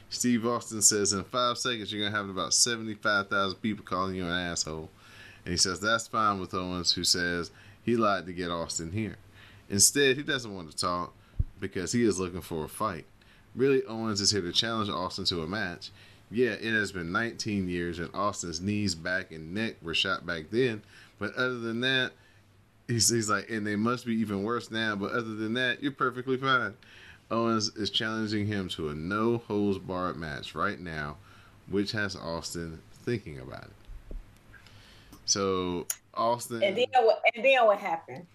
Steve Austin says in five seconds you're gonna have about seventy-five thousand people calling you an asshole, and he says that's fine with Owens, who says he lied to get Austin here. Instead, he doesn't want to talk because he is looking for a fight. Really, Owens is here to challenge Austin to a match. Yeah, it has been 19 years, and Austin's knees, back, and neck were shot back then. But other than that, *laughs* he's, he's like, and they must be even worse now. But other than that, you're perfectly fine. Owens is challenging him to a no holds barred match right now, which has Austin thinking about it. So Austin, And then what? And then what happened?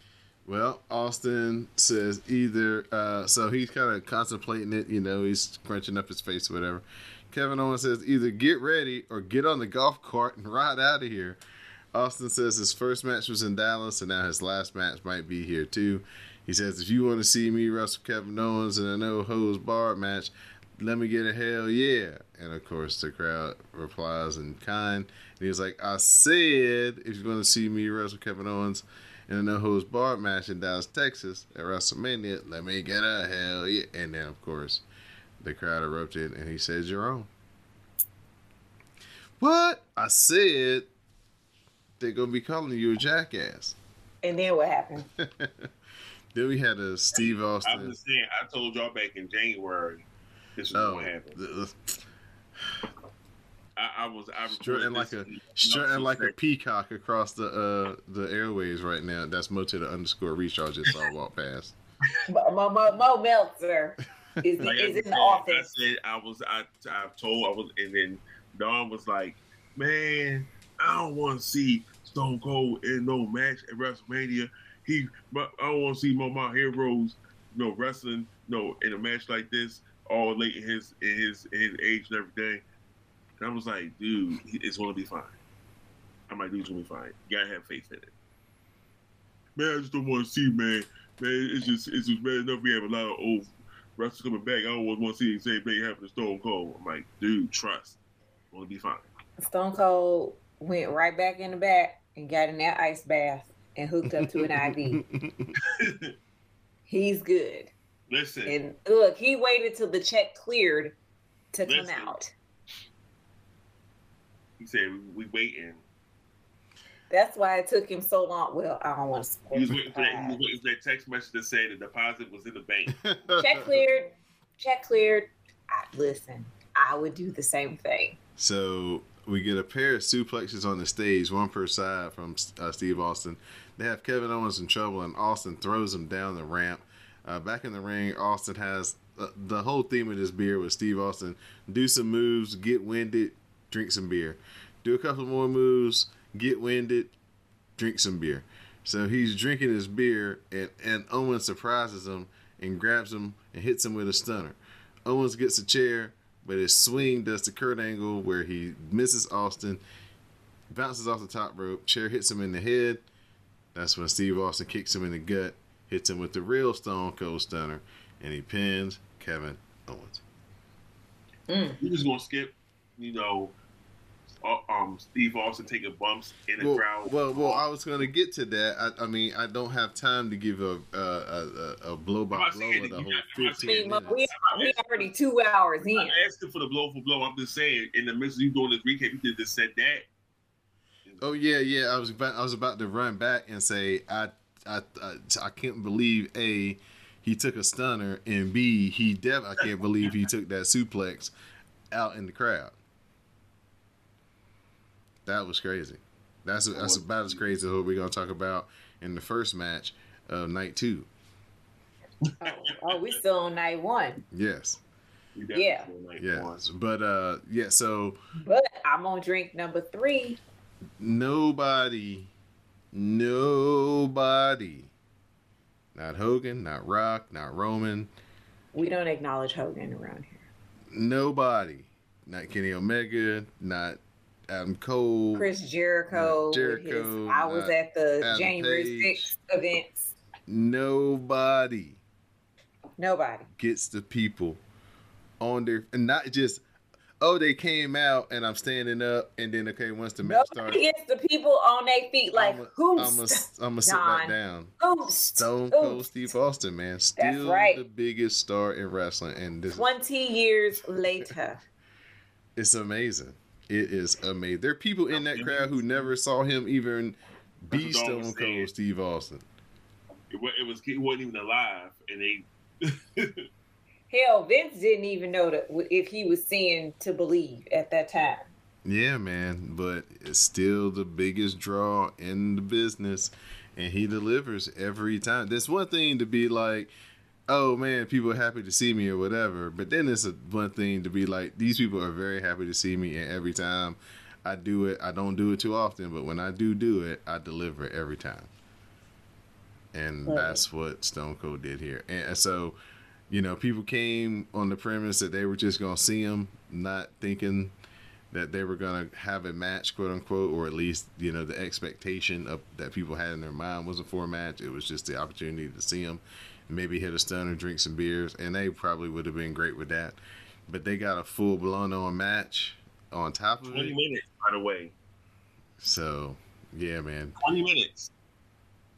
well, Austin says either. Uh, so he's kind of contemplating it. You know, he's crunching up his face or whatever. Kevin Owens says either get ready or get on the golf cart and ride out of here. Austin says his first match was in Dallas, and now his last match might be here too. He says if you want to see me wrestle Kevin Owens in a no hose bar match, let me get a hell yeah. And of course, the crowd replies in kind. And he was like, I said, if you're going to see me wrestle Kevin Owens in a no hose bar match in Dallas, Texas at WrestleMania, let me get a hell yeah. And then, of course, the crowd erupted and he says, You're on. What? I said they're going to be calling you a jackass. And then what happened? *laughs* then we had a Steve I'm Austin. just saying. I told y'all back in January this was Oh, what happened. the- I, I was I strutting like a this- strutting like a peacock across the uh the airways right now. That's Mo to the underscore Rease. I just saw walk past. *laughs* Mo, Mo, Mo, Mo Meltzer is, like I is in said, the office. I said I was I I told I was and then Don was like, man, I don't want to see Stone Cold in no match at WrestleMania. He, I don't want to see more my heroes, you know, wrestling, you know, in a match like this, all late in his in his in his age and everything. And I was like, dude, it's gonna be fine. I'm like, it's gonna be fine. You gotta have faith in it. Man, I just don't want to see, man. Man, it's just it's just bad enough we have a lot of old wrestlers coming back. I don't want to see the same thing happen to Stone Cold. I'm like, dude, trust. Gonna be fine. Stone Cold went right back in the back and got in that ice bath and hooked up to an IV. *laughs* He's good. Listen, And look, he waited till the check cleared to come out. he said we, we waiting. That's why it took him so long. Well, I don't want to He was spoil waiting for that. He was waiting for that text message to say the deposit was in the bank. *laughs* Check cleared. Check cleared. I, listen, I would do the same thing. So we get a pair of suplexes on the stage, one per side from uh, Steve Austin. They have Kevin Owens in trouble, and Austin throws him down the ramp. Uh, back in the ring, Austin has uh, the whole theme of this beer was Steve Austin do some moves, get winded, drink some beer, do a couple more moves, get winded, drink some beer. So he's drinking his beer, and, and Owens surprises him and grabs him and hits him with a stunner. Owens gets a chair, but his swing does the Kurt Angle where he misses Austin, bounces off the top rope, chair hits him in the head. That's when Steve Austin kicks him in the gut, hits him with the real Stone Cold Stunner, and he pins Kevin Owens. Hmm. We just gonna skip, you know, um, Steve Austin taking bumps in the Well, crowd. well, well, I was going to get to that. I, I mean, I don't have time to give a a, a, a blow by I'm blow of the whole you got- I'm not 15 minutes. we, we already two hours I'm in. not asking for the blow for blow. I'm just saying, in the midst of you doing this recap, you could have just said that. Oh yeah, yeah. I was about, I was about to run back and say I I I, I can't believe a he took a stunner and b he def I can't believe he took that suplex out in the crowd. That was crazy. That's that's about as crazy as what we're gonna talk about in the first match of night two. Oh, oh, we still on night one. Yes. We definitely Yeah. feel like But uh yeah, so But I'm on drink number three. nobody nobody not Hogan, not Rock, not Roman, We don't acknowledge Hogan around here. nobody. Not Kenny Omega, not Adam Cole. Chris Jericho. With his- Jericho, I was not at the Adam January Page. 6th events. Nobody Nobody. gets the people on their and not just oh they came out and I'm standing up and then okay once the match starts Nobody gets the people on their feet like I'm who's I'm gonna sit back down. who's Stone Cold who's Steve Austin, man, still right. the biggest star in wrestling, and this 20 years later. *laughs* it's amazing. It is amazing. There are people in that crowd who never saw him even be That's what I was Stone. Cold Steve Austin. It, it was he wasn't even alive, and they *laughs* Hell, Vince didn't even know that if he was seeing to believe at that time. Yeah, man, but it's still the biggest draw in the business, and he delivers every time. There's one thing to be like, oh man, people are happy to see me or whatever, but then it's a one thing to be like, these people are very happy to see me, and every time I do it, I don't do it too often, but when I do do it, I deliver every time. And Right. that's what Stone Cold did here. And so, you know, people came on the premise that they were just going to see him, not thinking that they were going to have a match, quote unquote, or at least, you know, the expectation of that people had in their mind wasn't for a match. It was just the opportunity to see him, maybe hit a stunner, drink some beers, and they probably would have been great with that. But they got a full blown on match on top of twenty it. minutes, by the way, So, yeah, man. twenty minutes.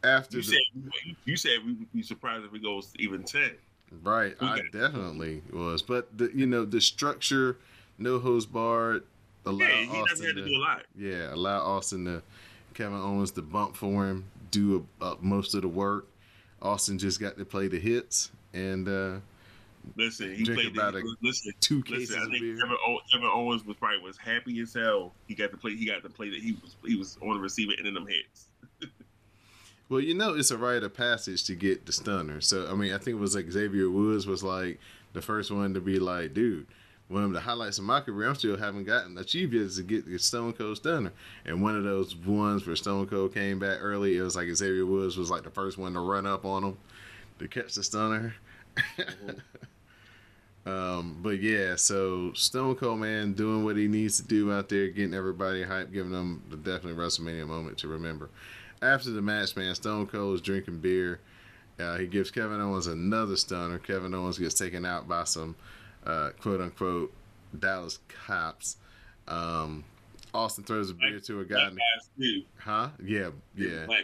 After You the, said you said we would be surprised if it goes even ten. Right, We I definitely was, but the you know the structure, no hose barred, allow Yeah, he Austin had to to, do a lot. yeah, allow Austin to Kevin Owens to bump for him, do uh, most of the work. Austin just got to play the hits and uh, Listen, he played. about The, a- listen, two cases listen. I of beer. Kevin, Owens was probably was happy as hell. He got to play. He got to play that. He was he was on the receiving end of them hits. *laughs* Well, you know, it's a rite of passage to get the stunner. So, I mean, I think it was like Xavier Woods was like the first one to be like, dude, one of the highlights of my career, I'm still haven't gotten achieved yet is to get the Stone Cold stunner. And one of those ones where Stone Cold came back early, it was like Xavier Woods was like the first one to run up on him to catch the stunner. *laughs* um, but yeah, so Stone Cold man doing what he needs to do out there, getting everybody hype, giving them the definitely WrestleMania moment to remember after the match, man, Stone Cold is drinking beer. Uh, he gives Kevin Owens another stunner. Kevin Owens gets taken out by some uh, quote unquote Dallas cops. Um, Austin throws a beer to a guy. In the, huh? Yeah, yeah. *laughs*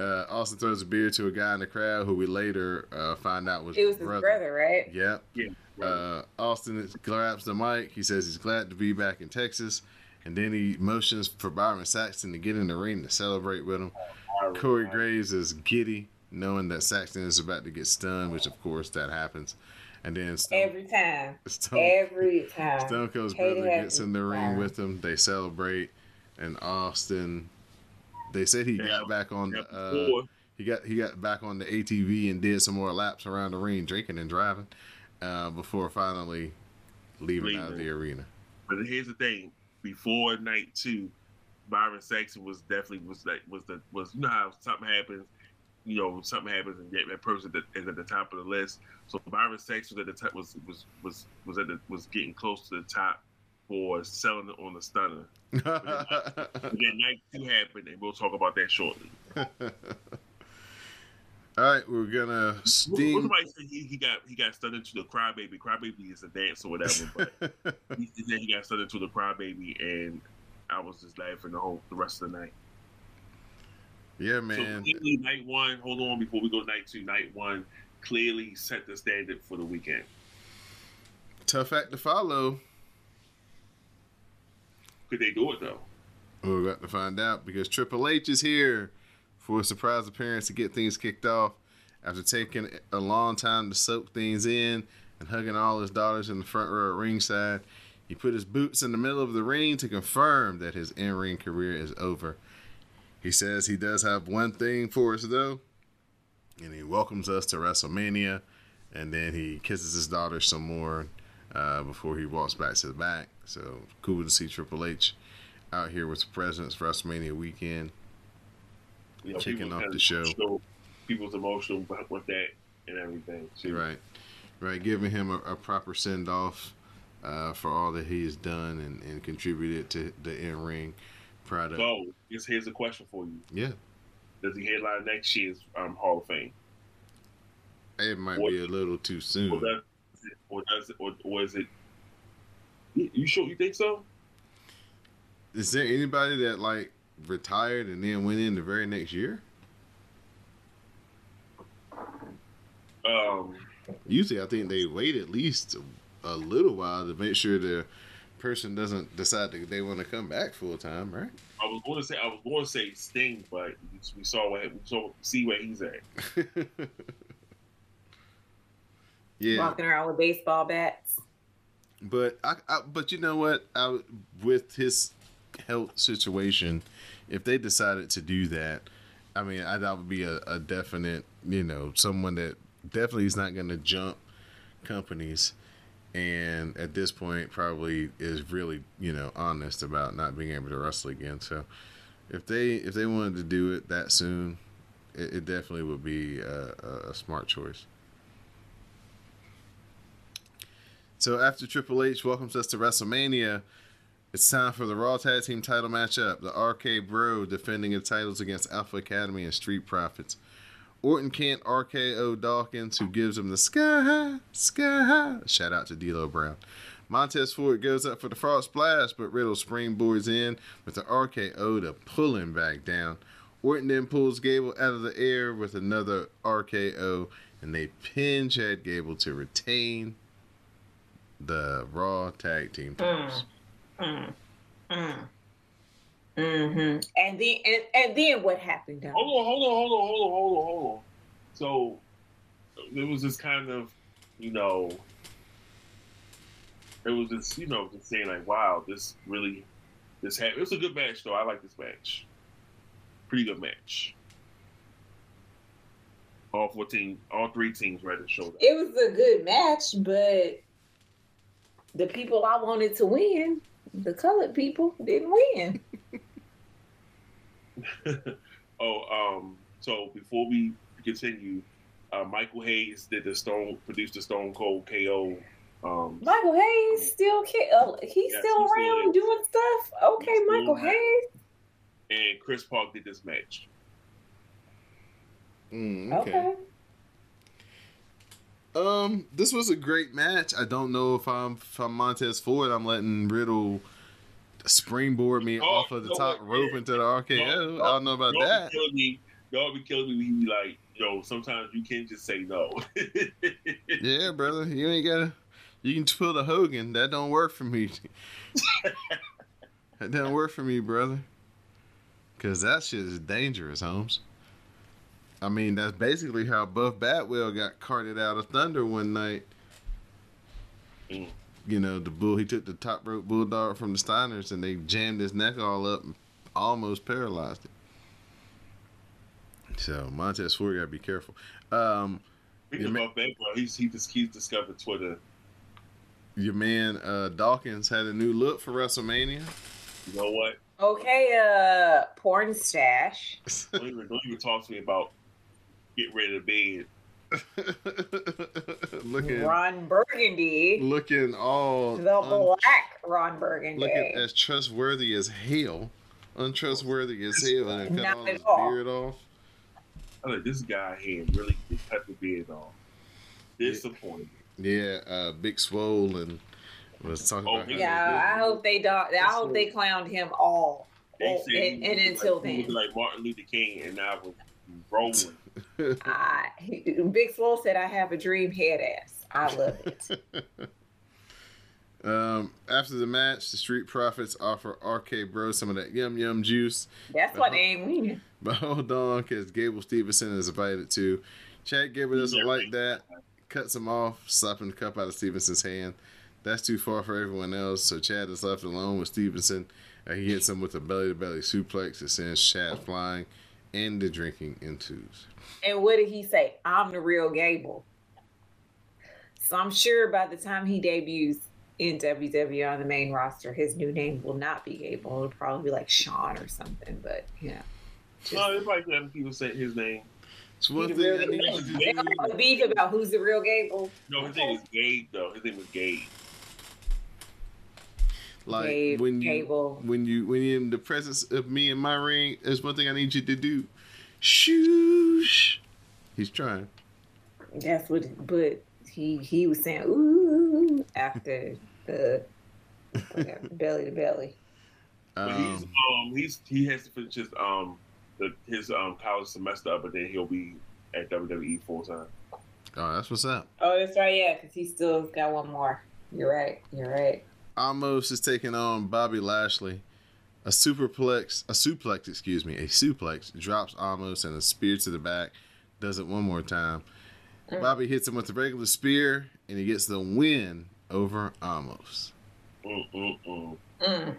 Uh, Austin throws a beer to a guy in the crowd who we later uh, find out was It was his his brother. brother, right? Yep. Yeah. Uh, Austin grabs the mic. He says he's glad to be back in Texas. And then he motions for Byron Saxton to get in the ring to celebrate with him. Corey Graves is giddy, knowing that Saxton is about to get stunned, which of course that happens. And then Stone, Every time. Stone, Every *laughs* time. Stone Cold's Hate brother gets in the every ring time. with him. They celebrate, and Austin. They said he Yeah, got back on Yeah, the. Uh, he got he got back on the ATV and did some more laps around the ring, drinking and driving, uh, before finally leaving out of the arena. but here's the thing: before night two, Byron Saxton was definitely was like was the was you know how something happens, you know something happens and that, that person is at the top of the list. So Byron Saxton was at the top was was was was at the was getting close to the top for selling it on the stunner. But *laughs* then night two happened, and we'll talk about that shortly. *laughs* All right, we're gonna what. Somebody said he, he got he got stunned into the crybaby. Crybaby is a dance or whatever, but *laughs* he said he got stunned into the crybaby, and I was just laughing the whole the rest of the night. Yeah, So man. clearly, night one. Hold on, before we go to night two. Night one clearly set the standard for the weekend. Tough act to follow. Could they do it though? We're about to find out because Triple H is here for a surprise appearance to get things kicked off after taking a long time to soak things in and hugging all his daughters in the front row at ringside. He put his boots in the middle of the ring to confirm that his in ring career is over. He says he does have one thing for us though, and he welcomes us to WrestleMania, and then he kisses his daughter some more uh, before he walks back to the back. So cool to see Triple H out here with the presence for WrestleMania weekend. You know, Kicking off the show. show People's emotional with that and everything. Too. Right, right. Giving him a, a proper send off uh, for all that he's done and, and contributed to the in ring product. So, here's, here's a question for you: Yeah, Does he headline next year's um, Hall of Fame, it might What- be a little too or soon. does it, or does it, or, or is it? You sure you think so? Is there anybody that like retired and then went in the very next year? Um, Usually, I think they wait at least a, a little while to make sure the person doesn't decide that they want to come back full time, right? I was going to say I was going to say Sting, but we saw what we saw see where he's at. *laughs* yeah, Walking around with baseball bats. but I, I but you know what? I with his health situation, if they decided to do that, I mean, I, that would be a, a definite, you know, someone that definitely is not going to jump companies, and at this point, probably is really, you know, honest about not being able to wrestle again. So, if they if they wanted to do it that soon, it, it definitely would be a, a, smart choice. So after Triple H welcomes us to WrestleMania, it's time for the Raw Tag Team title matchup. The RK Bro defending his titles against Alpha Academy and Street Profits. Orton can't RKO Dawkins, who gives him the sky high, sky high. Shout out to D'Lo Brown. Montez Ford goes up for the frog splash, but Riddle springboards in with the RKO to pull him back down. Orton then pulls Gable out of the air with another RKO, and they pin Chad Gable to retain the Raw Tag Team titles. Mm, mm. Mm-hmm. And then and, and then what happened? Though? Hold on, hold on, hold on, hold on, hold on, hold on. So it was just kind of, you know, it was just, you know, just saying like, wow, this really, this happened. It was a good match though. I like this match. Pretty good match. All four teams, all three teams rather showed up. It was a good match, but the people I wanted to win, the colored people, didn't win. *laughs* oh, um, so before we continue, uh, Michael Hayes did the Stone produced the Stone Cold KO. Um, Michael Hayes still can uh, he's Yes, still he around is. doing stuff. Okay, He's Michael. Hayes. and Chris Park did this match. Mm, Okay. Um, this was a great match. I don't know if I'm if I'm Montez Ford. I'm letting Riddle springboard me off of the no, top yeah. rope into the RKO. I don't know about that. Be killing me. Y'all be killing me. He be like, yo, sometimes you can't just say no. *laughs* Yeah, brother, you ain't gotta. You can pull the Hogan. That don't work for me. *laughs* that don't work for me, brother. Cause that shit is dangerous, Holmes. I mean, that's basically how Buff Bagwell got carted out of Thunder one night. Mm. You know, the bull. He took the top rope bulldog from the Steiners, and they jammed his neck all up, and almost paralyzed him. So Montez Ford gotta be careful. Um, Speaking Yeah, man. about that, bro, he's he just he's discovered Twitter. your man uh, Dawkins had a new look for WrestleMania. You know what? Okay, uh porn stash. Don't even don't even talk to me about get ready to bed. *laughs* looking, Ron Burgundy. looking all The un- black Ron Burgundy. looking as trustworthy as hell, untrustworthy as hell, and cut Not all at his all. beard off. I like this guy here really cut the beard off. Disappointing. Yeah, uh, Big Swole and was talking Oh, about. how Yeah, I hope they don't. I hope they clowned him all. They Oh, and, and until like, he was then, like Martin Luther King, and I was rolling. *laughs* I, he- Big Swole said, "I have a dream head ass." I love it. *laughs* Um, after the match, the Street Profits offer RK Bro some of that yum yum juice. That's what they ain't mean. But hold on, because Gable Stevenson is invited too. Chad Gable doesn't like that. Cuts him off, slapping the cup out of Stevenson's hand. That's too far for everyone else, so Chad is left alone with Stevenson. And he hits him with a belly to belly suplex that sends Chad flying and the drinking ensues. And what did he say? I'm the real Gable. So I'm sure by the time he debuts in WWE on the main roster, his new name will not be Gable. It'll probably be like Sean or something. But yeah. No, everybody let people say his name. It's one He thing the I real need to They do. don't have beef about who's the real Gable. No, his name is Gabe though. His name is Gabe. Like Gabe, when you Gable. when you when you're in the presence of me in my ring, there's one thing I need you to do. Shoosh. He's trying. That's what. But he he was saying ooh after the whatever, *laughs* belly to belly. But he's Um, um he's he has to finish his um the, his um college semester up, but then he'll be at WWE full time. oh, that's what's up. Oh, that's right. Yeah, because he still got one more. You're right. You're right. Omos is taking on Bobby Lashley. A superplex, a suplex, excuse me, a suplex drops Omos and a spear to the back. Does it one more time. Mm. Bobby hits him with the regular spear and he gets the win over Omos. Mm mm mm Mm.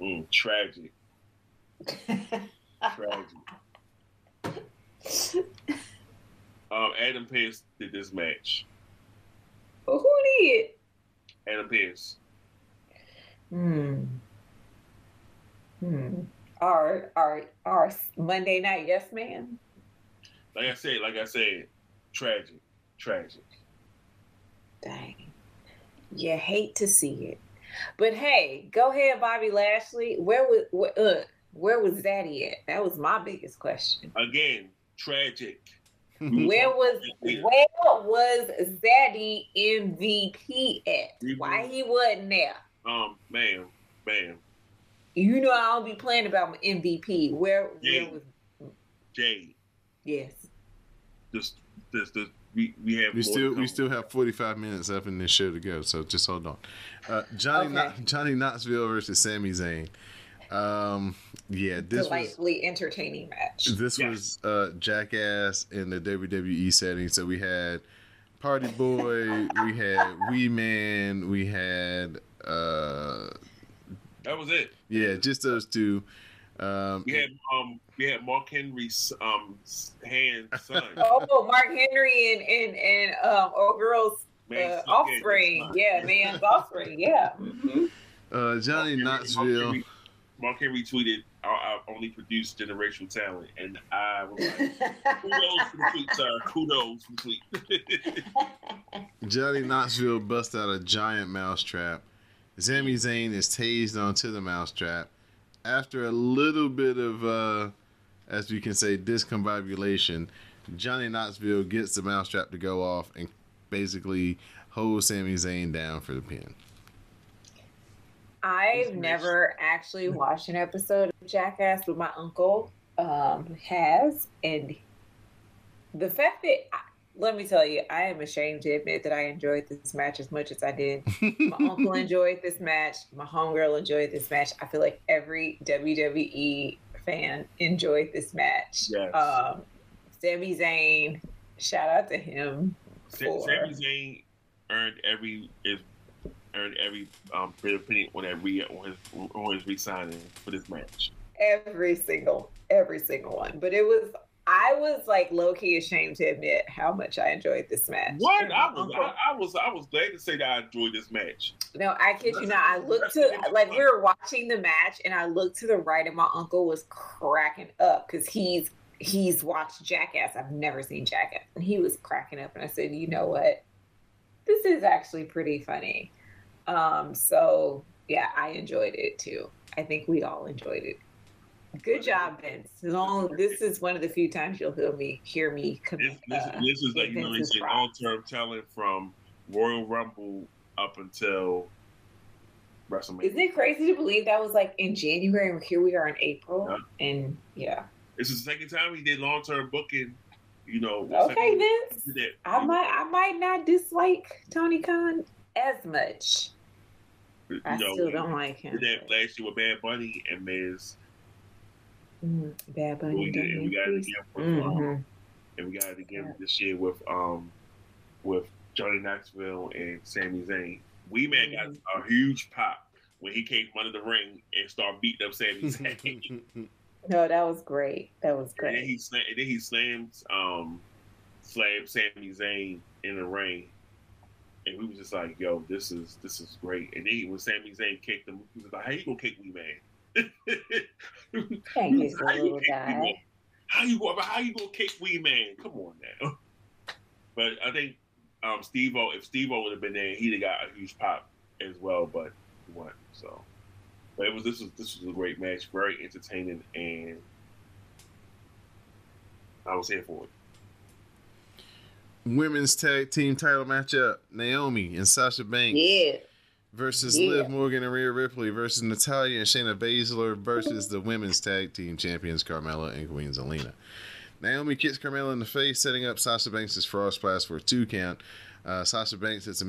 mm. Tragic, *laughs* tragic. Um, Adam Pearce did this match. well, who did? Adam Pearce. Hmm. Hmm. Our our our Monday night yes man. Like I said, like I said, tragic, tragic. Dang. You hate to see it. But hey, go ahead, Bobby Lashley. Where was where, uh, where was Zaddy at? That was my biggest question. Again, tragic. *laughs* Where was where was Zaddy MVP at? Why he wasn't there? Um, man, man, You know I don't be playing about my MVP. Where where Yeah. was Jade. yes. Just, just, just we, we have We still we still have 45 minutes left in this show to go, so just hold on. Uh, Johnny Okay. Kno- Johnny Knoxville versus Sami Zayn. Um, yeah, this was Delightfully entertaining match. this Yes. was uh, Jackass in the WWE setting. So we had Party Boy, we had Wee Man, we had uh, That was it. yeah, just those two. Um, We had um we had Mark Henry's um hand son. *laughs* Oh, Mark Henry and and and um, old girl's Man, uh, offspring. Yeah, man's offspring. Yeah. Mhm. uh, Johnny Mark Henry- Knoxville. Mark Henry, Mark Henry tweeted, I, "I only produce generational talent," and I was like, *laughs* "Kudos for the tweet, sir. Kudos for the tweet." *laughs* Johnny Knoxville bust out a giant mousetrap. Sami Zayn is tased onto the mousetrap. After a little bit of, uh, as we can say, discombobulation, Johnny Knoxville gets the mousetrap to go off and basically holds Sami Zayn down for the pin. I've never actually watched an episode of Jackass, but my uncle um, has, and the fact that let me tell you, I am ashamed to admit that I enjoyed this match as much as I did. My *laughs* uncle enjoyed this match. My homegirl enjoyed this match. I feel like every WWE fan enjoyed this match. Yes. Um, Sami Zayn, shout out to him. For, Sami Zayn earned every is earned every um penny on re on his on his re-signing for this match. every single every single one but it was i was like low-key ashamed to admit how much i enjoyed this match. What? I was I, I was I was glad to say that I enjoyed this match. no i kid you not. I looked to like we were watching the match and i looked to the right and my uncle was cracking up because he's he's watched jackass. I've never seen jackass. And he was cracking up and i said you know what? This is actually pretty funny. Um so yeah i enjoyed it too. I think we all enjoyed it Good job, Vince. Long, this is one of the few times you'll hear me hear me. Com- This this, uh, this is like give you know they Vince's say long term talent from Royal Rumble up until WrestleMania. Isn't it crazy to believe that was like in January and here we are in April? Yeah. And yeah. This is the second time he did long term booking. You know. Okay, Vince. I might I might not dislike Tony Khan as much. You I know, still don't like him. did that last year with Bad Bunny and Miz. Mm, Bad Bunny. We did, and we got it again with, um, Mhm. and we got it again this year with um with Johnny Knoxville and Sami Zayn. We Man got a huge pop when he came from under the ring and started beating up Sami *laughs* Zayn. No, that was great. That was and then great. he slam, and then he slams um slammed Sami Zayn in the ring. And we was just like, yo, this is this is great. And then he, when Sami Zayn kicked him, he was like, how you gonna kick Wee Man? *laughs* Thank you, How you little kick guy. How you go? How you gonna kick Wee Man? Come on now. But I think um, Steve-O, if Steve-O would have been there, he'd have got a huge pop as well. But he won. So, but it was this was this was a great match, very entertaining, and I was here for it. Women's tag team title matchup: Naomi and Sasha Banks Yeah. Versus Yeah. Liv Morgan and Rhea Ripley versus Natalya and Shayna Baszler versus the women's tag team champions Carmella and Queen Zelina. Naomi kicks Carmella in the face, setting up Sasha Banks' frog splash for a two count. Uh, Sasha Banks hits, a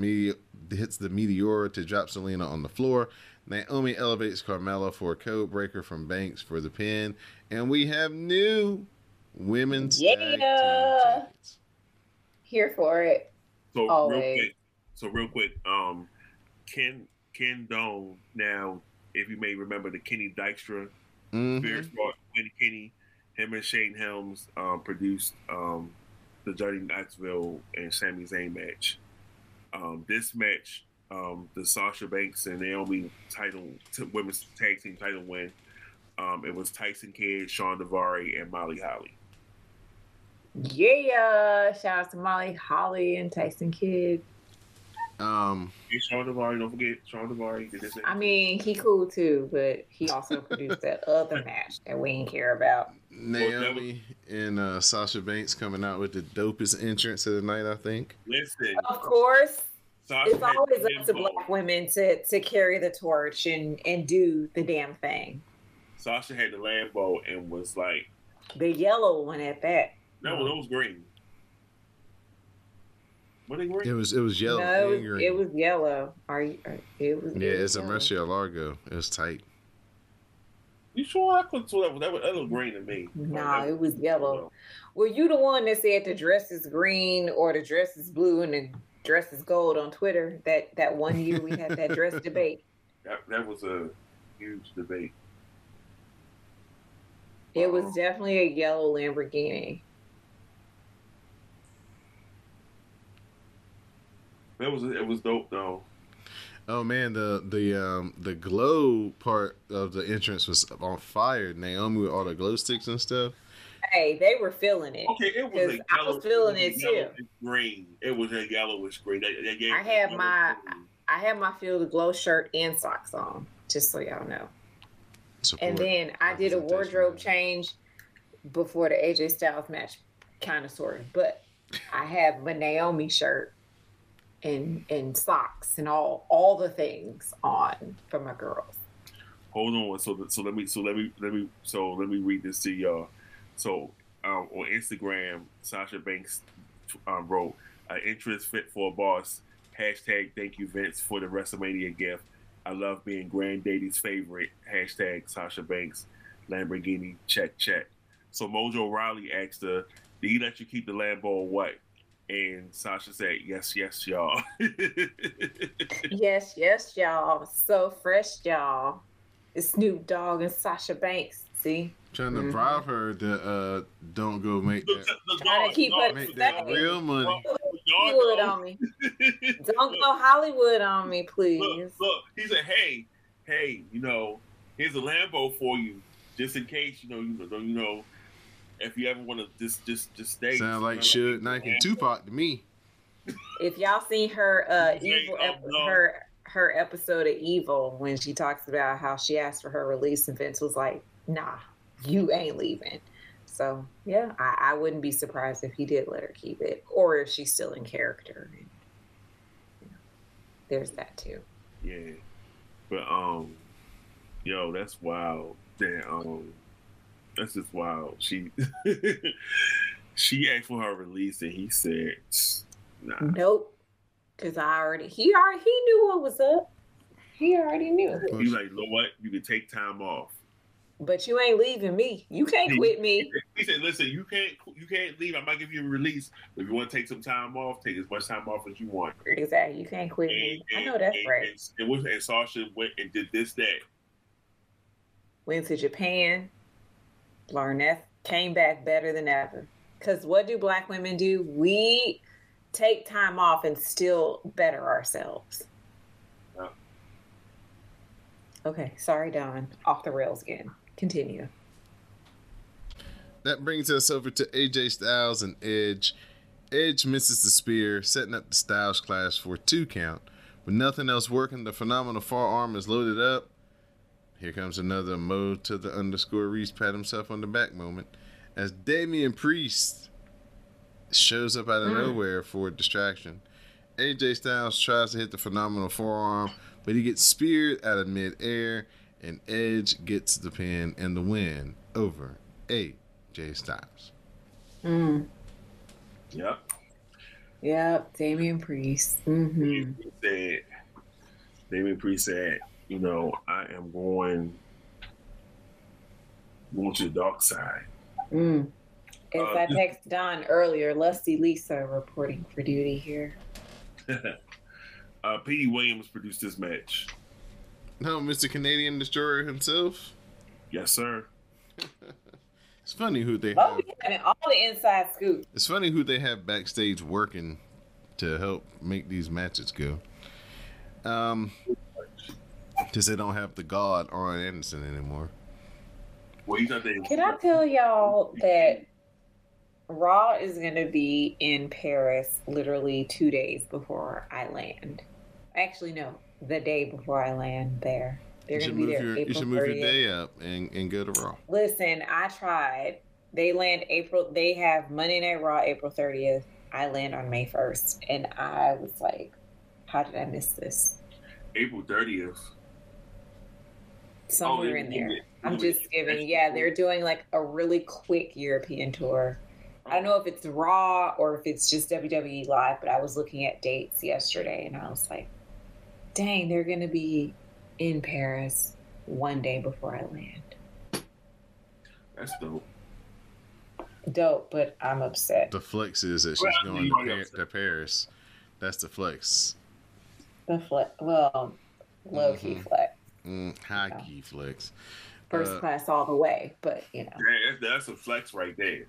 hits the Meteora to drop Zelina on the floor. Naomi elevates Carmella for a code breaker from Banks for the pin. And we have new women's tag team champions. Here for it. So real quick, so real quick, um, Ken Ken Doane. Now, if you may remember the Kenny Dykstra Mhm. Spears brought Kenny Kenny, him and Shane Helms um, produced um, the Johnny Knoxville and Sami Zayn match. Um, this match, um, the Sasha Banks and Naomi title t- women's tag team title win. Um, it was Tyson Kidd, Shawn Daivari, and Molly Holly. Yeah. Shout out to Molly Holly and Tyson Kidd. Um, Hey, Shawn Daivari, don't forget Shawn Daivari. I mean, he cool too, but he also produced that *laughs* other match that we didn't care about. Naomi and uh, Sasha Banks coming out with the dopest entrance of the night, I think. listen, Of course, Sasha it's had always up to black women to to carry the torch and and do the damn thing. Sasha had the Lambo and was like, The yellow one at that. no, it was green. What they It was it was yellow no, it was, green. it was yellow. Are you? Are, it was. yeah, it was it's a yellow. Murciélago. It was tight. You sure I could so that that was, that was green to me? Nah, it was yellow. Were you the one that said the dress is green or the dress is blue and the dress is gold on Twitter? That that one year we had that dress *laughs* debate. That, that was a huge debate. It was uh-huh. definitely a yellow Lamborghini. That was it was dope though. Oh man, the the um the glow part of the entrance was on fire. Naomi with all the glow sticks and stuff. Hey, they were feeling it. Okay, it was a 'Cause I was feeling was a it, too. yellowish Green. It was a yellowish green. That, that gave I it had my- green. I had my field of glow shirt and socks on, just so y'all know. Support. And then I did a wardrobe change before the AJ Styles match, kind of sort of. But I have my Naomi shirt and and socks and all all the things on for my girls. Hold on. So so let me so let me let me so let me read this to y'all. So um, on Instagram, Sasha Banks um, wrote, uh, "Interest fit for a boss." Hashtag Thank you Vince for the WrestleMania gift. I love being Granddaddy's favorite. Hashtag Sasha Banks Lamborghini check check. So Mojo Rawley asked her, "Did he let you keep the Lambo or what?" And Sasha said, "Yes, yes, y'all." *laughs* Yes, yes, y'all. So fresh, y'all. It's Snoop Dogg and Sasha Banks. See, Trying to Mhm. bribe her to uh don't go make that, the Trying to dog- keep dog- her make that real money. Hollywood on me. Don't go Hollywood on me, please. Look, look, he said, "Hey, hey, you know, here's a Lambo for you, just in case, you know, you know, you know, if you ever want to just, just, just stay." Sound like Suge Knight and Tupac to me. If y'all seen her uh evil ep- her her episode of Evil when she talks about how she asked for her release and Vince was like, "Nah, you ain't leaving." So yeah, I, I wouldn't be surprised if he did let her keep it, or if she's still in character. You know, There's that too. Yeah, but um, yo, that's wild. That um, that's just wild. She, *laughs* she asked for her release, and he said, "Nah." Nope, because I already he already he knew what was up. He already knew. He's like, you know what? You can take time off. But you ain't leaving me. You can't quit me. *laughs* He said, "Listen, you can't you can't leave. I might give you a release. But if you want to take some time off, take as much time off as you want." Exactly. You can't quit me. I know that's and, right. And, and, and Sasha went and did this that. Went to Japan. Learned that. Came back better than ever. Because what do black women do? We take time off and still better ourselves. Yeah. Okay, sorry, Don. Off the rails again. Continue. That brings us over to AJ Styles and Edge. Edge misses the spear, setting up the Styles clash for a two count. With nothing else working, the phenomenal forearm is loaded up. Here comes another Mo to the underscore Rease pat himself on the back moment. As Damian Priest shows up out of nowhere for a distraction. AJ Styles tries to hit the phenomenal forearm, but he gets speared out of midair, and Edge gets the pin and the win over AJ Styles. Mm. Yep. Yep, Damian Priest. Mm-hmm. He said, David Priest said, you know, I am going going to the dark side. Mm. As Uh, I texted Don earlier, Lusty Lisa reporting for duty here. *laughs* uh, Petey Williams produced this match. No, Mr. Canadian Destroyer himself. Yes, sir. *laughs* It's funny who they Oh, have. we having all the inside scoop. It's funny who they have backstage working to help make these matches go. Um, because they don't have the God Arn Anderson anymore. Well, he's not there. Can I tell y'all that Raw is going to be in Paris literally two days before I land? Actually, no, the day before I land there. They're You going should to be move there your you should move your day up and, and go to Raw. Listen, I tried. They land April. They have Monday Night Raw April 30th. I land on May 1st, and I was like, "How did I miss this?" April 30th. Somewhere Oh, in you- there. you- I'm just giving. Yeah, they're doing like a really quick European tour. I don't know if it's Raw or if it's just WWE Live, but I was looking at dates yesterday, and I was like, "Dang, they're gonna be in Paris one day before I land." That's dope. Dope, but I'm upset. The flex is that she's Well, going to, already Par- upset. to Paris. That's the flex. The flex, well, low key Mhm. flex. Mm, high key flex. first Uh, class all the way. But you know Yeah, that's, that's a flex right there.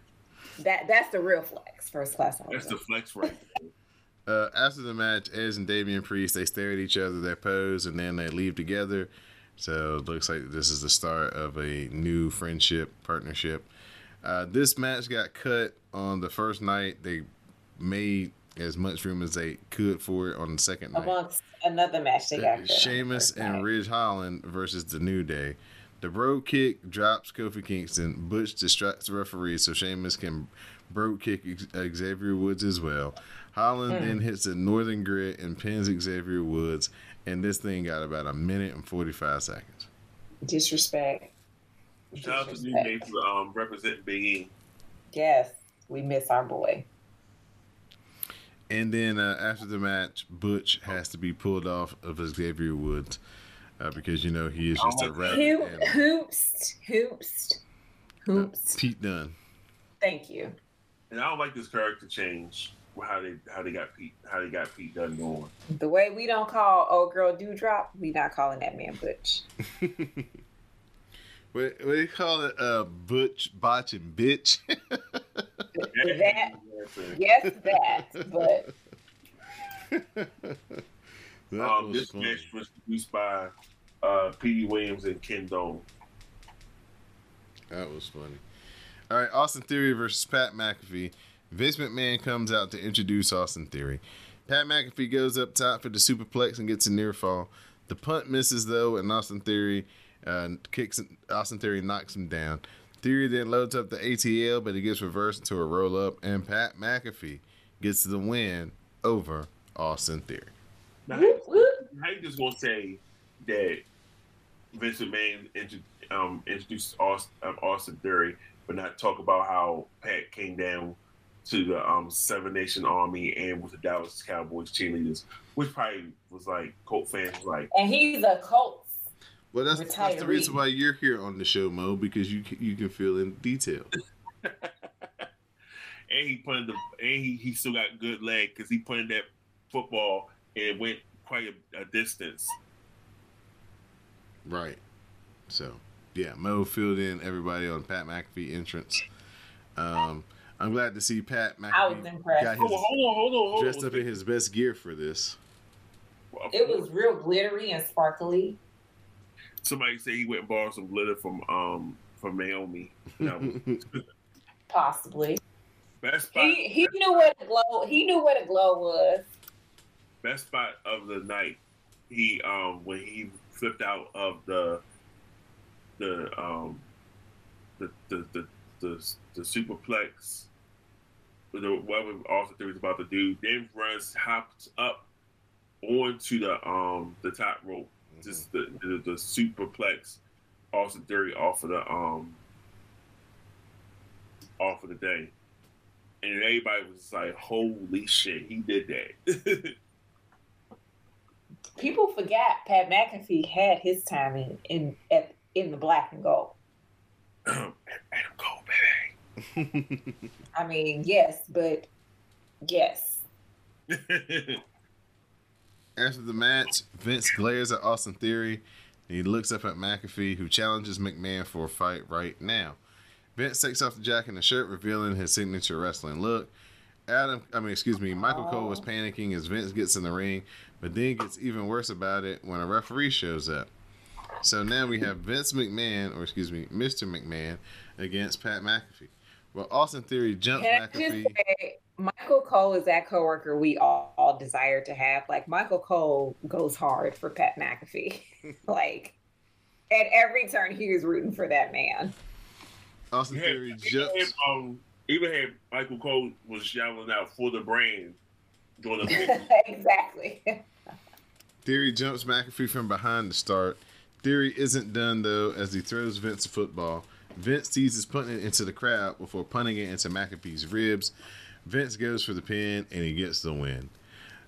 that that's the real flex, first class all That's the the flex right there. *laughs* Uh, after the match, Edge and Damian Priest they stare at each other, they pose, and then they leave together. So it looks like this is the start of a new friendship partnership. Uh, this match got cut on the first night. They made as much room as they could for it on the second night. Amongst another match they got. Good Sheamus and night. Ridge Holland versus the New Day. The Brogue Kick drops Kofi Kingston. Butch distracts the referee so Sheamus can Brogue Kick Xavier Woods as well. Holland Hmm. then hits a Northern Grit and pins Xavier Woods. And this thing got about a minute and 45 seconds. disrespect. Shout out to New Day for um, representing Big E. Yes, we miss our boy. And then uh, after the match, Butch has to be pulled off of Xavier Woods uh, because, you know, he is just a Oh, rabbit. Who animal. hoops hoops hoops. Pete Dunn. Thank you. And I don't like this character change. How they how they got Pete how they got Pete Dunn going. The way we don't call old girl Doudrop, we not calling that man Butch. What, what do you call it? Uh, Butch, Botch, and Bitch. *laughs* that yes, that. But *laughs* That um, this funny. match was produced by uh, Petey Williams and Ken Doane. That was funny. All right, Austin Theory versus Pat McAfee. Vince McMahon comes out to introduce Austin Theory. Pat McAfee goes up top for the superplex and gets a near fall. The punt misses though, and Austin Theory uh, kicks. Austin Theory knocks him down. Theory then loads up the ATL, but it gets reversed into a roll up, and Pat McAfee gets the win over Austin Theory. Now, whoop, whoop. how you just gonna say that Vince McMahon intro, um, introduced Austin, um, Austin Theory, but not talk about how Pat came down to the um, Seven Nation Army and with the Dallas Cowboys cheerleaders, which probably was like Colt fans was like. And he's a Colts. Well, that's, that's the reason why you're here on the show, Mo, because you can, you can feel in detail. *laughs* and he put in the and he, he still got good leg because he put in that football and it went quite a, a distance. Right. So, yeah, Mo filled in everybody on Pat McAfee entrance. Um, I'm glad to see Pat I was McAfee impressed. got Hold his on, hold on, hold on, hold dressed on. up in his best gear for this. It was real glittery and sparkly. Somebody said he went and borrowed some glitter from um from Naomi. No, *laughs* Possibly. best spot, He he knew what a glow he knew what a glow was. best spot of the night. He um when he flipped out of the the um the the the the, the superplex. The whatever Austin Theory was about to do, then runs hops up onto the um the top rope, just the the, the superplex. Austin Theory off of the um off of the day, and everybody was like, "Holy shit, he did that!" *laughs* People forgot Pat McAfee had his time in in at, in the black and gold. Adam Cole, baby. I mean, yes, but yes. *laughs* After the match, Vince glares at Austin Theory he looks up at McAfee, who challenges McMahon for a fight right now. Vince takes off the jacket and the shirt, revealing his signature wrestling look. Adam, I mean, excuse me, Michael Cole was panicking as Vince gets in the ring, but then gets even worse about it when a referee shows up. So now we have Vince McMahon, or excuse me, Mr. McMahon, against Pat McAfee. Well, Austin Theory jumps Can I just McAfee. say, Michael Cole is that coworker we all, all desire to have. Like Michael Cole goes hard for Pat McAfee. *laughs* *laughs* like at every turn, he was rooting for that man. Austin Yeah, Theory even jumps. um, even had Michael Cole was yelling out for the brand during the *laughs* exactly. Theory jumps McAfee from behind to start. Theory isn't done though as he throws Vince a football. Vince teases punting it into the crowd before punting it into McAfee's ribs. Vince goes for the pin and he gets the win.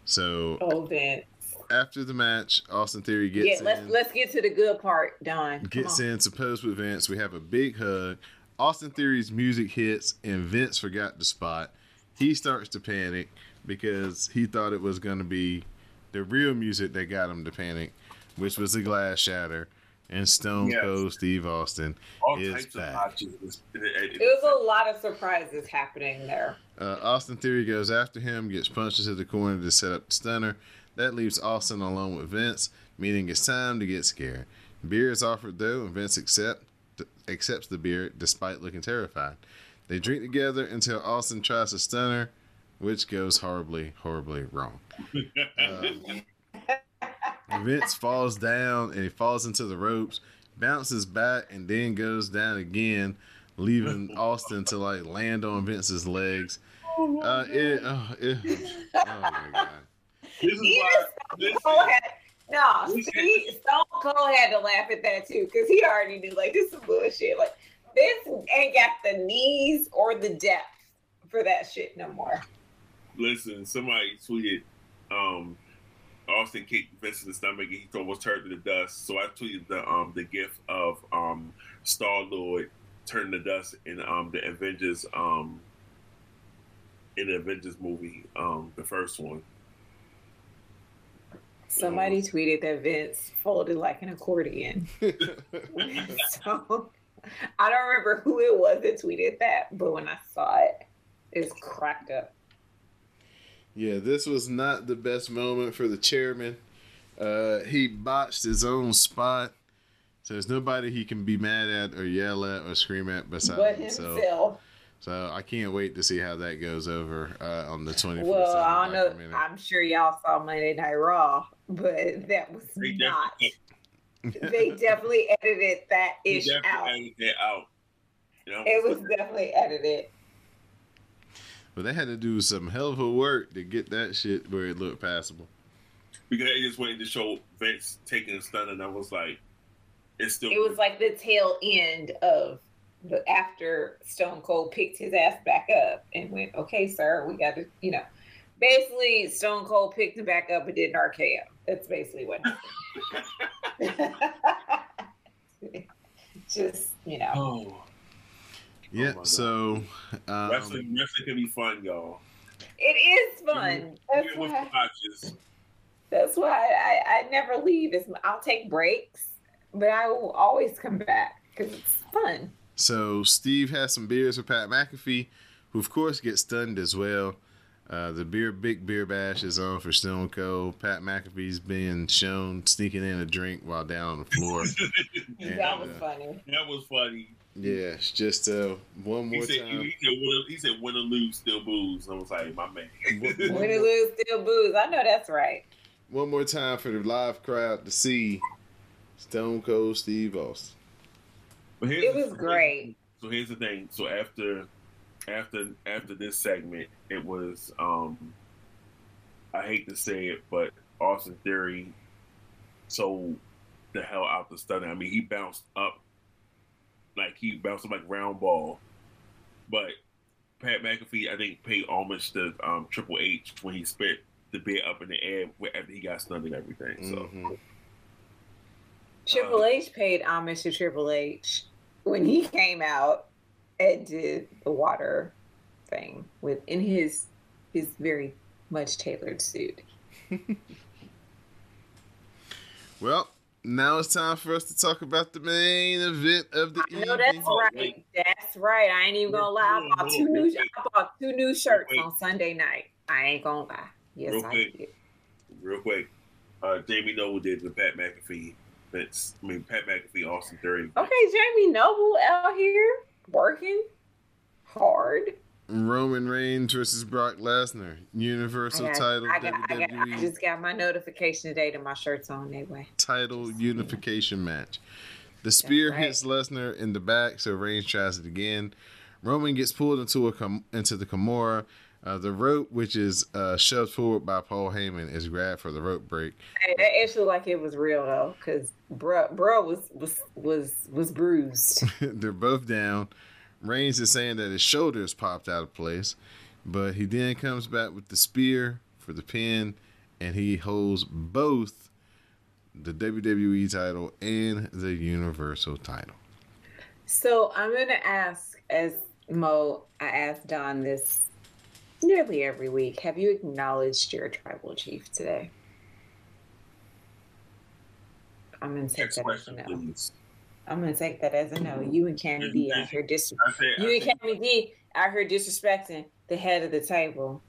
So Oh, Vince. after the match, Austin Theory gets Yeah, gets let's in. let's get to the good part, Don. Come gets on. in to pose with Vince. We have a big hug. Austin Theory's music hits, and Vince forgot the spot. He starts to panic because he thought it was going to be the real music that got him to panic, which was the glass shatter. And Stone Yes. Cold Steve Austin all is types back. of. It, it, It was a lot of surprises happening there. Uh, Austin Theory goes after him, gets punched into the corner to set up the stunner. That leaves Austin alone with Vince, meaning it's time to get scared. Beer is offered though, and Vince accept, accepts the beer despite looking terrified. They drink together until Austin tries to stunner, which goes horribly, horribly wrong. *laughs* Um, Vince falls down and he falls into the ropes, bounces back, and then goes down again, leaving Austin to like land on Vince's legs. Uh, *laughs* it, oh, it, oh my god. This is Even why. Stone This Cold had, no, he, Stone Cold had to laugh at that too because he already knew like this is bullshit. Like Vince ain't got the knees or the depth for that shit no more. listen, somebody tweeted, um, Austin kicked Vince in the stomach and he almost turned to the dust. So I tweeted the um the gif of um Star Lord turning to dust in um the Avengers um in the Avengers movie um the first one. Somebody tweeted that Vince folded like an accordion. *laughs* *laughs* so I don't remember who it was that tweeted that, but when I saw it, it's cracked up. Yeah, this was not the best moment for the chairman. Uh, he botched his own spot. So there's nobody he can be mad at or yell at or scream at besides But himself. himself. So I can't wait to see how that goes over uh, on the 24th. Well, I don't know. I'm sure y'all saw Monday Night Raw, but that was They not. definitely, They *laughs* definitely edited that they ish out. definitely edited that out. You know? It was definitely edited. But they had to do some hell of a work to get that shit where it looked passable. because they just waited to show Vince taking a stun, and I was like, it's still It was like the tail end of but after Stone Cold picked his ass back up and went, "Okay, sir, we got to," you know, basically Stone Cold picked him back up and did an RKO. That's basically what. *laughs* Just you know. Oh, Yeah. my God. so, um, wrestling, wrestling can be fun, y'all. It is fun. That's why. That's why I, I never leave. It's, I'll take breaks, but I will always come back because it's fun. So Steve has some beers with Pat McAfee, who of course gets stunned as well. Uh, the beer big beer bash is on for Stone Cold. Pat McAfee's being shown sneaking in a drink while down on the floor. Yeah, *laughs* that was yeah. funny. That was funny. yeah, it's just uh, one He more said, time. he, said, win, he said, win or lose, still booze. I was like, my man. *laughs* Win or lose, still booze. I know that's right. One more time for the live crowd to see Stone Cold Steve Austin. But here's It the- was great. So here's the thing. So after after after this segment, it was um I hate to say it, but Austin Theory sold the hell out the stunner. I mean, he bounced up like he bounced up like round ball. But Pat McAfee, I think, paid homage to um, Triple H when he spit the bit up in the air after he got stunned and everything. So Mhm. Triple Uh, H paid homage to Triple H when he came out and did the water thing with in his his very much tailored suit. *laughs* Well, now it's time for us to talk about the main event of the I know evening. that's right. wait. That's right. I ain't even gonna lie. I bought two new. I bought two new shirts Wait. on Sunday night. I ain't gonna lie. Yes, Real I quick. did. real quick, uh, Jamie Noble did the Pat McAfee. That's I mean Pat McAfee, Austin Theory. Okay, Jamie Noble out here working hard. Roman Reigns versus Brock Lesnar, Universal got- title, I, got, I, got, I WWE just got my notification today that my shirt's on their way. title unification match. The spear right. hits Lesnar in the back, so Reigns tries it again. Roman gets pulled into a into the Kimura. Uh, the rope, which is uh, shoved forward by Paul Heyman, is grabbed for the rope break. Hey, that actually like it was real though, because bro, bro was was was was bruised. *laughs* They're both down. Reigns is saying that his shoulders popped out of place, but he then comes back with the spear for the pin, and he holds both the WWE title and the Universal title. So I'm gonna ask, as Mo, I asked Don this nearly every week. Have you acknowledged your tribal chief today? I'm gonna take Next that as a no. please. I'm gonna take that as a no. You and Cammy D out here dis- said, you I and Cammy D out here disrespecting the head of the table.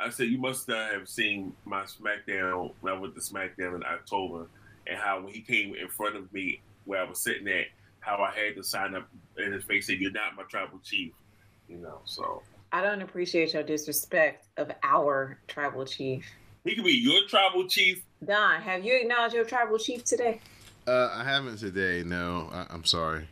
I said you must uh, have seen my SmackDown when I went to SmackDown in October, and how when he came in front of me where I was sitting at, how I had to sign up in his face saying, "You're not my tribal chief," you know. So I don't appreciate your disrespect of our tribal chief. he could be your tribal chief. Don, have you acknowledged your tribal chief today? Uh, I haven't today. No, I, I'm sorry.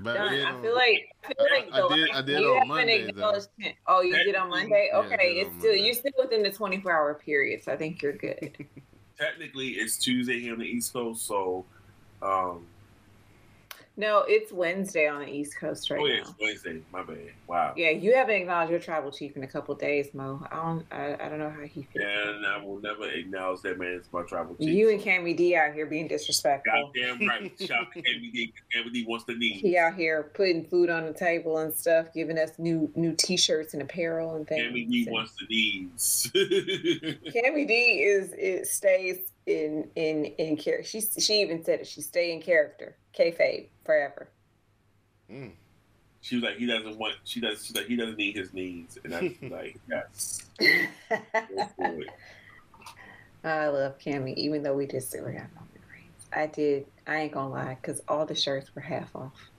But Don, I on- feel like I feel like I the did- I did on Monday, though. acknowledged him. Oh, you did on Monday? Yeah, I Okay, did it's still Monday. you're still within the 24 hour period, so I think you're good. Technically, it's Tuesday here on the East Coast, so um, No, it's Wednesday on the East Coast right now. oh yeah, now. it's Wednesday. My bad. Wow. Yeah, you haven't acknowledged your tribal chief in a couple days, Mo. I don't. I, I don't know how he feels. And I will never acknowledge that man as my tribal chief. You and Cammy D out here being disrespectful. Goddamn right. Shout to MD. MD wants the knee. He out here putting food on the table and stuff, giving us new new T-shirts and apparel and things. MD And wants the knees. *laughs* Cammy D is it stays in in in character. She she even said it. She stay in character, kayfabe forever. Mm. she was like, he doesn't want. She does. She's like, he doesn't need his needs, and I'm like, *laughs* yes. Go for it. I love Cammy, even though we just still got Roman Reigns. I did. I ain't gonna lie, because all the shirts were half off.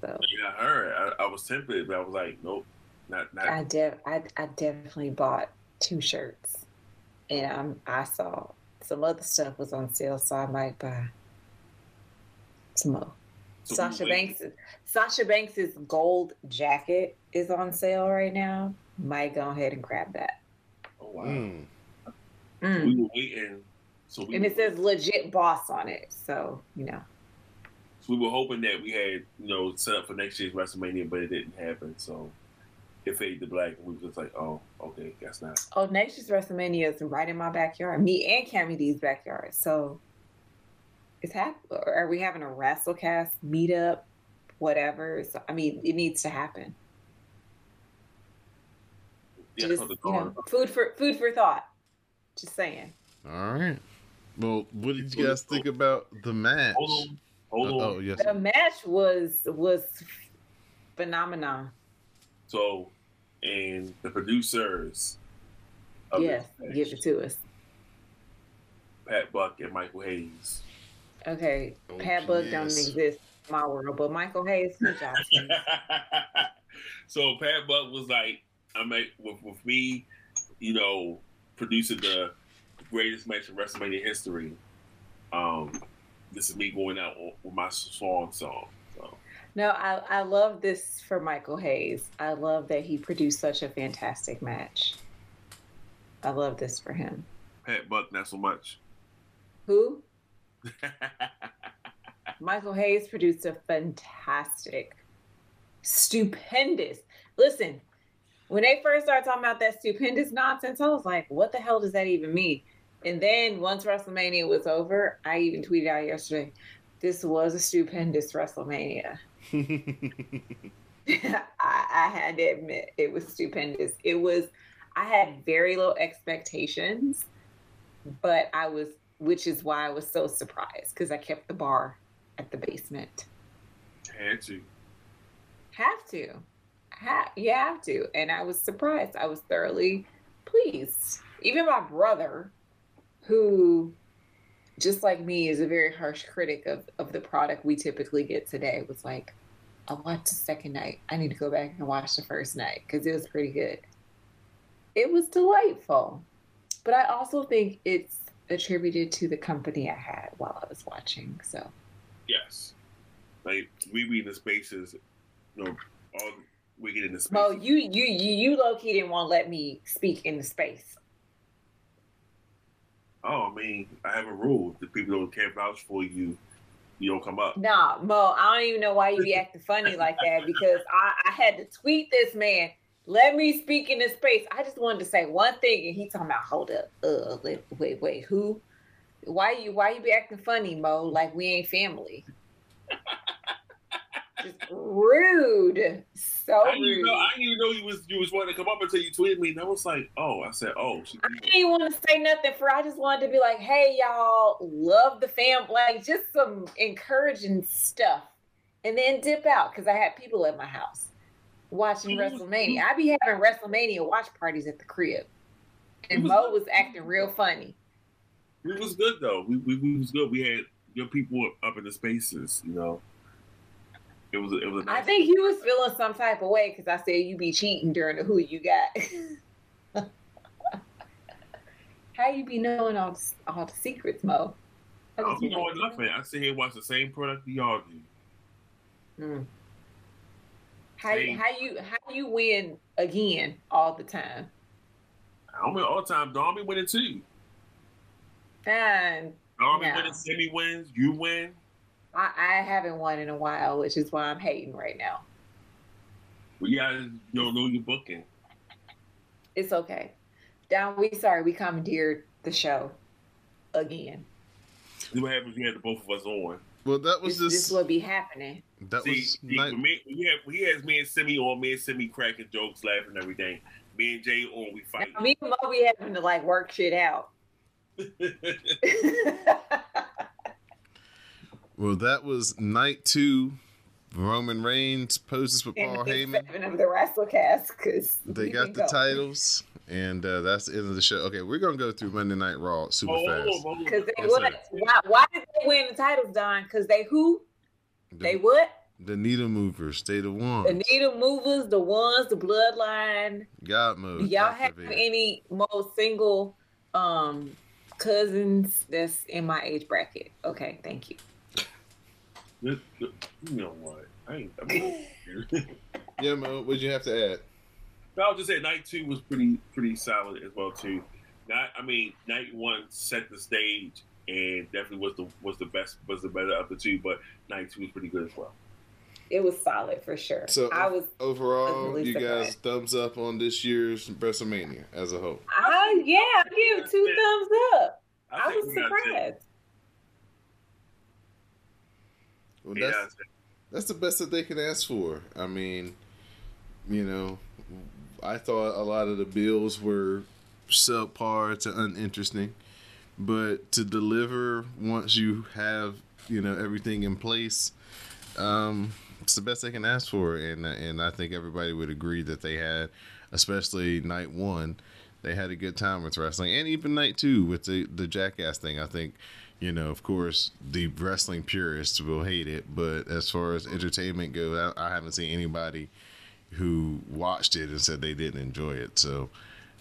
So Yeah, I heard. I, I was tempted, but I was like, nope, not not. I def I, I definitely bought two shirts, and um, I saw some other stuff was on sale, so I might buy some more. So Sasha wait. Banks, Sasha Banks's gold jacket is on sale right now. Might go ahead and grab that. Oh wow. Mm. Mm. We were waiting. So we And it says legit boss on it, so you know. So we were hoping that we had, you know, set up for next year's WrestleMania, but it didn't happen. So it faded to black, and we were just like, oh, okay, guess not. Oh, next year's WrestleMania is right in my backyard. Me and Cammy D's backyard. So it's happening. Are we having a WrestleCast meetup? Whatever. So, I mean, it needs to happen. Yeah, Just, for the you know, food for food for thought. Just saying. All right. Well, what did you guys think about the match? Hold on, hold Uh, on. oh yes. The match was was phenomenon. So, and the producers, of Yes, match, give it to us. Pat Buck and Michael Hayes. Okay, Oh, Pat Buck don't exist in my world, but Michael Hayes, good *laughs* job. So Pat Buck was like, I mean, with, with me, you know, producing the greatest match in WrestleMania history. Um, this is me going out with my swan song. So No, I, I love this for Michael Hayes. I love that he produced such a fantastic match. I love this for him. Pat Buck, not so much. Who? *laughs* Michael Hayes produced a fantastic, stupendous. Listen, when they first started talking about that stupendous nonsense, I was like, what the hell does that even mean? And then once WrestleMania was over, I even tweeted out yesterday, this was a stupendous WrestleMania. *laughs* I, I had to admit it was stupendous. It was I had very low expectations, but I was which is why I was so surprised because I kept the bar at the basement. Had to. Have to. Ha- you have to. And I was surprised. I was thoroughly pleased. Even my brother, who just like me is a very harsh critic of, of the product we typically get today, was like, I watched the second night. I need to go back and watch the first night because it was pretty good. It was delightful. But I also think it's attributed to the company I had while I was watching. So Yes. Like we be in the spaces, you know, all we get in the space. Mo, you you you you low key didn't want to let me speak in the space. Oh, I mean, I have a rule: the people who can't vouch for you, you don't come up. Nah, Mo, I don't even know why you be acting funny like that because I, I had to tweet this man. Let me speak in this space. I just wanted to say one thing, and he talking about hold up. Uh, wait, wait, wait. Who? Why you? Why you be acting funny, Mo? Like we ain't family. *laughs* just rude. So I didn't, rude. know, I didn't even know you was you was wanting to come up until you tweeted me, and I was like, oh, I said, oh, she, I didn't want to say nothing for. I just wanted to be like, "Hey, y'all, love the fam." Like just some encouraging stuff, and then dip out because I had people at my house watching WrestleMania. I'd be having WrestleMania watch parties at the crib, and was Mo good. was acting real funny. It was good though. We, we we was good. We had good people up in the spaces, you know. It was it was. A I nice, think he was feeling some type of way because I said you be cheating during the who you got. *laughs* How you be knowing all the, all the secrets, Mo? I don't just be knowing want nothing. I sit here and watch the same product y'all do. Mm. How you, how you how you win again all the time? I don't win all the time. Don be winning too. And Don be No. winning semi wins. You win. I, I haven't won in a while, which is why I'm hating right now. We gotta you don't know your booking. It's okay. Down, we sorry we commandeered the show again. See what happens. when You had the both of us on. Well, that was This, this just will be happening. That See, was see, night. when me, when he, had, has me and Simi on, me and Simi cracking jokes, laughing, and everything. Me and Jay on, we fight. Now, me and Mo be having to like work shit out. *laughs* Well, that was night two. Roman Reigns poses with Paul and the Heyman. seven of the WrestleCast because They got the titles, and uh, that's the end of the show. Okay, we're gonna go through Monday Night Raw super Oh, fast. oh, oh, Because they Yes. Why, why did they win the titles, Don? Because they who? They what? the needle movers, they the ones. The ones. needle movers, the ones, the bloodline. God Do mode. y'all have any most single um cousins that's in my age bracket? Okay, thank you. This- this- You know what? I ain't. I mean, *laughs* Yeah, Mo. What'd you have to add? No, I'll just say night two was pretty pretty solid as well too. Not, I mean, night one set the stage and definitely was the was the best was the better of the two. But '92 was pretty good as well. It was solid for sure. So I was overall, really you guys surprised. thumbs up on this year's WrestleMania as a whole. I yeah, I give two Yeah. thumbs up. I, think was we got ten. surprised. Well, Yeah, that's that's the best that they can ask for. I mean, you know, I thought a lot of the bills were subpar to uninteresting, but to deliver once you have you know everything in place, um, it's the best they can ask for, and and I think everybody would agree that they had, especially night one, they had a good time with wrestling, and even night two with the the jackass thing. I think you know, of course, the wrestling purists will hate it, but as far as entertainment goes, I, I haven't seen anybody who watched it and said they didn't enjoy it. So,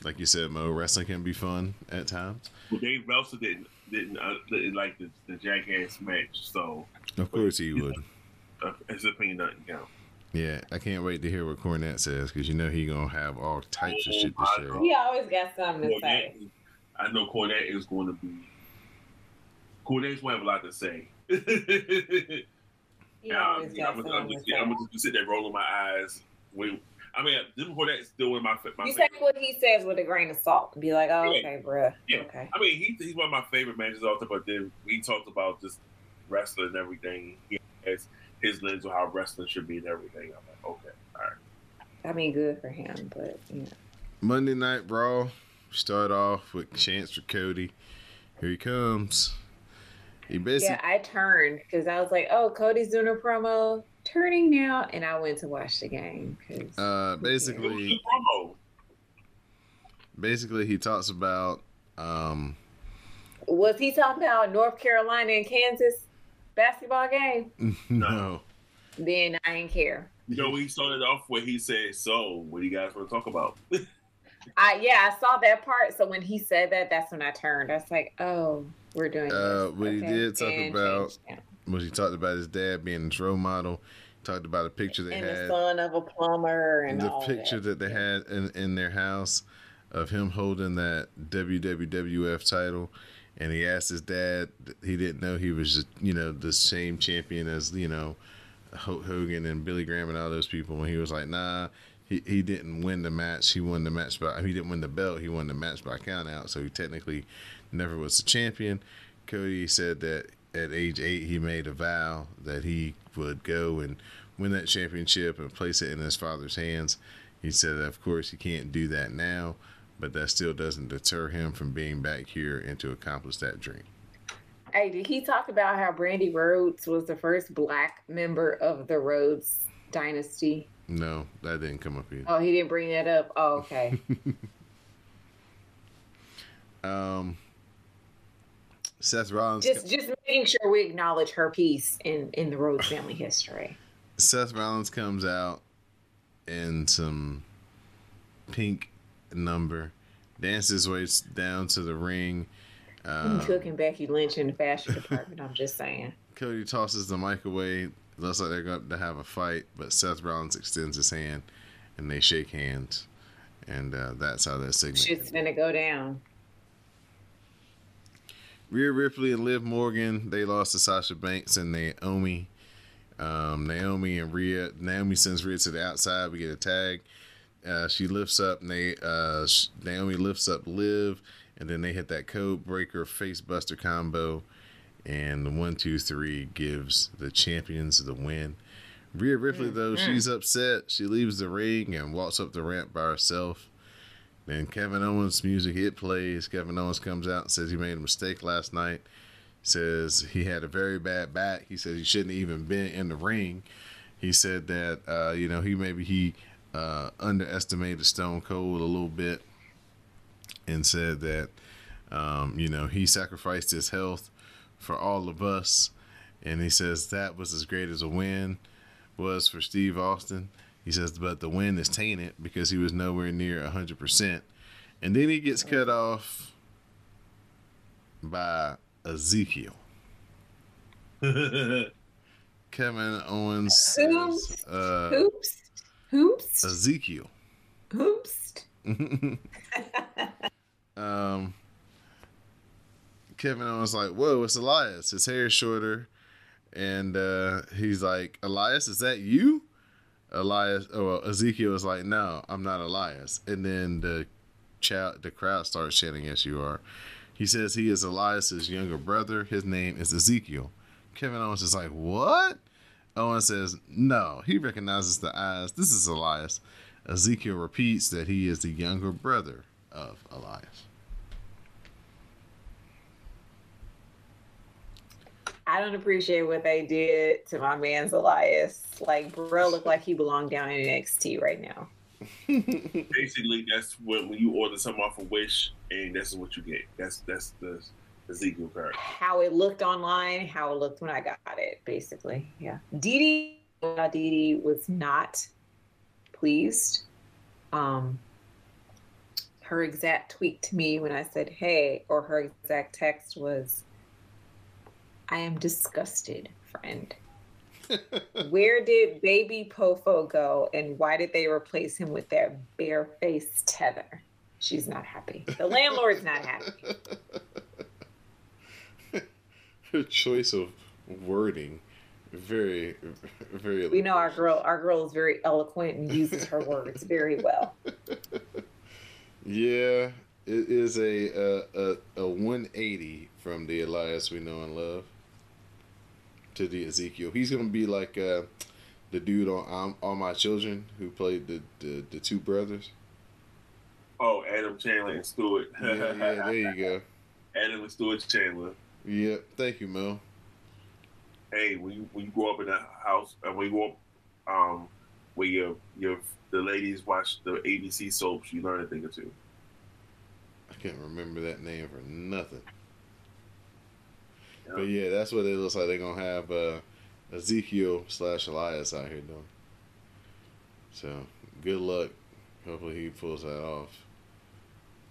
like you said, Mo, wrestling can be fun at times. Well, Dave Meltzer didn't didn't, uh, didn't like the, the jackass match, so Of course, he would. uh, his opinion doesn't count. Yeah, I can't wait to hear what Cornette says because you know he gonna have all types of shit to Oh, share. He always got something to say. I know Cornette is going to be. Cornette's going to have a lot to say. He *laughs* Yeah, always I'm, got I'm, something I'm to just, say. I'm just sit there rolling my eyes. Wait, I mean, Jim Cornette's still one of my my You favorite. take what he says with a grain of salt and be like, oh, Yeah. okay, bruh. Yeah. Okay. I mean, he, he's one of my favorite managers out there. But then we talked about just wrestling and everything. He has his lens on how wrestling should be and everything. I'm like, okay, all right. I mean, good for him, but yeah. Monday Night Brawl. Start off with chance for Cody. Here he comes. He basically Yeah, I turned because I was like, oh, Cody's doing a promo, turning now, and I went to watch the game. 'cause- uh, basically basically he talks about um was he talking about North Carolina and Kansas basketball game? *laughs* no Then I didn't care. You know, we started off where he said, "So, what do you guys want to talk about?" *laughs* I yeah, I saw that part. So when he said that, that's when I turned. I was like, oh, we're doing. Uh, this. what he did talk And about- changed, yeah. was he talked about his dad being his role model talked about a picture they and the had son of a plumber and the picture that. that they had in, in their house of him holding that WWF title. And he asked his dad he didn't know he was just, you know the same champion as you know Hulk Hogan and Billy Graham and all those people. When he was like nah he, he didn't win the match. He won the match by he didn't win the belt. He won the match by count out. So he technically never was the champion. Cody said that at age eight he made a vow that he would go and win that championship and place it in his father's hands. He said, of course, he can't do that now, but that still doesn't deter him from being back here and to accomplish that dream. Hey, did he talk about how Brandi Rhodes was the first black member of the Rhodes dynasty? No, that didn't come up either. Oh, he didn't bring that up. Oh, okay. *laughs* Um, Seth Rollins. just just making sure we acknowledge her piece in in the Rhodes family history. Seth Rollins comes out in some pink number, dances his way down to the ring. Um, cooking Becky Lynch in the fashion department. I'm just saying. Cody tosses the mic away. Looks like they're going to have a fight, but Seth Rollins extends his hand, and they shake hands, and uh, that's how that segment. Shit's gonna go down. Rhea Ripley and Liv Morgan they lost to Sasha Banks and Naomi. Um, Naomi and Rhea. Naomi sends Rhea to the outside. We get a tag. Uh, she lifts up. Na- uh, sh- Naomi lifts up Liv, and then they hit that code breaker face buster combo, and the one two three gives the champions the win. Rhea Ripley though she's upset. She leaves the ring and walks up the ramp by herself. Then Kevin Owens' music it plays. Kevin Owens comes out and says he made a mistake last night. Says he had a very bad back. He says he shouldn't have even been in the ring. He said that uh, you know he maybe he uh, underestimated Stone Cold a little bit, and said that um, you know he sacrificed his health for all of us. And he says that was as great as a win was for Steve Austin. He says, but the win is tainted because he was nowhere near 100%. And then he gets cut off by Ezekiel. *laughs* Kevin Owens says, uh, Hoops, hoops, Ezekiel. hoops. *laughs* um, Kevin Owens like, "Whoa, it's Elias. His hair is shorter." And uh, he's like, Elias, is that you? Elias, well, Ezekiel was like, no, I'm not Elias. And then the child, the crowd starts chanting, yes, you are. He says he is Elias's younger brother. His name is Ezekiel. Kevin Owens is like, what? Owens says, no. He recognizes the eyes. This is Elias. Ezekiel repeats that he is the younger brother of Elias. I don't appreciate what they did to my man's Elias. Like, bro, look like he belonged down in NXT right now. *laughs* Basically, that's when when you order something off a of Wish, and that's what you get. That's that's the Ezekiel card. How it looked online, how it looked when I got it, basically. Yeah. Dee Dee, Dee was not pleased. Um, her exact tweet to me when I said, hey, or her exact text was, I am disgusted, friend. *laughs* Where did baby Pofo go and why did they replace him with that bare-faced tether? She's not happy. The landlord's not happy. *laughs* Her choice of wording very very we know our girl our girl is very eloquent and uses her words very well *laughs* yeah it is a a, a, a 180 from the elias we know and love to the Ezekiel. He's gonna be like uh, the dude on All My Children who played the, the, the two brothers. Oh, Adam Chandler and Stuart. yeah, yeah, there you go. *laughs* Adam and Stuart Chandler. Yep. Thank you, Mo. Hey, when you when you grow up in a house, uh, when you grow up, um, where your your the ladies watch the ABC soaps, you learn a thing or two. I can't remember that name for nothing. But yeah, that's what it looks like. They're gonna have uh, Ezekiel slash Elias out here doing. So good luck. Hopefully he pulls that off.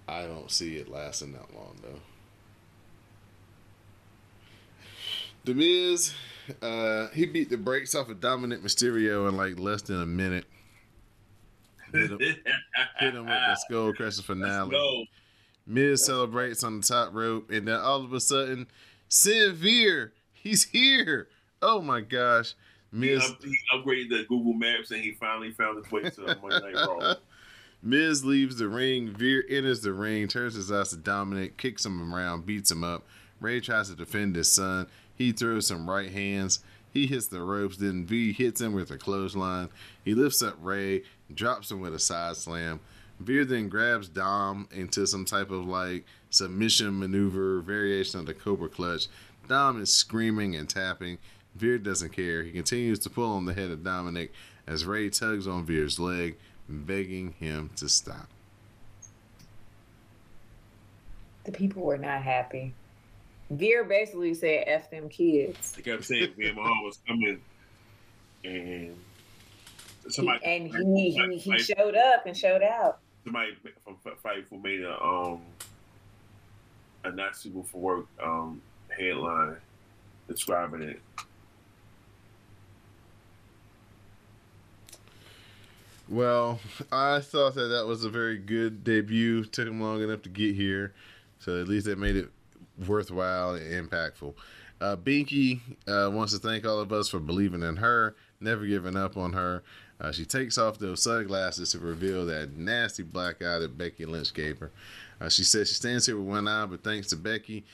I don't see it lasting that long though. The Miz, uh, he beat the brakes off of Dominik Mysterio in like less than a minute. Hit him, hit him with the *laughs* skull crusher finale. Miz celebrates on the top rope, and then all of a sudden, Severe, he's here. Oh my gosh. Miz he, up, he upgraded the Google Maps and he finally found his way to Monday Night Raw. Miz leaves the ring. Veer enters the ring, turns his eyes to Dominik, kicks him around, beats him up. Rey tries to defend his son. He throws some right hands. He hits the ropes. Then V hits him with a clothesline. He lifts up Rey, drops him with a side slam. Veer then grabs Dom into some type of like submission maneuver variation of the Cobra Clutch. Dom is screaming and tapping. Veer doesn't care. He continues to pull on the head of Dominik as Rey tugs on Veer's leg, begging him to stop. The people were not happy. Veer basically said, F them kids. They kept saying Veer Mahaan was coming and somebody. He, and he, he, he showed up and showed out somebody from Fightful made um a not suitable for work um headline describing it. Well, I thought that that was a very good debut. Took him long enough to get here, so at least that made it worthwhile and impactful. Uh, Binky uh, wants to thank all of us for believing in her, never giving up on her. Uh, she takes off those sunglasses to reveal that nasty black eye that Becky Lynch gave her. Uh, she says she stands here with one eye, but thanks to Becky,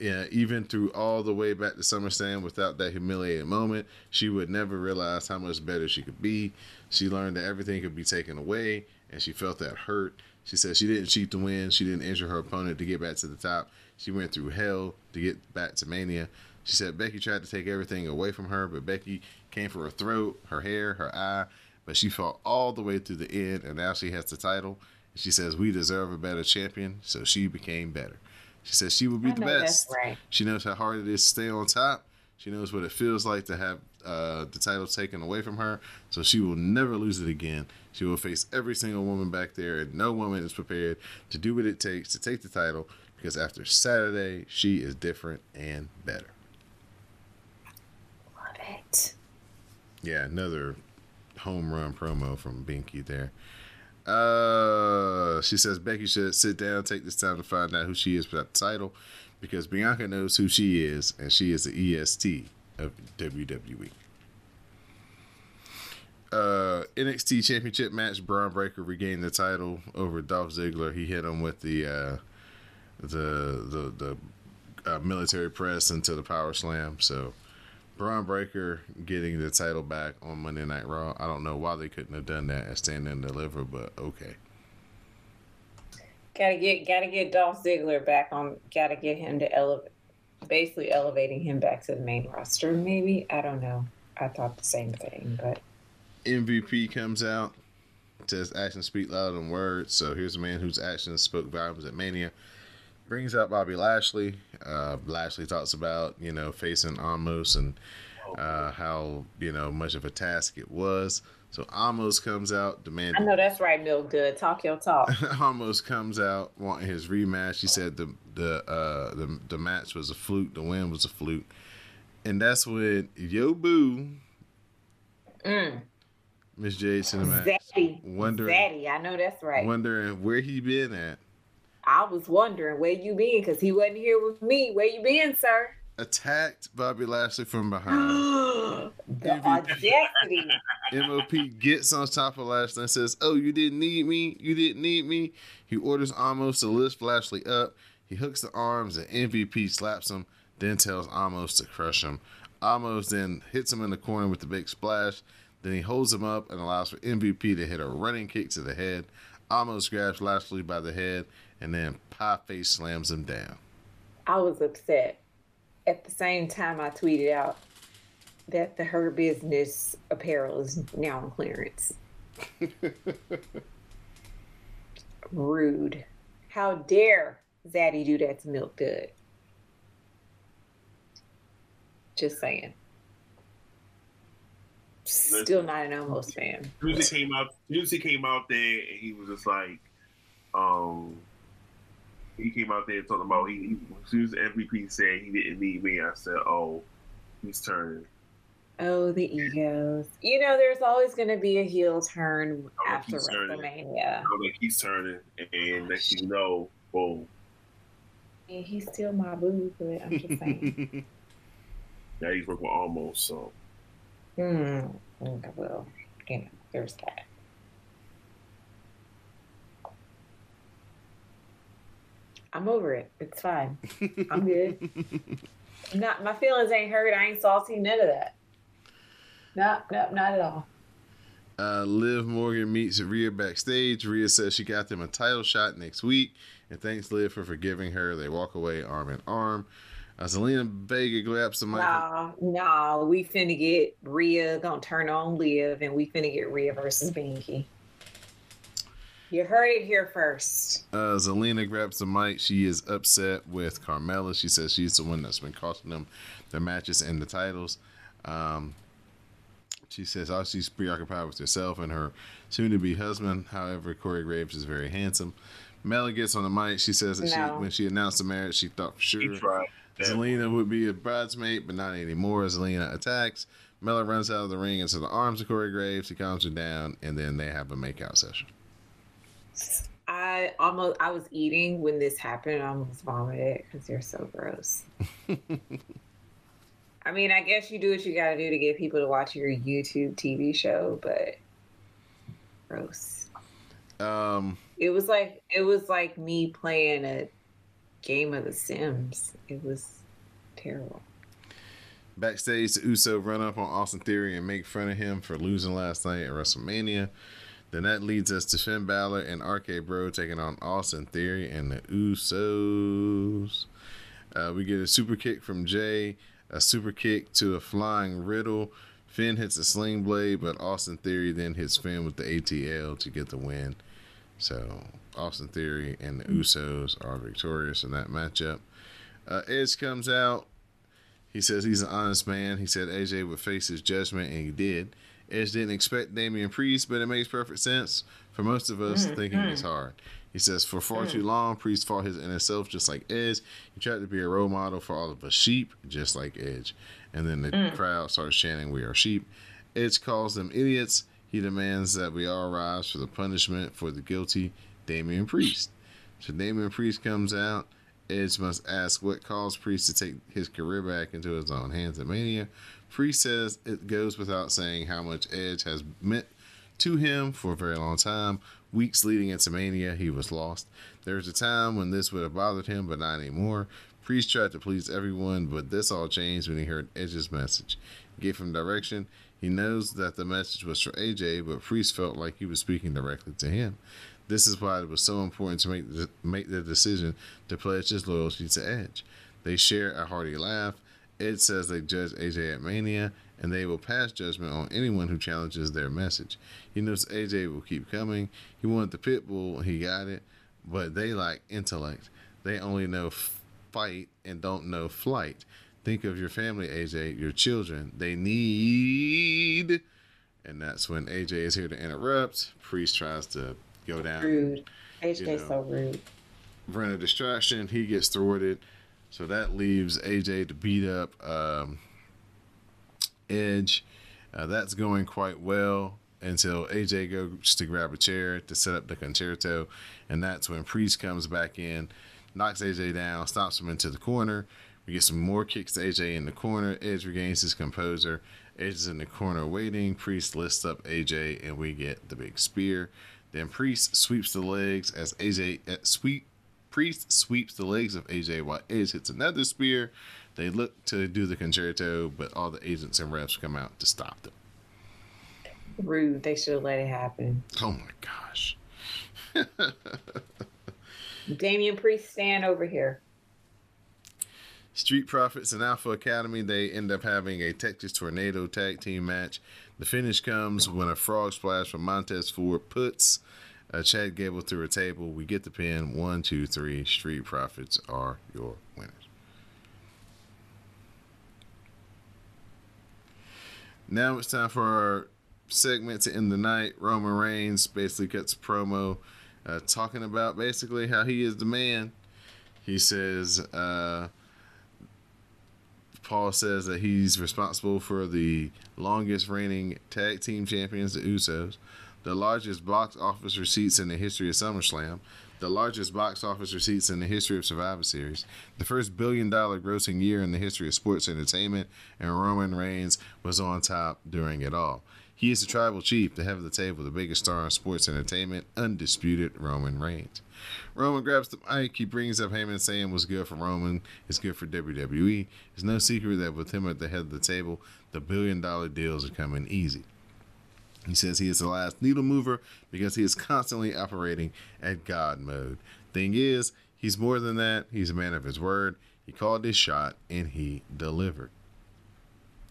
uh, even through all the way back to SummerSlam without that humiliating moment, she would never realize how much better she could be. She learned that everything could be taken away, and she felt that hurt. She said she didn't cheat to win. She didn't injure her opponent to get back to the top. She went through hell to get back to Mania. She said Becky tried to take everything away from her, but Becky came for her throat, her hair, her eye, but she fought all the way through the end, and now she has the title. She says we deserve a better champion, so she became better. She says she will be I the best. Right. She knows how hard it is to stay on top. She knows what it feels like to have uh, the title taken away from her, so she will never lose it again. She will face every single woman back there, and no woman is prepared to do what it takes to take the title because after Saturday, she is different and better. Love it. Yeah, another home run promo from Binky there. Uh, she says Becky should sit down, take this time to find out who she is for that title. because Bianca knows who she is, and she is the EST of WWE. Uh, NXT Championship match: Bron Breakker regained the title over Dolph Ziggler. He hit him with the uh, the the the uh, military press into the power slam. So Bron Breakker getting the title back on Monday Night Raw. I don't know why they couldn't have done that and stand and deliver, but okay. Gotta get gotta get Dolph Ziggler back on. Gotta get him to elevate, basically elevating him back to the main roster. Maybe I don't know. I thought the same thing, but MVP comes out. Says actions speak louder than words. So here's a man whose actions spoke volumes at Mania. Brings out Bobby Lashley. Uh, Lashley talks about you know facing Omos and uh, how you know much of a task it was. So Omos comes out demanding. I know that's right, Milk Good. Talk your talk. *laughs* Omos comes out wanting his rematch. He said the the uh, the the match was a fluke. The win was a fluke, and that's when Yo Boo, Mm. Miss Jade Cinemax, Zaddy. wondering Zaddy. I know that's right. wondering where he been at. I was wondering where you been because he wasn't here with me. Where you been, sir? Attacked Bobby Lashley from *gasps* behind. the audacity. MVP gets on top of Lashley and says, "Oh, you didn't need me. You didn't need me." He orders Omos to lift Lashley up. He hooks the arms and MVP slaps him. Then tells Omos to crush him. Omos then hits him in the corner with the big splash. Then he holds him up and allows for MVP to hit a running kick to the head. Omos grabs Lashley by the head and then pie face slams him down. I was upset. At the same time, I tweeted out that the Hurt Business apparel is now on clearance. *laughs* Rude. How dare Zaddy do that to Milk Good? Just saying. Still not an Omos fan. Tuesday came out. Tuesday came out there, and he was just like, um, he came out there talking about he. he as soon as MVP said he didn't need me, I said, "Oh, he's turning." Oh, the egos. You know, there's always going to be a heel turn Oh, after he's turning. WrestleMania. I'm like, he's turning, and next thing you know, boom, Yeah, he's still my boo, but I'm just saying. *laughs* now he's working with Omos. So hmm. Well, you know, there's that. I'm over it. It's fine. *laughs* I'm good. not my feelings ain't hurt. I ain't salty. None of that. No, no, not at all. Uh, Liv Morgan meets Rhea backstage. Rhea says she got them a title shot next week and thanks Liv for forgiving her. They walk away arm in arm. Uh, Zelina Vega grabs the mic. Nah, nah, we finna get Rhea gonna turn on Liv, and we finna get Rhea versus Binky. You heard it here first. Uh, Zelina grabs the mic. She is upset with Carmella. She says she's the one that's been costing them their matches and the titles. Um, she says oh, she's preoccupied with herself and her soon-to-be husband. However, Corey Graves is very handsome. Mela gets on the mic. She says that she, when she announced the marriage, she thought for sure Zelina would be a bridesmaid, but not anymore. Zelina attacks. Mela runs out of the ring into the arms of Corey Graves. He calms her down, and then they have a makeout session. I almost I was eating when this happened. I almost vomited because you're so gross. *laughs* I mean, I guess you do what you got to do to get people to watch your YouTube TV show, but gross. Um, It was like it was like me playing a game of The Sims. It was terrible. Backstage, the Uso run up on Austin Theory and make fun of him for losing last night at WrestleMania. Then that leads us to Finn Balor and RK Bro taking on Austin Theory and the Usos. Uh, we get a super kick from Jay, a super kick to a flying Riddle. Finn hits a sling blade, but Austin Theory then hits Finn with the ATL to get the win. So Austin Theory and the Usos are victorious in that matchup. Uh, Edge comes out. He says he's an honest man. He said AJ would face his judgment, and he did. Edge didn't expect Damian Priest, but it makes perfect sense for most of us mm-hmm. thinking it's mm. hard. He says for far mm. too long, Priest fought his inner self just like Edge. He tried to be a role model for all of us sheep, just like Edge. And then the mm. crowd starts chanting, "We are sheep." Edge calls them idiots. He demands that we all rise for the punishment for the guilty Damian Priest. So Damian Priest comes out. Edge must ask what caused Priest to take his career back into his own hands at Mania. Priest says it goes without saying how much Edge has meant to him for a very long time. Weeks leading into Mania, he was lost. There was a time when this would have bothered him, but not anymore. Priest tried to please everyone, but this all changed when he heard Edge's message. He gave him direction. He knows that the message was for AJ, but Priest felt like he was speaking directly to him. This is why it was so important to make the, make the decision to pledge his loyalty to Edge. They share a hearty laugh. Edge says they judge AJ at Mania, and they will pass judgment on anyone who challenges their message. He knows AJ will keep coming. He wanted the pit bull, he got it, but they lack intellect. They only know fight and don't know flight. Think of your family, AJ, your children. They need. And that's when AJ is here to interrupt. Priest tries to go down. Rude. AJ's you know, so rude. Run a distraction. He gets thwarted. So that leaves AJ to beat up um, Edge. Uh, that's going quite well until AJ goes to grab a chair to set up the Con-Chair-To. And that's when Priest comes back in, knocks AJ down, stops him into the corner. We get some more kicks to AJ in the corner. Edge regains his composure. Edge is in the corner waiting. Priest lifts up AJ, and we get the big spear. Then Priest sweeps the legs as AJ uh, sweep. Priest sweeps the legs of AJ while Edge hits another spear. They look to do the Con-Chair-To, but all the agents and refs come out to stop them. Rude. They should have let it happen. Oh my gosh. *laughs* Damian Priest, stand over here. Street Profits and Alpha Academy, they end up having a Texas Tornado tag team match. The finish comes when a frog splash from Montez Ford puts uh, Chad Gable through a table. We get the pin. One, two, three. Street Profits are your winners. Now it's time for our segment to end the night. Roman Reigns basically cuts a promo uh, talking about basically how he is the man. He says, uh, Paul says that he's responsible for the longest reigning tag team champions, the Usos, the largest box office receipts in the history of SummerSlam, the largest box office receipts in the history of Survivor Series, the first billion dollar grossing year in the history of sports entertainment, and Roman Reigns was on top during it all. He is the tribal chief, the head of the table, the biggest star in sports entertainment, undisputed Roman Reigns. Roman grabs the mic. He brings up Heyman saying what's good for Roman is good for WWE. It's no secret that with him at the head of the table, the billion dollar deals are coming easy. He says he is the last needle mover because he is constantly operating at God mode. Thing is, he's more than that. He's a man of his word. He called his shot and he delivered.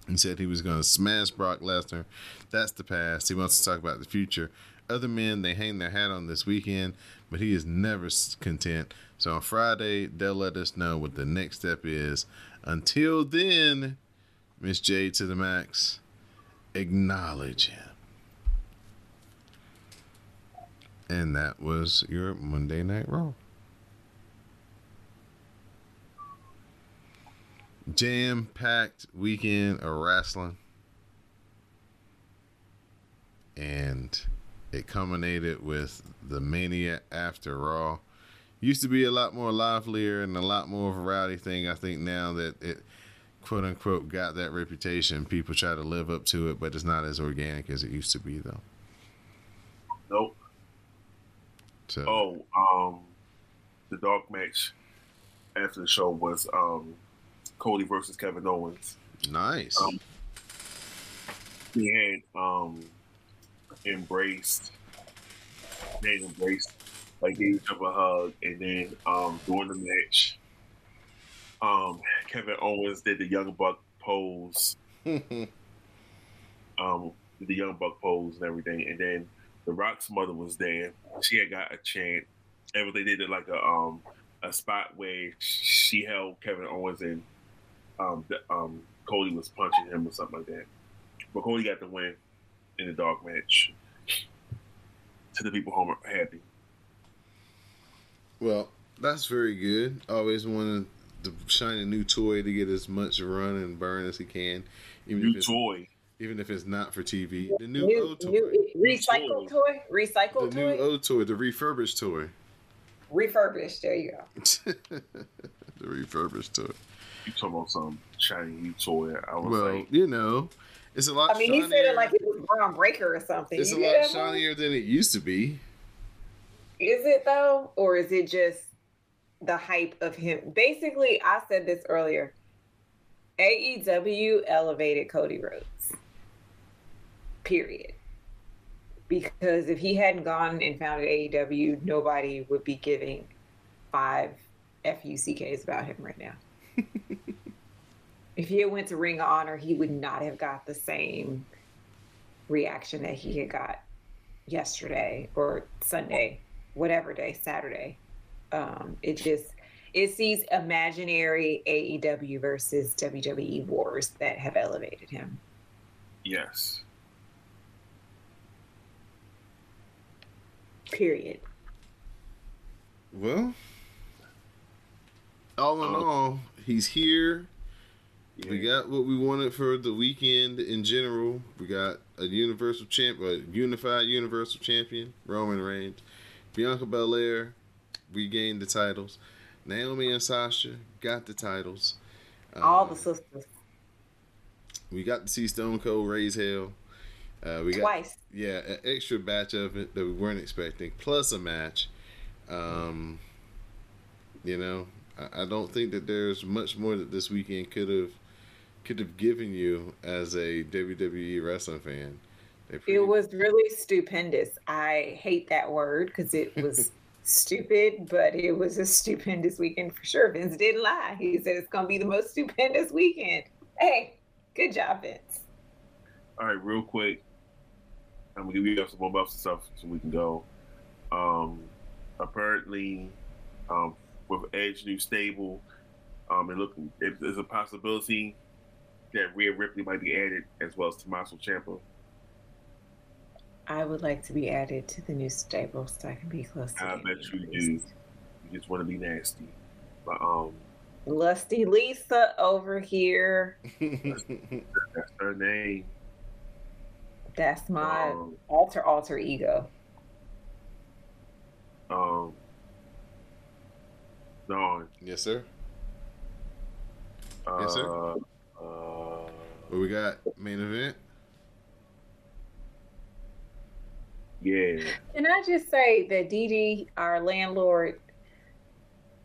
He said he was going to smash Brock Lesnar. That's the past. He wants to talk about the future. Other men, they hang their hat on this weekend, but he is never content. So on Friday, they'll let us know what the next step is. Until then, Miss J to the max, acknowledge him. And that was your Monday Night Raw. Jam packed weekend of wrestling. And it culminated with the Mania after Raw. Used to be a lot more livelier and a lot more of a rowdy thing. I think now that it quote unquote got that reputation, people try to live up to it, but it's not as organic as it used to be though. Nope. Oh, um, the dark match after the show was um, Cody versus Kevin Owens. Nice. Um, he had um, embraced, they embraced, like gave each other a hug, and then um, during the match, um, Kevin Owens did the Young Buck pose, *laughs* um, the Young Buck pose and everything, and then the Rock's mother was there. She had got a chant. And they did it like a um a spot where she held Kevin Owens and um the, um Cody was punching him or something like that. But Cody got the win in the dark match. To the people home happy. Well, that's very good. Always wanted to shine a new toy to get as much run and burn as he can. Even new toy even if it's not for TV. The new, new O toy, new, recycle toy, recycle the toy, new O toy, the refurbished toy. refurbished. There you go. *laughs* the refurbished toy. You talking about some shiny new toy? I was Well, like, you know, it's a lot. I mean, he said it like it was Bron Breakker or something. it's You a lot that, Mom? shinier than it used to be. Is it though, or is it just the hype of him? Basically, I said this earlier. AEW elevated Cody Rhodes. Period. Because if he hadn't gone and founded AEW, nobody would be giving five FUCKs about him right now. *laughs* if he had went to Ring of Honor, he would not have got the same reaction that he had got yesterday or Sunday, whatever day, Saturday. Um, it just it sees imaginary AEW versus WWE wars that have elevated him. yes. Period. Well, all in Uh, all, he's here. Yeah. We got what we wanted for the weekend in general. We got a universal champ, a unified universal champion, Roman Reigns. Bianca Belair regained the titles. Naomi and Sasha got the titles. All Um, the sisters we got to see Stone Cold raise hell. Uh, we got twice. yeah, an extra batch of it that we weren't expecting, plus a match. Um, you know, I, I don't think that there's much more that this weekend could have could have given you as a WWE wrestling fan. Pretty- It was really stupendous. I hate that word because it was *laughs* stupid, but it was a stupendous weekend for sure. Vince didn't lie. He said it's going to be the most stupendous weekend. Hey, good job, Vince. All right, real quick. I'm gonna give you guys some more buffs and stuff so we can go. Um, apparently, um, with Edge new stable, um, and looking, it, there's a possibility that Rhea Ripley might be added as well as Tommaso Ciampa. I would like to be added to the new stable so I can be close to I bet you do. You just want to be nasty, but um, Lusty Lisa over here. *laughs* that's her name. That's my Um, alter alter ego. um, Don. yes, sir. Uh, Yes, sir. Uh, What we got? Main event. yeah. Can I just say that Dee our landlord,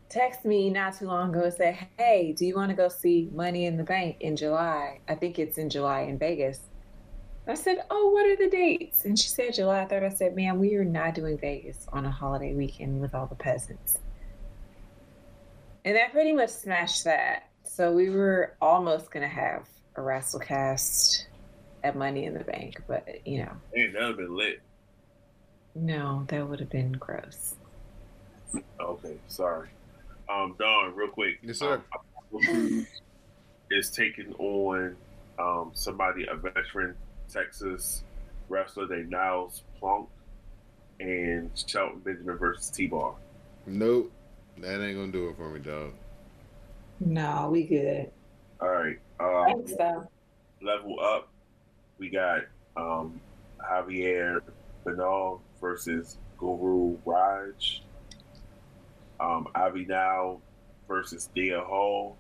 texted me not too long ago and said, Hey, do you want to go see Money in the Bank in July? I think it's in July in Vegas. I said, Oh, what are the dates? And she said July 3rd. I said, Man, we are not doing Vegas on a holiday weekend with all the peasants. And that pretty much smashed that. So we were almost going to have a WrestleCast at Money in the Bank, but you know, Man, that would have been lit. no, that would have been gross. Okay, sorry. Um, Don, real quick. Yes, sir. Um, is taking on um somebody, a veteran Texas wrestler named Niles Plunk, and Shelton Benjamin versus T Bar. Nope, that ain't gonna do it for me, dog. No, we good. All right. Um, Thanks, though. level up, we got um, Javier Bernal versus Guru Raaj. Um, Ivy Nile versus Thea Hail.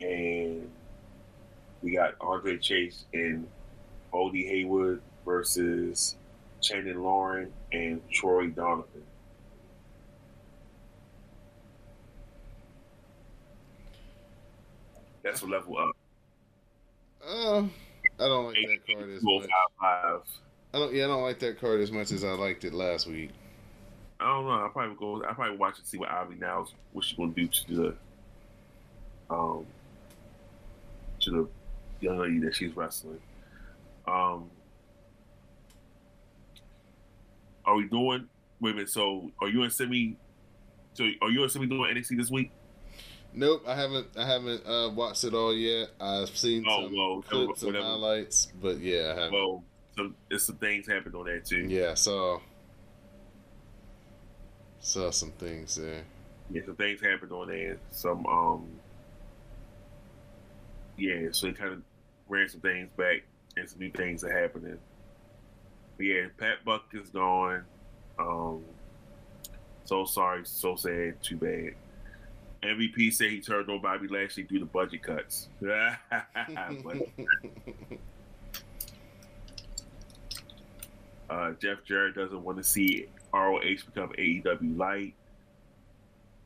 And we got Andre Chase and Bodhi Hayward versus Channing Lorenzo and Troy Donovan. That's a level up. Uh, I don't like that card as much. five, five. I don't. Yeah, I don't like that card as much as I liked it last week. I don't know. I probably go. I probably watch and see what Ivy Nile is what she's gonna do to the um to the young lady that she's wrestling. Um, are we doing? Wait a minute. So, are you and Simi? So, are you and Simi doing NXT this week? Nope, I haven't. I haven't uh, watched it all yet. I've seen Oh, some well, clips and highlights, but yeah, I haven't. Well, some there's some things happened on that too. yeah, saw saw some things there. Yeah, some things happened on there. Some um yeah, so it kind of ran some things back and some new things are happening. But yeah, Pat Buck is gone. Um So sorry, so sad, too bad. MVP said he turned on Bobby Lashley due to budget cuts. *laughs* Uh, Jeff Jarrett doesn't want to see ROH become AEW light.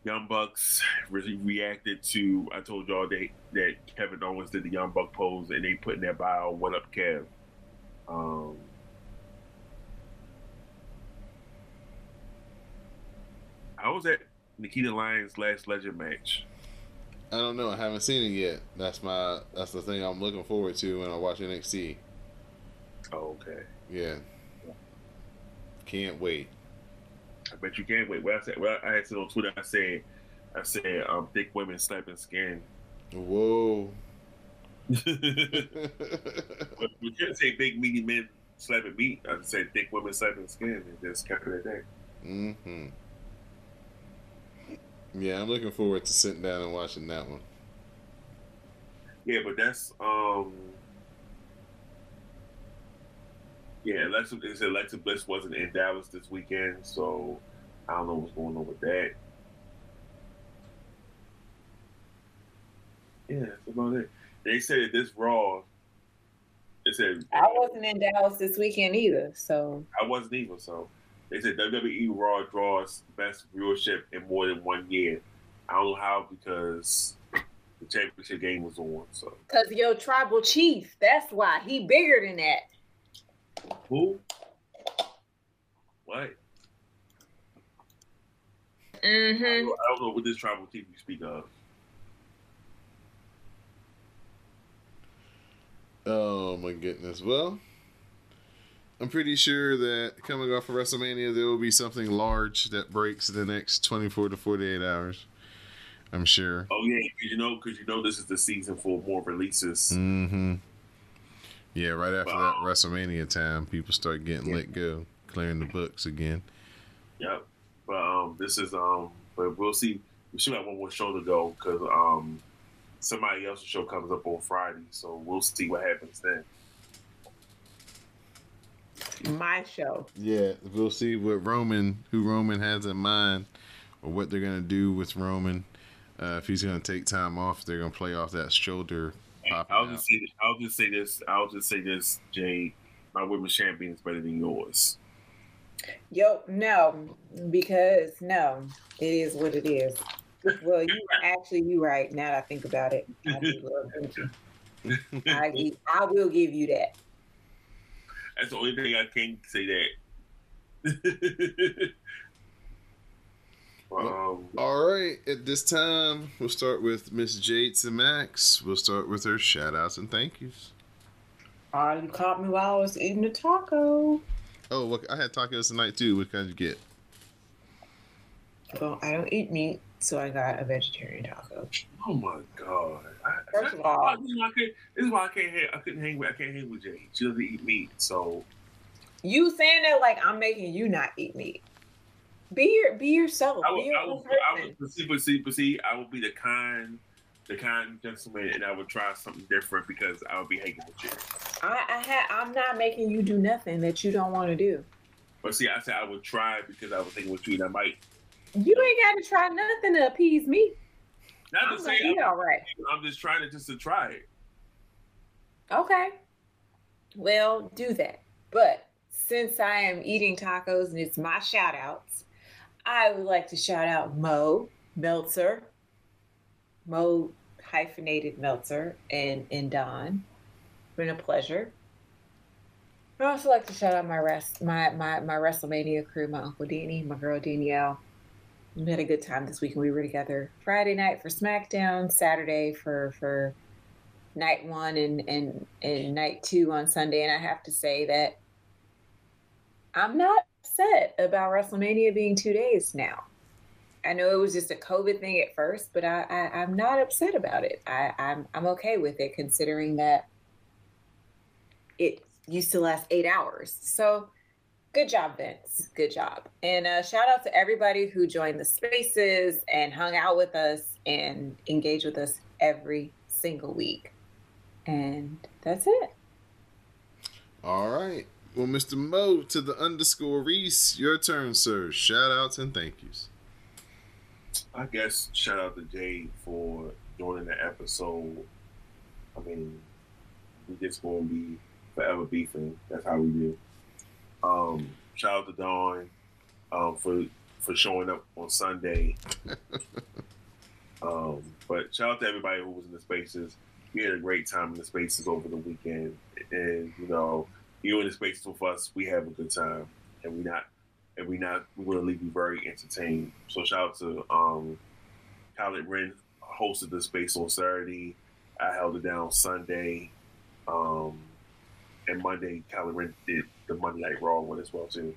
Young Bucks really reacted to I told y'all they, that Kevin Owens did the Young Buck pose and they put in their bio "What up, Kev?" Um, how was at Nikita Lyons Lash Legend match? I don't know. I haven't seen it yet. That's my. That's the thing I'm looking forward to when I watch NXT. Oh, okay. Yeah. Can't wait. I bet you can't wait. Well, I said, well, I had said on Twitter. I said, I said, um, thick women slapping skin. Whoa. *laughs* But we can't say big meaty men slapping meat. I would say thick women slapping skin and just kind of that hmm Yeah, I'm looking forward to sitting down and watching that one. Yeah, but that's um. Yeah, Alexa, it said Alexa Bliss wasn't in Dallas this weekend, so I don't know what's going on with that. Yeah, that's about it. They said this Raw. They said I wasn't in Dallas this weekend either, so I wasn't either. So they said WWE Raw draws best viewership in more than one year. I don't know how because the championship game was on. So because your tribal chief, that's why he bigger than that. Who? What? I Mm-hmm. don't, I don't know what this tribal chief you speak of. Oh my goodness. Well, I'm pretty sure that coming off of WrestleMania, there will be something large that breaks in the next 24 to 48 hours. I'm sure. Oh yeah, because you know, because you know, this is the season for more releases. Mm-hmm. Yeah, right after that WrestleMania time, people start getting let go, clearing the books again. Yep. But um, this is um, but we'll see. We still have one more show to go because um, somebody else's show comes up on Friday, so we'll see what happens then. My show. Yeah, we'll see what Roman, who Roman has in mind, or what they're gonna do with Roman. Uh, if he's gonna take time off, they're gonna play off that shoulder popping I'll out. just say, I'll just say this. I'll just say this, Jay. My women's champion is better than yours. Yo, no, because no, it is what it is. Well, you actually you right. Now that I think about it, I, do love. I, I will give you that. That's the only thing I can say that. *laughs* But, um, All right, at this time, we'll start with Miss Jates and Max. We'll start with her shout outs and thank yous. Oh, you caught me while I was eating a taco. Oh, look, I had tacos tonight too. What kind did you get? Well, I don't eat meat, so I got a vegetarian taco. oh my god! First of all- this is why I, can't, this is why I can't. Hang, I couldn't hang with. I can't hang with Jay. She doesn't eat meat, so You saying that like I'm making you not eat meat. Be your be yourself. I be would, your I would, I would, but see, but see, I would be the kind, the kind gentleman, and I would try something different because I would be hanging with you. I, I ha- I'm not making you do nothing that you don't want to do. But see, I said I would try because I was thinking with you, and I might You ain't got to try nothing to appease me. not I'm to say I'm, all right. I'm just trying to just to try it. Okay. Well, do that. But since I am eating tacos and it's my shout outs, I would like to shout out Mo Meltzer, Mo hyphenated Meltzer, and, and Don. Been a pleasure. I'd also like to shout out my rest my, my my WrestleMania crew, my Uncle Danny, my girl Danielle. We had a good time this week and we were together Friday night for SmackDown, Saturday for for night one and, and, and night two on Sunday. And I have to say that I'm not upset about WrestleMania being two days now. I know it was just a COVID thing at first, but I, I, I'm not upset about it. I, I'm, I'm okay with it considering that it used to last eight hours. So good job, Vince. Good job. And uh, shout out to everybody who joined the spaces and hung out with us and engaged with us every single week. And that's it. All right. Well, Mr. Mo to the underscore Rease, your turn, sir. Shout outs and thank yous. I guess shout out to Jay for joining the episode. I mean, we just gonna be forever beefing. That's how we do. Um, shout out to Don um, for for showing up on Sunday. *laughs* um, but shout out to everybody who was in the spaces. We had a great time in the spaces over the weekend, and you know, you in the space with us, we have a good time, and we not, and we not, we're gonna leave you very entertained. So shout out to um, Khaled Ren hosted the space on Saturday. I held it down Sunday. Um, and Monday, Khaled Ren did the Monday Night Raw one as well too.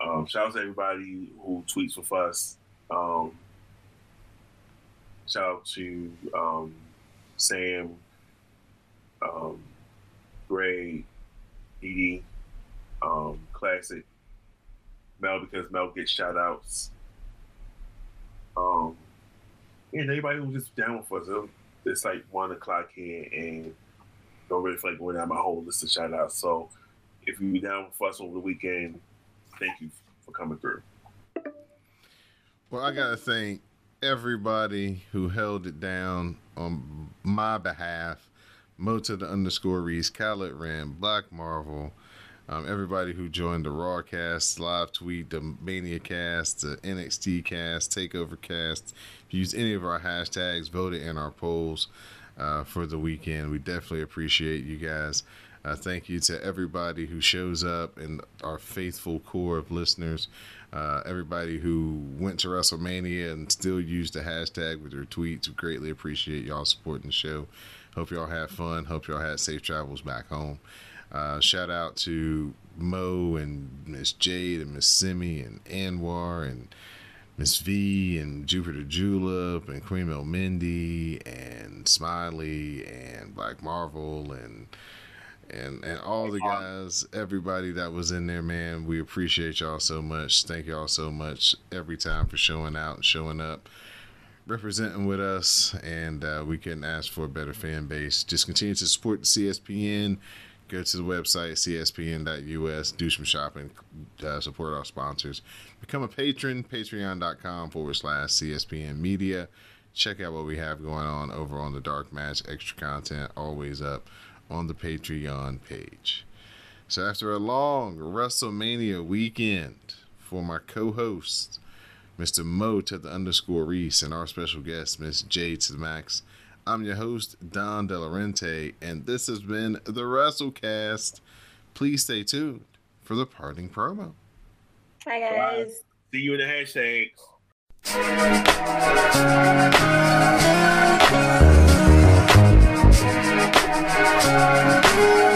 Um, shout out to everybody who tweets with us. Um, shout out to um, Sam, um, Gray, Um, Classic, Mel because Mel gets shout outs. Um, and everybody was just down with us. It's like one o'clock here and don't really feel like going down my whole list of shout outs. So if you be down with us over the weekend, thank you for coming through. Well, I got to thank everybody who held it down on my behalf. Mo the underscore Rease, Khaled Ren, Black Marvel, um, everybody who joined the Raw cast, live tweet, the Mania cast, the NXT cast, Takeover cast. If you use any of our hashtags, voted in our polls uh, for the weekend. We definitely appreciate you guys. Uh, thank you to everybody who shows up and our faithful core of listeners. Uh, everybody who went to WrestleMania and still used the hashtag with their tweets. We greatly appreciate y'all supporting the show. Hope y'all had fun. Hope y'all had safe travels back home. Uh, shout out to Mo and Miss Jade and Miss Simi and Anwar and Miss V and Jupiter Julep and Queen Mel Mindy and Smiley and Black Marvel and and and all the guys, everybody that was in there, man. We appreciate y'all so much. Thank y'all so much every time for showing out and showing up, representing with us, and uh, we couldn't ask for a better fan base. Just continue to support the CSPN. Go to the website cspn.us, do some shopping, uh, support our sponsors. Become a patron, patreon.com forward slash CSPN media. Check out what we have going on over on the Dark Match, extra content always up on the Patreon page. So after a long WrestleMania weekend for my co-host, Mr. Mo to the underscore Rease, and our special guest, Miss J to the Max, I'm your host, Don Delarente, and this has been the WrassleCast. Please stay tuned for the parting promo. Hi guys. Bye. See you in the hashtags. *laughs*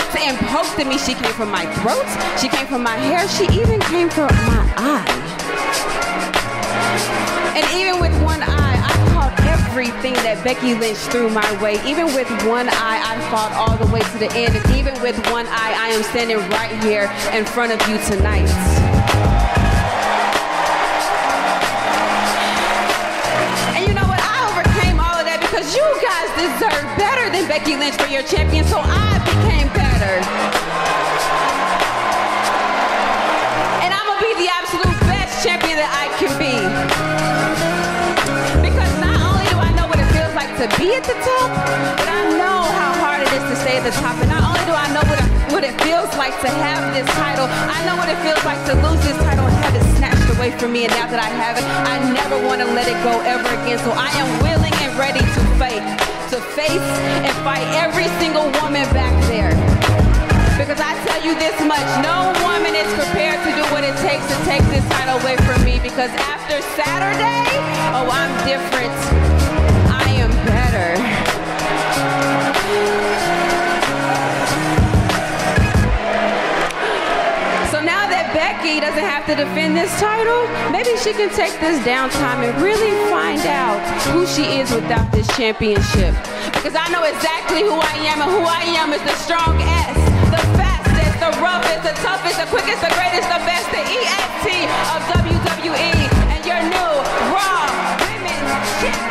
and poked at me. She came from my throat. She came from my hair. She even came from my eye. And even with one eye, I caught everything that Becky Lynch threw my way. Even with one eye, I fought all the way to the end. And even with one eye, I am standing right here in front of you tonight. And you know what? I overcame all of that because you guys deserve better than Becky Lynch for your champion, so I became third. And I'm gonna be the absolute best champion that I can be. Because not only do I know what it feels like to be at the top, but I know how hard it is to stay at the top. And not only do I know what, I, what it feels like to have this title, I know what it feels like to lose this title and have it snatched away from me. And now that I have it, I never wanna let it go ever again. So I am willing and ready to fight to face and fight every single woman back because I tell you this much, no woman is prepared to do what it takes to take this title away from me. Because after Saturday, oh, I'm different. I am better. So now that Becky doesn't have to defend this title, maybe she can take this downtime and really find out who she is without this championship. Because I know exactly who I am, and who I am is the strong S the roughest, the toughest, the quickest, the greatest, the best, the EST of WWE. And your new Raw Women's Champion.